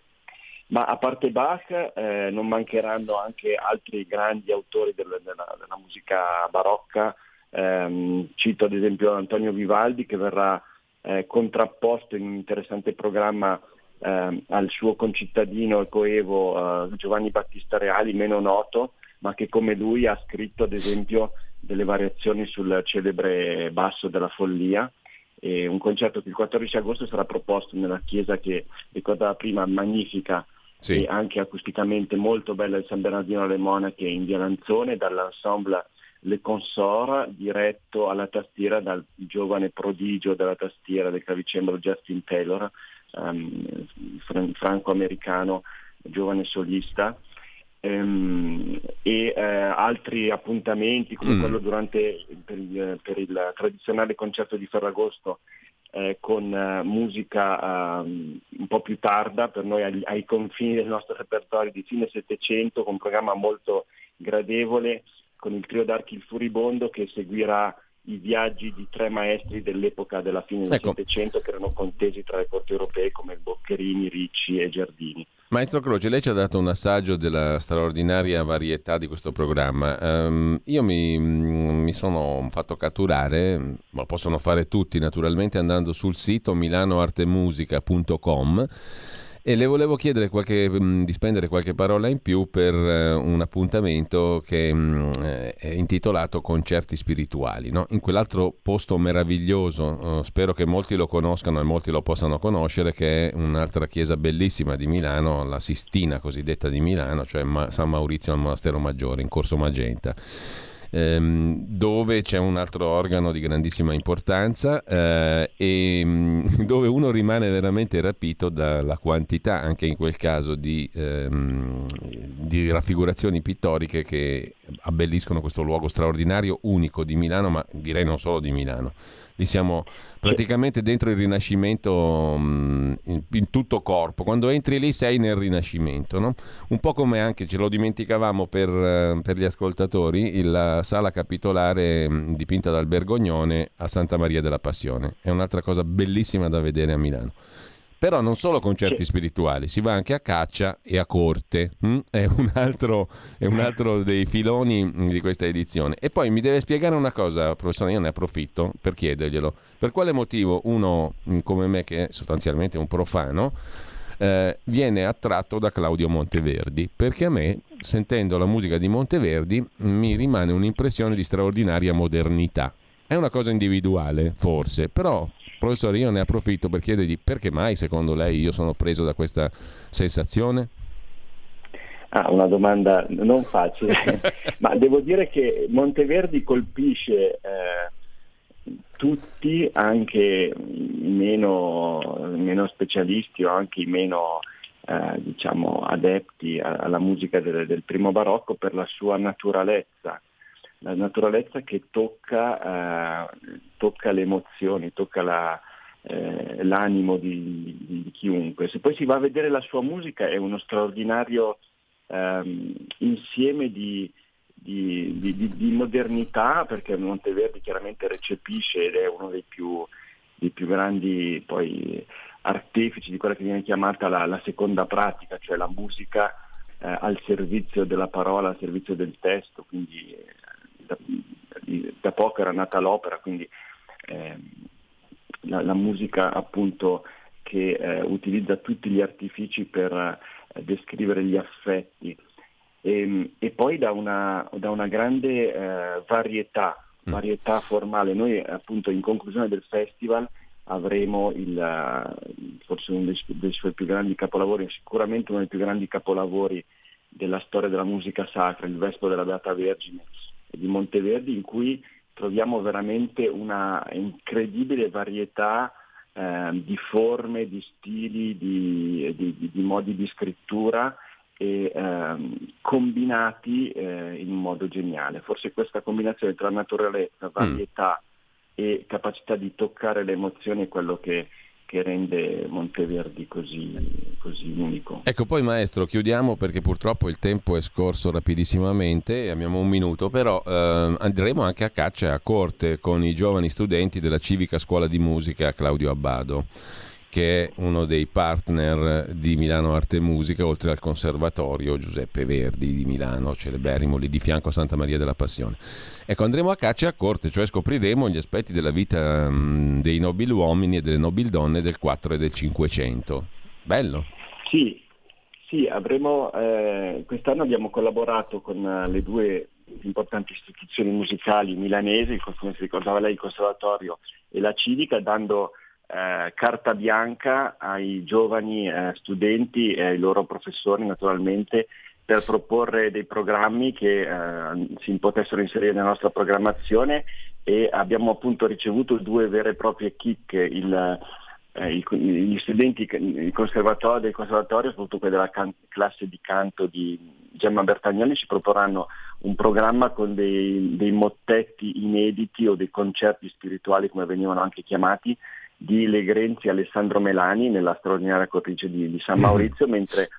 ma a parte Bach eh, non mancheranno anche altri grandi autori della, della, della musica barocca, eh, cito ad esempio Antonio Vivaldi che verrà eh, contrapposto in un interessante programma eh, al suo concittadino e coevo eh, Giovanni Battista Reali, meno noto, ma che come lui ha scritto ad esempio delle variazioni sul celebre basso della follia. E un concerto che il 14 agosto sarà proposto nella chiesa che ricordava prima, magnifica sì. e anche acusticamente molto bella il San Bernardino alle Monache in via Lanzone, dall'ensemble Le Consort, diretto alla tastiera dal giovane prodigio della tastiera del clavicembalo Justin Taylor, um, franco-americano, giovane solista ehm, e eh, altri appuntamenti come mm. quello durante per il, per il, tradizionale concerto di Ferragosto eh, con uh, musica uh, un po' più tarda per noi ai, ai, confini del nostro repertorio di fine Settecento con un programma molto gradevole con il trio d'archi il furibondo che seguirà i viaggi di tre maestri dell'epoca della fine del ecco. Settecento che erano contesi tra le corti europee come Boccherini, Ricci e Giardini. Maestro Croce, lei ci ha dato un assaggio della straordinaria varietà di questo programma. Um, io mi, mi, sono fatto catturare, ma possono fare tutti naturalmente andando sul sito milanoartemusica.com e le volevo chiedere qualche, di spendere qualche parola in più per eh, un appuntamento che eh, è intitolato Concerti spirituali. No? In quell'altro posto meraviglioso, eh, spero che molti lo conoscano e molti lo possano conoscere, che è un'altra chiesa bellissima di Milano, la Sistina cosiddetta di Milano, cioè San Maurizio al Monastero Maggiore, in Corso Magenta ehm, dove c'è un altro organo di grandissima importanza eh, e mm, dove uno rimane veramente rapito dalla quantità, anche in quel caso, di, ehm, di raffigurazioni pittoriche che abbelliscono questo luogo straordinario, unico di Milano, ma direi non solo di Milano. Lì siamo praticamente dentro il Rinascimento mm, in, in, tutto corpo. Quando entri lì sei nel Rinascimento, no? Un po' come anche, ce lo dimenticavamo per, eh, per gli ascoltatori, la sala capitolare mm, dipinta dal Bergognone a Santa Maria della Passione. È un'altra cosa bellissima da vedere a Milano. Però non solo concerti sì. spirituali, si va anche a caccia e a corte, hm? è, un altro, è, un altro, dei filoni di questa edizione. E poi mi deve spiegare una cosa, professore, io ne approfitto per chiederglielo. Per quale motivo uno come me, che è sostanzialmente un profano, eh, viene attratto da Claudio Monteverdi? Perché a me, sentendo la musica di Monteverdi, mi rimane un'impressione di straordinaria modernità. È una cosa individuale, forse, però Professore, io ne approfitto per chiedergli perché mai secondo lei io sono preso da questa sensazione? Ah, una domanda non facile, ma devo dire che Monteverdi colpisce eh, tutti, anche i meno, meno, specialisti o anche i meno eh, diciamo, adepti alla musica del, del primo barocco per la sua naturalezza la naturalezza che tocca, eh, tocca le emozioni, tocca la, eh, l'animo di, di, di, chiunque. Se poi si va a vedere la sua musica è uno straordinario ehm, insieme di, di, modernità, perché Monteverdi chiaramente recepisce ed è uno dei più, dei più grandi poi, artefici di quella che viene chiamata la, la seconda pratica, cioè la musica eh, al servizio della parola, al servizio del testo, quindi da, da poco era nata l'opera, quindi eh, la, la, musica appunto che eh, utilizza tutti gli artifici per eh, descrivere gli affetti e, ehm, e poi da una, da una grande eh, varietà, mm. varietà formale. Noi appunto in conclusione del festival avremo il, forse uno dei, dei, suoi più grandi capolavori, sicuramente uno dei più grandi capolavori della storia della musica sacra, il Vespo della Beata Vergine, di Monteverdi in cui troviamo veramente una incredibile varietà eh, di forme, di stili, di, di, di, modi di scrittura e ehm, combinati eh, in modo geniale. Forse questa combinazione tra naturalezza, varietà mm. e capacità di toccare le emozioni è quello che che rende Monteverdi così, così, unico. Ecco, poi maestro, chiudiamo perché purtroppo il tempo è scorso rapidissimamente, abbiamo un minuto, però eh, andremo anche a caccia a corte con i giovani studenti della Civica Scuola di Musica Claudio Abbado che è uno dei partner di Milano Arte e Musica, oltre al Conservatorio Giuseppe Verdi di Milano, celeberrimo lì di fianco a Santa Maria della Passione. Ecco, andremo a caccia a corte, cioè scopriremo gli aspetti della vita mh, dei nobili uomini e delle nobili donne del 4 e del 500. Bello? Sì, sì avremo, eh, quest'anno abbiamo collaborato con uh, le due importanti istituzioni musicali milanesi, come si ricordava lei, il Conservatorio e la Civica, dando eh, carta bianca ai giovani eh, studenti e ai loro professori naturalmente per proporre dei programmi che eh, si potessero inserire nella nostra programmazione e abbiamo appunto ricevuto due vere e proprie chicche, il, eh, gli studenti del conservatorio, soprattutto quelli della can- classe di canto di Gemma Bertagnani, ci proporranno un programma con dei, dei mottetti inediti o dei concerti spirituali come venivano anche chiamati, di Legrenzi e Alessandro Melani nella straordinaria cornice di, di San Maurizio, mentre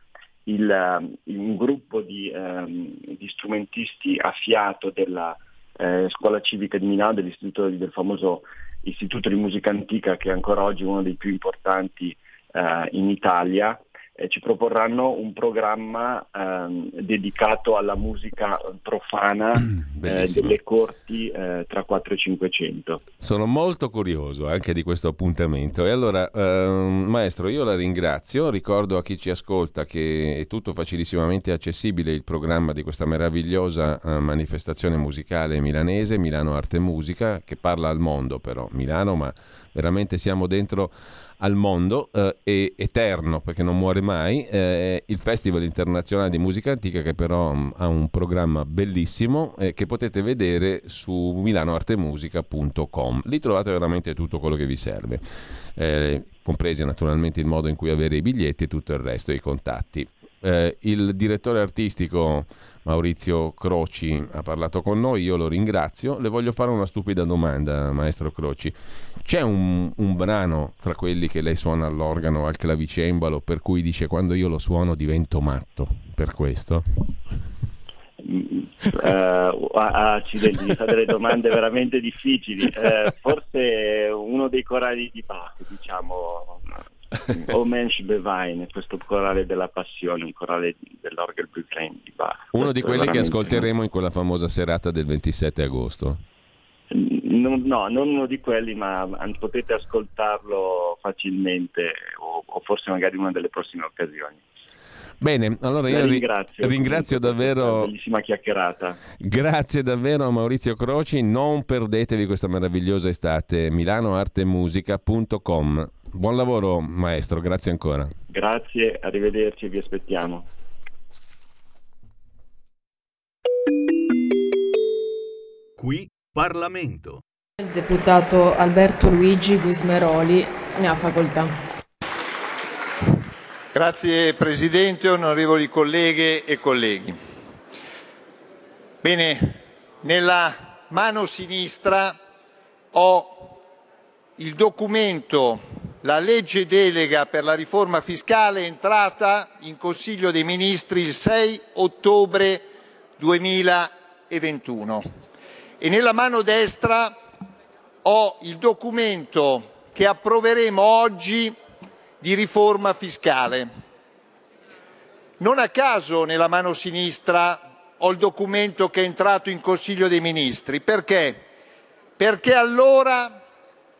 il, un gruppo di, um, di, strumentisti a fiato della eh, Scuola Civica di Milano, dell'istituto del famoso Istituto di Musica Antica, che è ancora oggi uno dei più importanti eh, in Italia, eh, ci proporranno un programma ehm, dedicato alla musica profana eh, delle corti eh, tra 4 e 500. Sono molto curioso anche di questo appuntamento. E allora ehm, maestro io la ringrazio, ricordo a chi ci ascolta che è tutto facilissimamente accessibile il programma di questa meravigliosa eh, manifestazione musicale milanese, Milano Arte e Musica, che parla al mondo però, Milano ma veramente siamo dentro al mondo eh, è eterno perché non muore mai, eh, il Festival Internazionale di Musica Antica che però mh, mm, ha un programma bellissimo eh, che potete vedere su milanoartemusica.com. Lì trovate veramente tutto quello che vi serve, eh, compresi naturalmente il modo in cui avere i biglietti e tutto il resto, i contatti. Eh, il direttore artistico Maurizio Croci ha parlato con noi, io lo ringrazio. Le voglio fare una stupida domanda, maestro Croci. C'è un, un brano tra quelli che lei suona all'organo, al clavicembalo, per cui dice quando io lo suono divento matto, per questo? Uh, accidenti, mi fa delle domande veramente difficili. Uh, forse uno dei corali di Bach, diciamo, o Mensch Bewein, questo corale della passione, un corale dell'Orgelbüchlein di Bach. Uno di quelli che ascolteremo in quella famosa serata del 27 agosto. No, no, non uno di quelli, ma potete ascoltarlo facilmente o, o forse magari in una delle prossime occasioni. Bene, allora io ringrazio, ringrazio davvero. Bellissima chiacchierata. Grazie davvero a Maurizio Croci. Non perdetevi questa meravigliosa estate. milanoartemusica.com. Buon lavoro, maestro. Grazie ancora. Grazie, arrivederci, vi aspettiamo. Qui Parlamento. Il deputato Alberto Luigi Guismeroli ne ha facoltà. Grazie Presidente, onorevoli colleghe e colleghi. Bene, nella mano sinistra ho il documento, la legge delega per la riforma fiscale entrata in Consiglio dei Ministri il 6 ottobre 2021 e nella mano destra ho il documento che approveremo oggi di riforma fiscale. Non a caso nella mano sinistra ho il documento che è entrato in Consiglio dei Ministri. Perché? Perché allora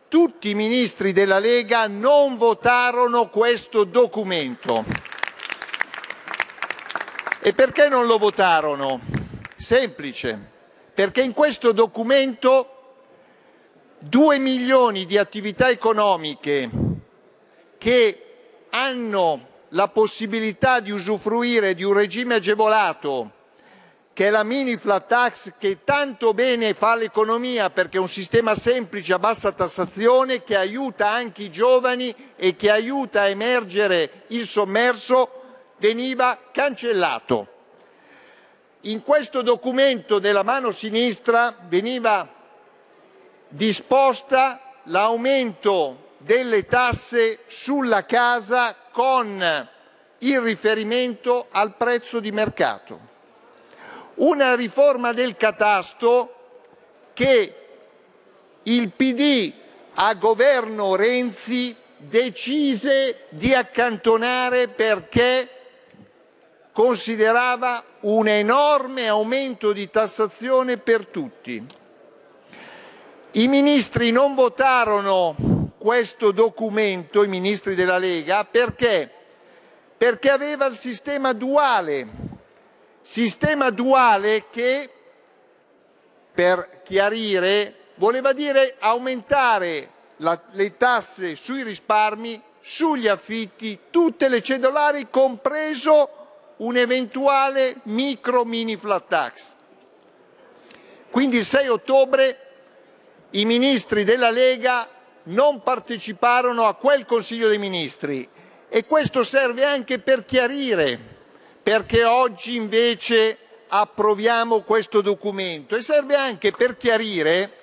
tutti i ministri della Lega non votarono questo documento. E perché non lo votarono? Semplice, perché in questo documento due milioni di attività economiche che hanno la possibilità di usufruire di un regime agevolato che è la mini flat tax che tanto bene fa all'economia perché è un sistema semplice a bassa tassazione che aiuta anche i giovani e che aiuta a emergere il sommerso, veniva cancellato. In questo documento della mano sinistra veniva disposta l'aumento delle tasse sulla casa con il riferimento al prezzo di mercato. Una riforma del catasto che il PD a governo Renzi decise di accantonare perché considerava un enorme aumento di tassazione per tutti. I ministri non votarono questo documento, i ministri della Lega, perché? Perché aveva il sistema duale, sistema duale che, per chiarire, voleva dire aumentare la, le tasse sui risparmi, sugli affitti, tutte le cedolari, compreso un eventuale micro mini flat tax. Quindi il 6 ottobre i ministri della Lega non parteciparono a quel Consiglio dei Ministri e questo serve anche per chiarire perché oggi invece approviamo questo documento e serve anche per chiarire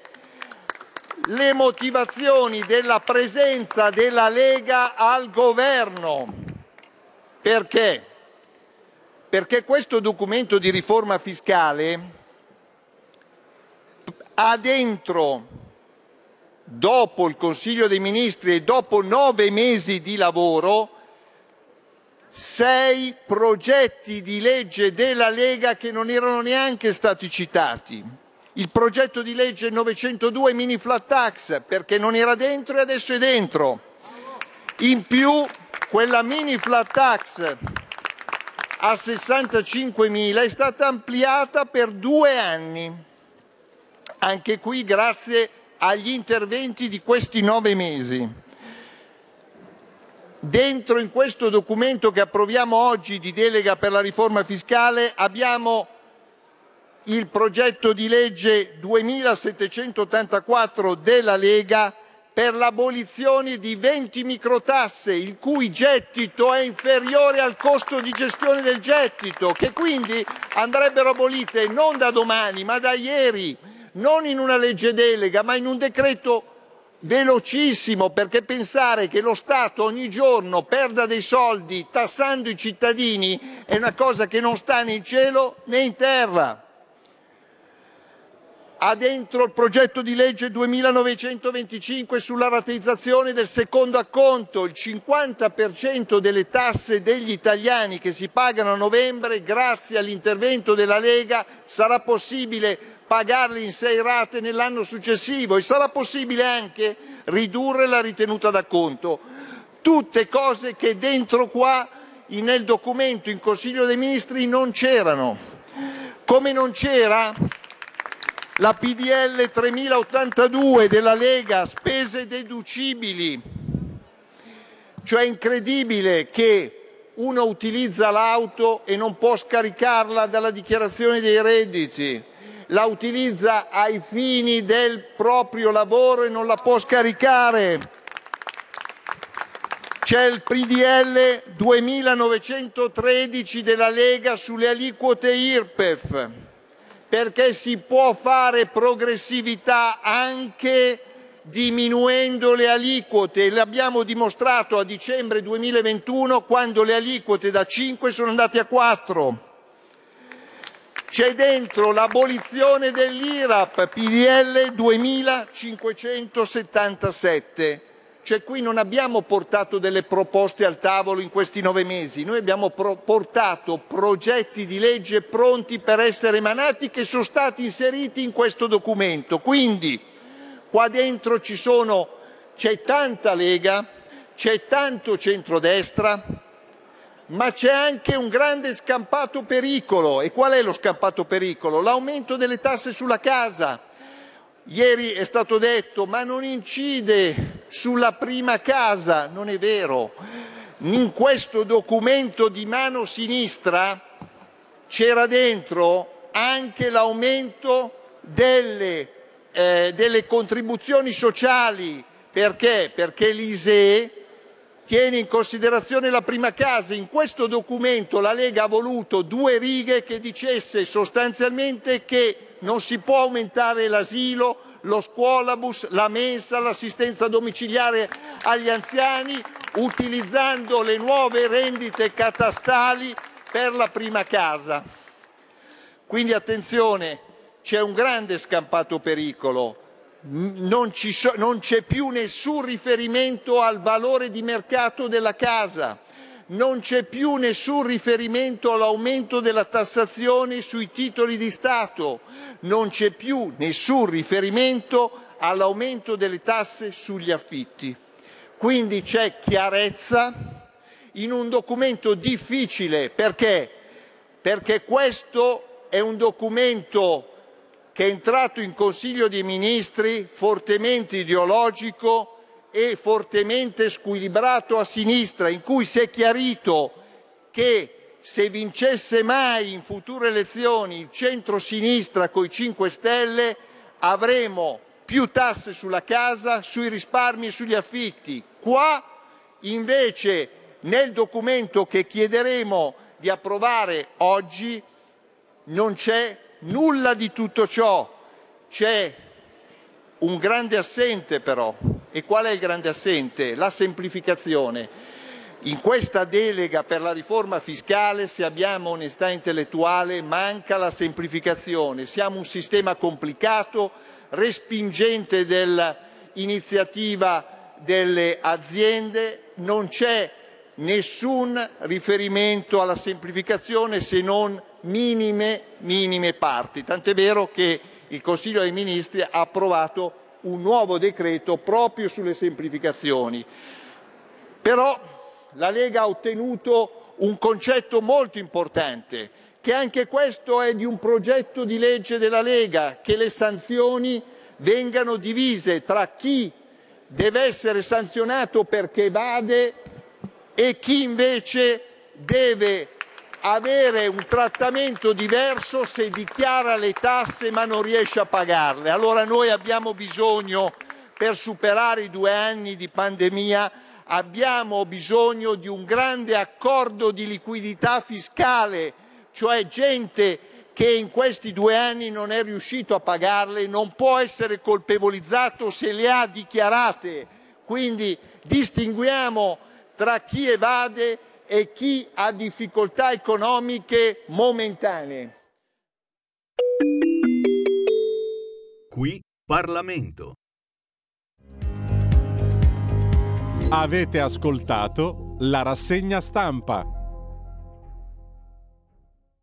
le motivazioni della presenza della Lega al governo. Perché? Perché questo documento di riforma fiscale ha dentro, dopo il Consiglio dei Ministri e dopo nove mesi di lavoro, sei progetti di legge della Lega che non erano neanche stati citati. Il progetto di legge 902 mini flat tax perché non era dentro e adesso è dentro. In più quella mini flat tax a 65.000 è stata ampliata per due anni anche qui grazie agli interventi di questi nove mesi. Dentro in questo documento che approviamo oggi di delega per la riforma fiscale abbiamo il progetto di legge 2784 della Lega per l'abolizione di 20 microtasse il cui gettito è inferiore al costo di gestione del gettito, che quindi andrebbero abolite non da domani ma da ieri non in una legge delega, ma in un decreto velocissimo, perché pensare che lo Stato ogni giorno perda dei soldi tassando i cittadini è una cosa che non sta né in cielo né in terra. Ha dentro il progetto di legge 2925 sulla rateizzazione del secondo acconto, il 50% delle tasse degli italiani che si pagano a novembre, grazie all'intervento della Lega, sarà possibile pagarli in sei rate nell'anno successivo e sarà possibile anche ridurre la ritenuta d'acconto. Tutte cose che dentro qua nel documento in Consiglio dei Ministri non c'erano. Come non c'era la PDL 3082 della Lega, spese deducibili. Cioè è incredibile che uno utilizza l'auto e non può scaricarla dalla dichiarazione dei redditi la utilizza ai fini del proprio lavoro e non la può scaricare. C'è il PDL 2913 della Lega sulle aliquote IRPEF, perché si può fare progressività anche diminuendo le aliquote. L'abbiamo dimostrato a dicembre 2021 quando le aliquote da 5 sono andate a 4 c'è dentro l'abolizione dell'IRAP, PDL 2577. Cioè qui non abbiamo portato delle proposte al tavolo in questi nove mesi, noi abbiamo pro- portato progetti di legge pronti per essere emanati che sono stati inseriti in questo documento. Quindi qua dentro c'è tanta Lega, c'è tanto centrodestra, ma c'è anche un grande scampato pericolo. E qual è lo scampato pericolo? L'aumento delle tasse sulla casa. Ieri è stato detto ma non incide sulla prima casa, non è vero. In questo documento di mano sinistra c'era dentro anche l'aumento delle, eh, delle contribuzioni sociali. Perché? Perché l'ISEE tiene in considerazione la prima casa. In questo documento la Lega ha voluto due righe che dicesse sostanzialmente che non si può aumentare l'asilo, lo scuolabus, la mensa, l'assistenza domiciliare agli anziani, utilizzando le nuove rendite catastali per la prima casa. Quindi attenzione, c'è un grande scampato pericolo. Non, so, non c'è più nessun riferimento al valore di mercato della casa, non c'è più nessun riferimento all'aumento della tassazione sui titoli di Stato, non c'è più nessun riferimento all'aumento delle tasse sugli affitti. Quindi c'è chiarezza in un documento difficile perché? Perché questo è un documento che è entrato in Consiglio dei Ministri fortemente ideologico e fortemente squilibrato a sinistra, in cui si è chiarito che se vincesse mai in future elezioni il centro-sinistra coi 5 Stelle avremo più tasse sulla casa, sui risparmi e sugli affitti. Qua invece nel documento che chiederemo di approvare oggi non c'è nulla di tutto ciò, c'è un grande assente però. E qual è il grande assente? La semplificazione. In questa delega per la riforma fiscale, se abbiamo onestà intellettuale, manca la semplificazione. Siamo un sistema complicato, respingente dell'iniziativa delle aziende, non c'è nessun riferimento alla semplificazione se non minime, minime parti. Tant'è vero che il Consiglio dei Ministri ha approvato un nuovo decreto proprio sulle semplificazioni. Però la Lega ha ottenuto un concetto molto importante, che anche questo è di un progetto di legge della Lega, che le sanzioni vengano divise tra chi deve essere sanzionato perché evade e chi invece deve avere un trattamento diverso se dichiara le tasse ma non riesce a pagarle. Allora noi abbiamo bisogno, per superare i due anni di pandemia, abbiamo bisogno di un grande accordo di liquidità fiscale, cioè gente che in questi due anni non è riuscito a pagarle non può essere colpevolizzato se le ha dichiarate. Quindi distinguiamo tra chi evade e chi ha difficoltà economiche momentanee. Qui Parlamento. Avete ascoltato la rassegna stampa.